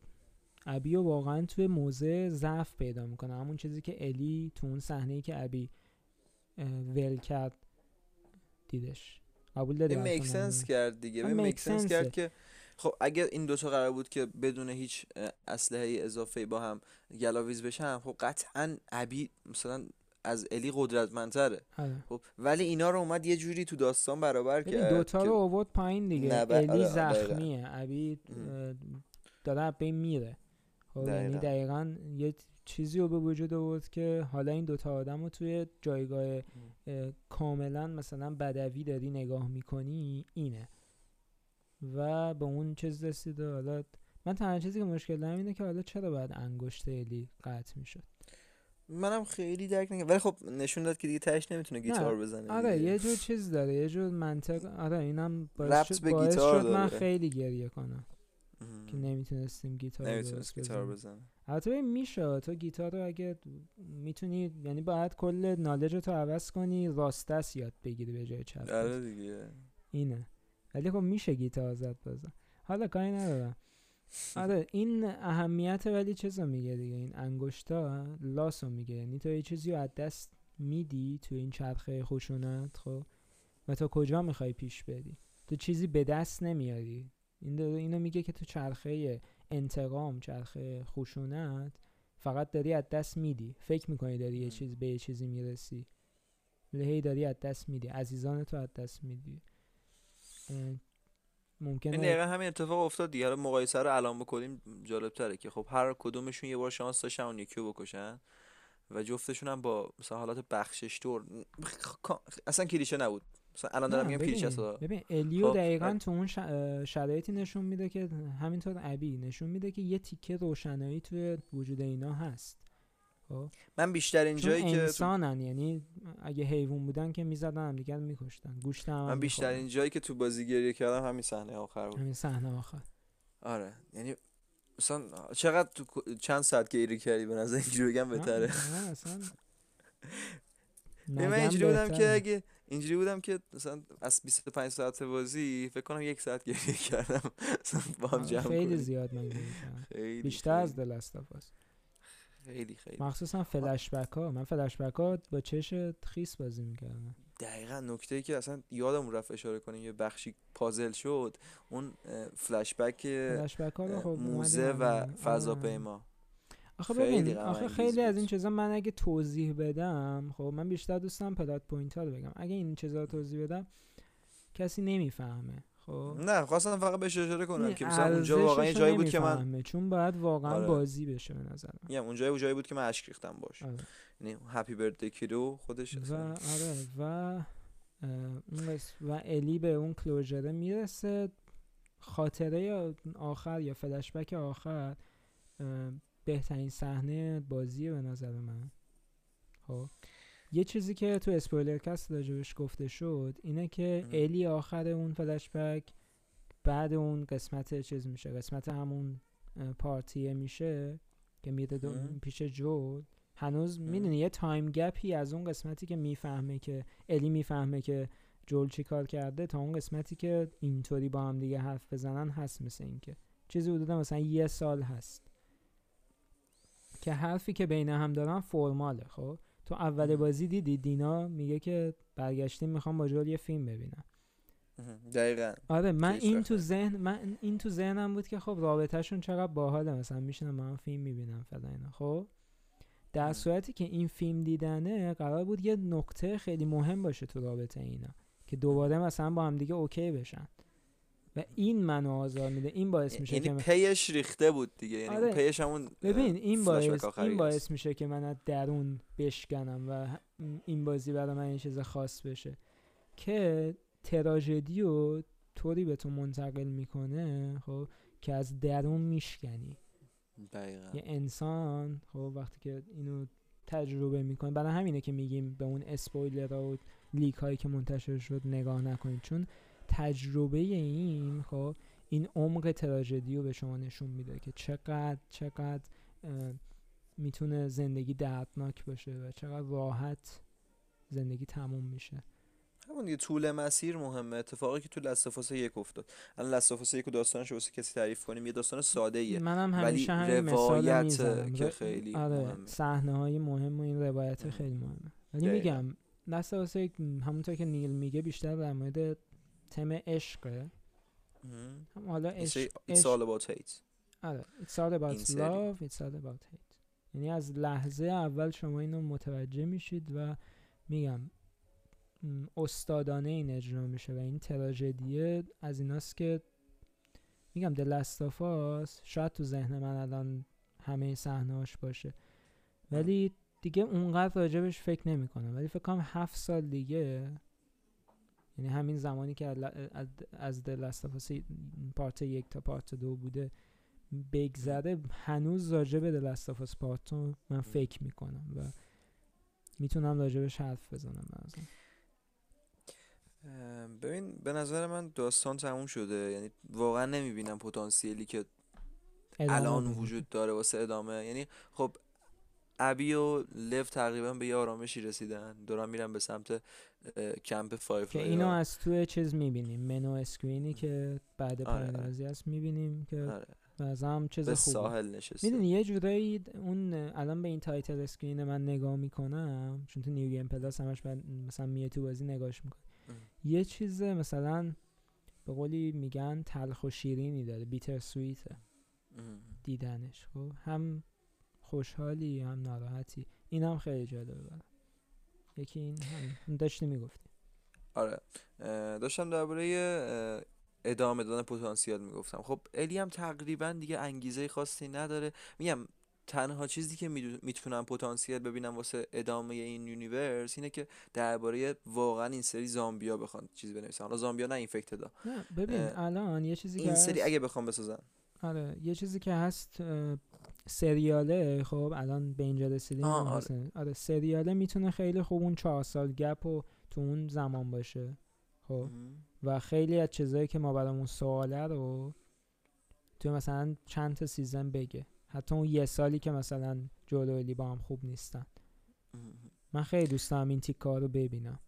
ابی واقعا توی موزه ضعف پیدا می‌کنه. همون چیزی که الی تو اون صحنه ای که ابی ول کرد دیدش. قبول داری این میک کرد دیگه. این میک کرد که خب اگر این دوتا قرار بود که بدون هیچ اسلحه اضافه با هم گلاویز بشن خب قطعا ابی مثلا از الی قدرتمندتره. آره. خب ولی اینا رو اومد یه جوری تو داستان برابر کرد دوتا رو آورد پایین دیگه. الی آره، زخمیه. ابی داره بین میره. خب یعنی دقیقا. یه چیزی رو به وجود آورد که حالا این دوتا آدم رو توی جایگاه کاملا مثلا بدوی داری نگاه می‌کنی اینه. و به اون چیز رسیده. حالا من تنها چیزی که مشکل دارم اینه که حالا چرا باید انگشت الی قطع می‌شد؟ منم خیلی درک نگم ولی خب نشون داد که دیگه تهش نمی‌تونه گیتار بزنه آره یه جور چیز داره. یه جور منطق. آره اینم باعث, شد, باعث شد من خیلی گریه کنم. که نمی‌تونستیم گیتار نمی‌تونست گیتار بزنه. البته میشه. تو گیتار رو اگه می‌تونی یعنی باید کل نالج تو عوض کنی راستس یاد بگیری به جای چپ آره دیگه. اینه. ولی خب میشه گیتار زد بزن. حالا کاری ندارم. آره این اهمیت ولی چیزا میگه دیگه؟ این انگشتا لاسو میگه. یعنی تو یه چیزی رو از دست میدی تو این چرخه خشونت خب؟ و تا کجا می‌خوای پیش بری؟ تو چیزی به دست نمیاری. این اینو میگه که تو چرخه انتقام چرخه خشونت فقط داری از دست میدی. فکر می‌کنی داری یه چیز به یه چیزی می‌رسی. لهی داری از دست میدی. عزیزان تو از دست میدی. ممکنه دقیقا همین اتفاق افتاد دیگه. مقایسه رو الان بکنیم جالب تره که خب هر کدومشون یه بار شانس داشتن اون یکی رو بکشن و جفتشون هم با مثلا حالات بخشش طور اصلا کلیشه نبود. مثلا الان دارم میگم کلیشه است. ببین الیو خب دقیقا تو اون شرایطی نشون میده که همینطور ابی نشون میده که یه تیکه روشنایی توی وجود اینا هست. من بیشتر این جایی که انسانن یعنی اگه حیوان بودن که می‌زدن هم دیگه میکشتن. گوشت هم من بیشتر این جایی که تو بازی گریه کردم همین صحنه آخر بود. همین صحنه آخر. آره. یعنی مثلا چقدر تو چند ساعت گریه کردی به نظر اینجوری بگم بهتره؟ نه اصلا من اینجوری بودم که اگه اینجوری بودم که مثلا از 25 ساعت بازی فکر کنم یک ساعت گریه کردم. با هم جمع خیلی زیاد من گریه کردم. بیشتر از دلستافاست خیلی خیلی. مخصوصا فلش بک ها من فلش بک ها با چش خیس بازی می‌کردم. دقیقا نکته ای که اصلا یادم رفت اشاره کنیم یه بخشی پازل شد اون فلش بک خب موزه و فضاپیما. آخه ببین آخه خیلی از این چیزا من اگه توضیح بدم خب من بیشتر دوستم plot point ها رو بگم. اگه این چیزا رو توضیح بدم کسی نمی‌فهمه. خب. نه خواستم فقط بهش اشاره کنم که مثلا اونجا واقعا جایی بود که من چون باید واقعا آره. بازی بشه به نظرم. میگم اونجا جایی بود که من اشک ریختم باش. آره. یعنی happy birthday kiddo خودش و آره و و الی به اون closure می‌رسه. خاطره آخر یا فلش بک آخر بهترین صحنه بازیه به نظر من. خب. یه چیزی که تو spoilercast راجبش گفته شد اینه که الی آخر اون فلش بک بعد اون قسمت چیز میشه قسمت همون پارتیه میشه که میره پیش جول هنوز می‌دونی یه time gap ی از اون قسمتی که می‌فهمه که الی می‌فهمه که جول چی کار کرده تا اون قسمتی که اینطوری با هم دیگه حرف بزنن هست مثل اینکه چیزی حدودا مثلا یه سال هست. که حرفی که بین هم دارن فرماله خب؟ تو اول بازی دیدی دینا میگه که برگشتیم می‌خوام با جول یه فیلم ببینم. دقیقا. آره من این تو ذهن من این تو ذهنم بود که خب رابطهشون چقدر باحاله مثلا میشنم من فیلم می‌بینم فلا اینا. خب؟ در صورتی که این فیلم دیدنه قرار بود یه نکته خیلی مهم باشه تو رابطه اینا که دوباره مثلا با هم دیگه اوکی بشن. و این منو آزار میده این باعث میشه یعنی که پیش ریخته بود دیگه یعنی آره. پیش همون ببین این باعث این باعث میشه که من از درون بشکنم و این بازی برای من این چیز خاص بشه. که تراژدی رو طوری به تو منتقل می‌کنه خب که از درون میشکنی. دقیقا. یه انسان خب وقتی که اینو تجربه می‌کنه برای همینه که میگیم به اون اسپویلر و لیک هایی که منتشر شد نگاه نکنید. چون تجربه این خب این عمق تراژدی رو به شما نشون میده که چقدر چقدر می‌تونه زندگی دردناک باشه و چقدر راحت زندگی تموم میشه. همون دیگه طول مسیر مهمه. اتفاقی که تو لستافاس یک افتاد. الان لستافاس یک داستانش واسه کسی تعریف کنیم یه داستان ساده ایه منم همیشه همین روایت که خیلی آره صحنه های مهم و این روایت خیلی مهمه. ولی میگم لستافاس یک همونطور که نیل میگه بیشتر در مورد تم عشقه. هم حالا عشق It's all about hate. آره. It's all about love It's all about hate. یعنی از لحظه اول شما اینو متوجه میشید و میگم استادانه این اجرا میشه و این تراژدیه از ایناست که میگم دلستافاس شاید تو ذهن من الان همه صحنهاش باشه. ولی دیگه اونقدر راجبش فکر نمی کنم ولی فکر کنم هفت سال دیگه یعنی همین زمانی که از دلستافاس پارت یک تا پارت دو بوده بگذره هنوز راجب دلستافاس پارت من فکر می‌کنم و می‌تونم راجبش حرف بزنم ببین به نظر من داستان تموم شده. یعنی واقعا نمی‌بینم پتانسیلی که الان وجود داره واسه ادامه. یعنی خب ابی و لف تقریبا به یه آرامشی رسیدن. دارن میرن به سمت کمپ فایف که اینو از توی چیز می‌بینیم. منو اسکرینی که بعد آره. پرندازی هست می‌بینیم که آره. هم چیز به ساحل نشسته. می‌دونی یه جورایی اون الان به این تایتل اسکرین من نگاه می‌کنم چون تو نیو گیم پلاس همش مثلا میه تو بازی نگاهش می‌کنه یه چیز مثلا به قولی میگن تلخ و شیرینی داره بیتر سویته دیدنش خب؟ هم خوشحالی هم ناراحتی. این هم خیلی جالبه. برم یکی این هم داشتی می‌گفتی. آره. داشتم درباره ادامه دادن پتانسیل می‌گفتم. خب الی هم تقریبا دیگه انگیزه خاصی نداره. میگم تنها چیزی که می‌تونم پتانسیل ببینم واسه ادامه این یونیورس اینه که درباره واقعا این سری زامبیا بخوان چیز بنویسن. حالا زامبیا نه اینفکتدا نه ببین الان یه چیزی این که سری اگه بخوام بسازن. آره یه چیزی که هست سریاله خب الان به اینجا رسیدیم آره. آره سریاله می‌تونه خیلی خوب اون چهار سال گپ و تو اون زمان باشه خب. و خیلی از چیزایی که ما برامون سواله رو تو مثلا چند تا سیزن بگه. حتی اون یه سالی که مثلا جلو با هم خوب نیستن. من خیلی دوست دارم این تیکا رو ببینم.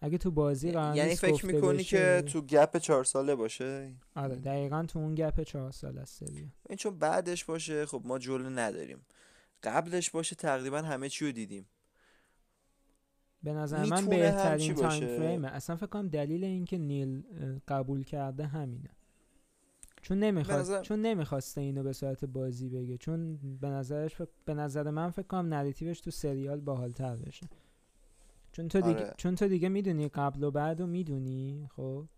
اگه تو بازی یعنی فکر می‌کنی که تو گپ چهار ساله باشه؟ آره دقیقا تو اون گپ چهار ساله است این چون بعدش باشه خب ما جلو نداریم. قبلش باشه تقریبا همه چی رو دیدیم. به نظر من بهترین تایم فریمه اصلا فکر کنم دلیل اینکه نیل قبول کرده همینه. چون نمی‌خواست چون نمی‌خواسته اینو به صورت بازی بگه. چون به نظرش به نظر من فکر کنم نریتیوش تو سریال باحالتر بشه. چون تو دیگه آره. چون تو دیگه می‌دونی قبل و بعد و می‌دونی خب؟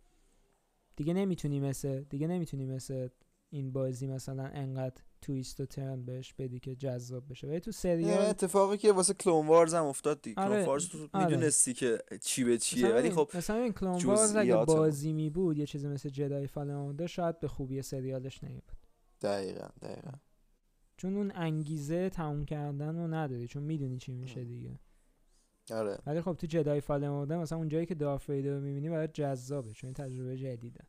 دیگه نمی‌تونی مثل دیگه نمی‌تونی مثل این بازی مثلا انقدر تویست و ترن بهش بدی که جذاب بشه. ولی تو سریال اتفاقی که واسه کلون وارز هم افتاد دیگه. آره. کلون وارز تو آره. می‌دونستی که چی به چیه. ولی خب مثلا این کلون وارز اگه بازی می بود یه چیزی مثل جدای فالن شاید به خوبی سریالش نمی بود دقیقا دقیقا. چون اون انگیزه تموم کردن رو نداری چون می‌دونی چی میشه دیگه. آره. ولی خب تو جدای فالن مثلا اون جایی که دارف رو می‌بینی برای جذابه چون این تجربه جدیده.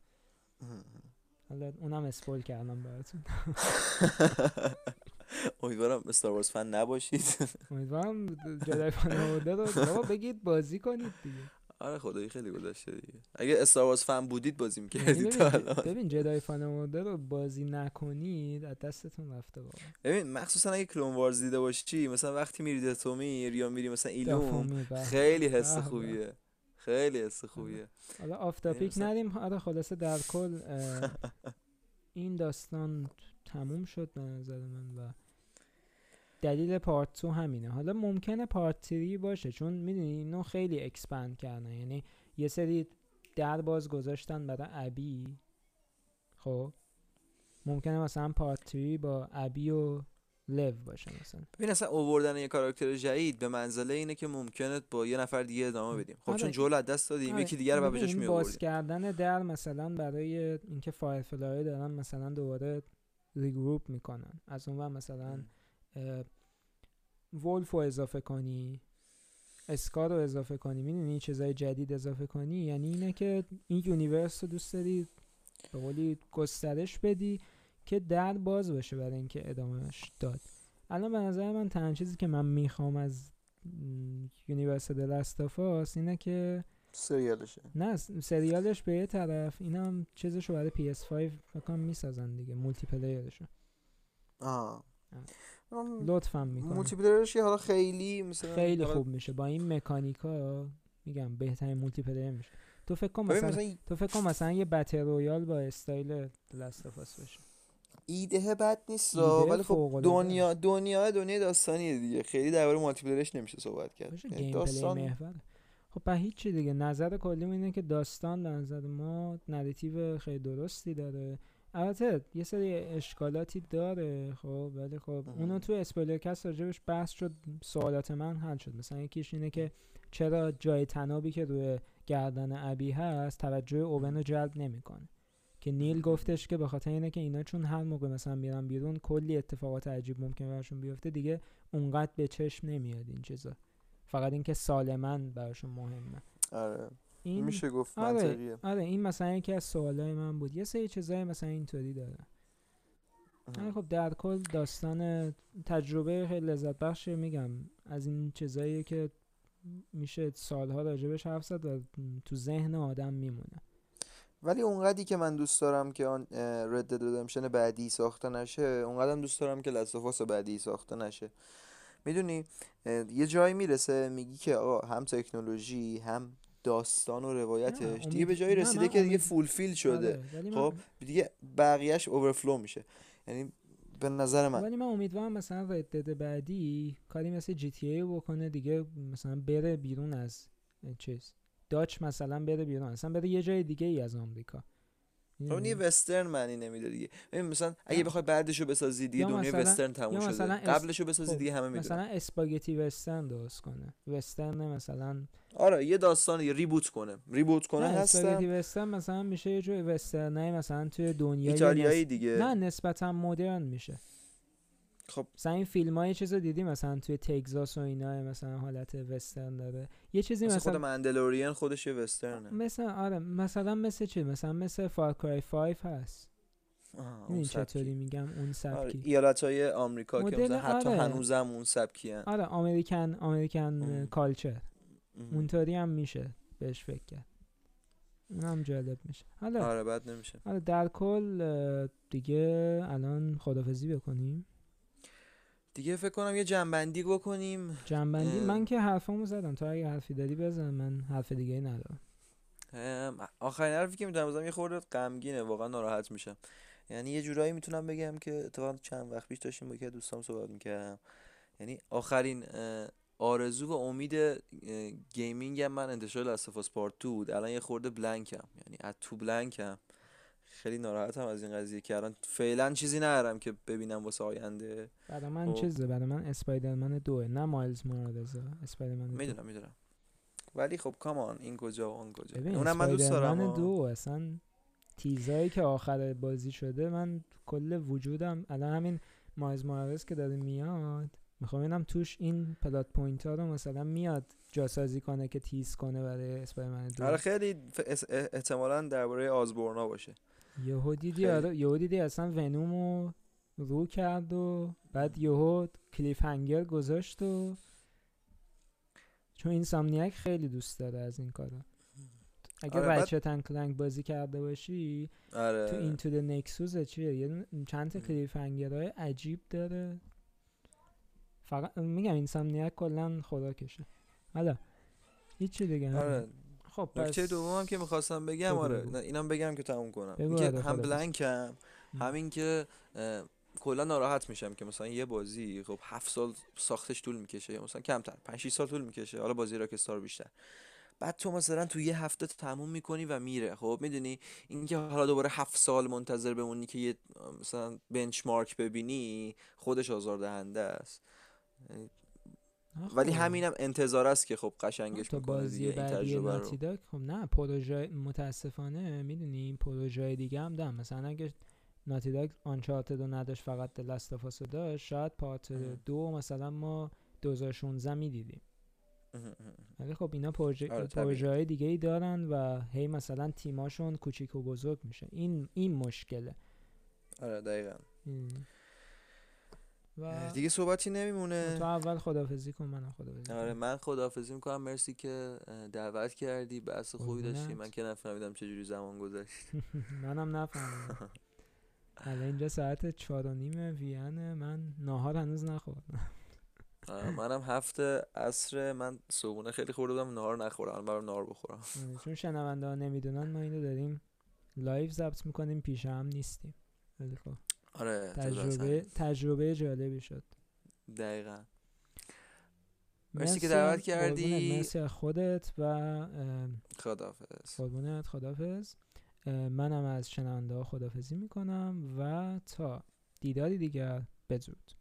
حالا اونم اسپول کردم براتون. امیدوارم استار وارز فن نباشید. امیدوارم جدای فن رو بابا بگید بازی کنید دیگه. آره خدایی خیلی گذشته دیگه. اگه استار وارز فن بودید بازی می‌کردید تا الان. ببین Jedi Fallen رو بازی نکنید از دستتون رفته بابا ببین مخصوصا اگه Clone Wars دیده باشی مثلا وقتی میرید داتومیر یا میری مثلا ایلوم خیلی حس خوبیه. خیلی حس خوبیه. حالا off topic نریم آره خلاصه در کل این داستان تموم شد به نظر من و دلیل Part Two همینه. حالا ممکنه Part Three باشه چون می‌دونی اینو خیلی expand کردن. یعنی یه سری در باز گذاشتن برای ابی خب؟ ممکنه مثلا Part Three با ابی و لو باشه مثلا. ببین اصلا اووردن یه کاراکتر جدید به منزله اینه که ممکنه با یه نفر دیگه ادامه بدیم. خب آره. چون جول از دست دادیم آره. یکی دیگه رو بجاش می باز کردن در مثلا برای اینکه فایرفلای دارن مثلا دوباره regroup می‌کنن. از اون مثلا WLF رو اضافه کنی اسکار رو اضافه کنی می‌دونی چیزای جدید اضافه کنی؟ یعنی اینه که این universe رو دوست داری به قولی گسترش بدی که در باز باشه برای اینکه ادامهش داد. الان به نظر من تنها چیزی که من می‌خوام از universe The Last of Us اینه که سریالشه. نه سریالش به یه طرف اینا هم چیزشو برای PS5 بکنم می‌سازن دیگه multiplayer شو آه. لطفا می‌کنم. multiplayer ش حالا خیلی مثلا خیلی خوب میشه. با این مکانیکا میگم بهترین multiplayer میشه. تو فکر کن مثلا, مثلا تو فکر کن مثلا یه battle royale با استایل Last of Us بشه. ایده بد نیست ولی خب دنیا دنیا دنیا داستانیه دیگه. خیلی درباره multiplayer ش نمیشه صحبت کرد. یعنی داستان خب به هیچی دیگه. نظر کلی اینه که داستان به نظر ما narrative خیلی درستی داره. البته یه سری اشکالاتی داره خب ولی خب اونو تو اسپویلر کست راجبش بحث شد سوالات من حل شد. مثلا یکیش اینه که چرا جای تنابی که روی گردن ابی هست توجه اوون رو جلب نمی‌کنه؟ که نیل گفتش که به خاطر اینه که اینا چون هر موقع مثلا میرن بیرون کلی اتفاقات عجیب ممکن براشون بیفته دیگه اونقدر به چشم نمیاد این چیزا. فقط اینکه سالمن براشون مهمه. آره. این میشه گفت آره منطقیه. آره این مثلا یکی از سوالای من بود. یه سری چیزای مثلا اینطوری داره. آره خب در کل داستان تجربه خیلی لذت بخش میگم. از این چیزایی که میشه سالها راجبش حرف زد و تو ذهن آدم میمونه. ولی اونقدی که من دوست دارم که آن رد دد بعدی ساخته نشه اونقدرم دوست دارم که لستوفاس بعدی ساخته نشه. می‌دونی؟ یه جایی می‌رسه میگی که آقا هم تکنولوژی هم داستان و روایتش. دیگه به جایی رسیده که دیگه فول فیل شده. آره، خب دیگه بقیهش اوورفلو میشه. یعنی به نظر من. ولی من امیدوارم مثلا رد بعدی کاری مثل جی تی ای بکنه دیگه مثلا بره بیرون از چیز. داچ مثلا بره بیرون مثلا بره یه جای دیگه ای از آمریکا. خب اون یه وسترن معنی نمیده دیگه. ببین مثلا اگه بخوای بعدشو بسازی دیگه دنیا وسترن تموم شده. قبلشو بسازی خب، دیگه همه می‌دونن. مثلا اسپاگتی وسترن درست کنه. وسترن مثلا آره یه داستان یه ریبوت کنه. ریبوت کنه هستن. اسپاگتی وسترن مثلا میشه یه جور وسترن مثلا توی دنیای ایتالیایی دیگه. نه نسبتا مدرن میشه. خب. مثلا این فیلم های چیز دیدی؟ مثلا توی تگزاس و اینا مثلا حالت وسترن داره. یه چیزی مثلا خود مندلورین خودش یه وسترنه. مثلا آره. مثلا مثل چی؟ مثلا مثل فارکرای 5 هست. این چطوری میگم؟ اون سبکی آره ایالت های آمریکا که مثلا حتی آره. هنوزم اون سبکی هن. آره امریکن امریکن کالچر. اونطوری هم میشه بهش فکر کرد. اون هم جالب میشه. حالا آره بد نمیشه. آره در کل دیگه الان خدافزی بکنیم. دیگه فکر کنم یه جنبندی بکنیم. جنبندی؟ من که حرفامو زدم. تو اگه حرفی داری بزن. من حرف دیگه ندارم. آخرین حرفی که می‌تونم بزنم یه خورده غمگینه. واقعا ناراحت میشم. یعنی یه جورایی می‌تونم بگم که اتفاقا چند وقت پیش داشتیم با که دوستام صحبت می‌کردم. یعنی آخرین آرزو و امید gaming هم من انتشار Last of Us Part 2 بود. الان یه خورده blank م. یعنی از تو blank م. خیلی ناراحتم از این قضیه که الان فعلا چیزی ندارم که ببینم واسه آینده. برای من خب. چیزه برای من Spider-Man دوه نه Miles Morales Spider-Man می‌دونم می‌دونم. ولی خب come on این کجا و اون کجا. اونم من دوست دارم دو اصلا tease ایی که آخر بازی شده من کل وجودم الان همین Miles Morales که داره میاد می‌خوام ببینم توش این plot point ها رو مثلا میاد جاسازی کنه که tease کنه برای Spider-Man دو. آره خیلی احتمالا درباره Osborn ا باشه. یهو دیدی آره یهو دیدی اصلا Venom و رو کرد و بعد یهو کلیف هنگر گذاشت و چون این خیلی دوست داره از این کارا اگه آره رچت کلنگ بازی کرده باشی آره. تو این تو نکسوس چیه؟ یه چند تا کلیف های عجیب داره. فقط میگم این سامنیاک کلا خدا کشه حالا هیچی دیگه آره. خب نکته دومم که می‌خواستم بگم آره اینم بگم که تموم کنم. اینکه آره، هم بلنکم همین که کلا ناراحت میشم که مثلا یه بازی خب هفت سال ساختش طول می‌کشه یا مثلا کمتر 5 6 سال طول می‌کشه حالا بازی راکستار بیشتر. بعد تو مثلا تو یه هفته تموم می‌کنی و میره خب می‌دونی؟ اینکه حالا دوباره هفت سال منتظر بمونی که یه مثلا بنچمارک ببینی خودش آزاردهنده است. ولی همینم انتظار است که خب قشنگش تو بازی بعدی ناتیداک خب نه پروژه متاسفانه می‌دونی این پروژه دیگه هم دارم مثلا اگه ناتیداک آنچارتد رو نداشت فقط دلستافاس داشت شاید پارت دو مثلا ما 2016 می‌دیدیم. ولی خب اینا پروژه آره پروژه های دیگه ای دارن و هی مثلا تیماشون کوچیک و بزرگ میشه. این این مشکله. آره دقیقا. و دیگه صحبتی نمیمونه. تو اول خدافزی کن منم خدافزی آره من خدافزی می‌کنم. مرسی که دعوت کردی. بحث خوبی داشتی. من که نفهمیدم چجوری زمان گذشت. منم نفهمیدم. حالا اینجا ساعت چهار و نیم ویانه من ناهار هنوز نخوردم. منم هفته عصر. من صبحونه خیلی خورده بودم. نهار نخورم. برام نهار بخورم. چون شنونده ها نمی‌دونن ما اینو داریم لایو ضبط می‌کنیم. پیش هم نیستیم. خیلی خوب. آره تجربه تجربه جالبی شد. دقیقا. مرسی که دعوت کردی. مرسی خودت و خدافز قربونت خدافز منم از شنونده ها خدافزی می‌کنم و تا دیداری دیگر بدرود.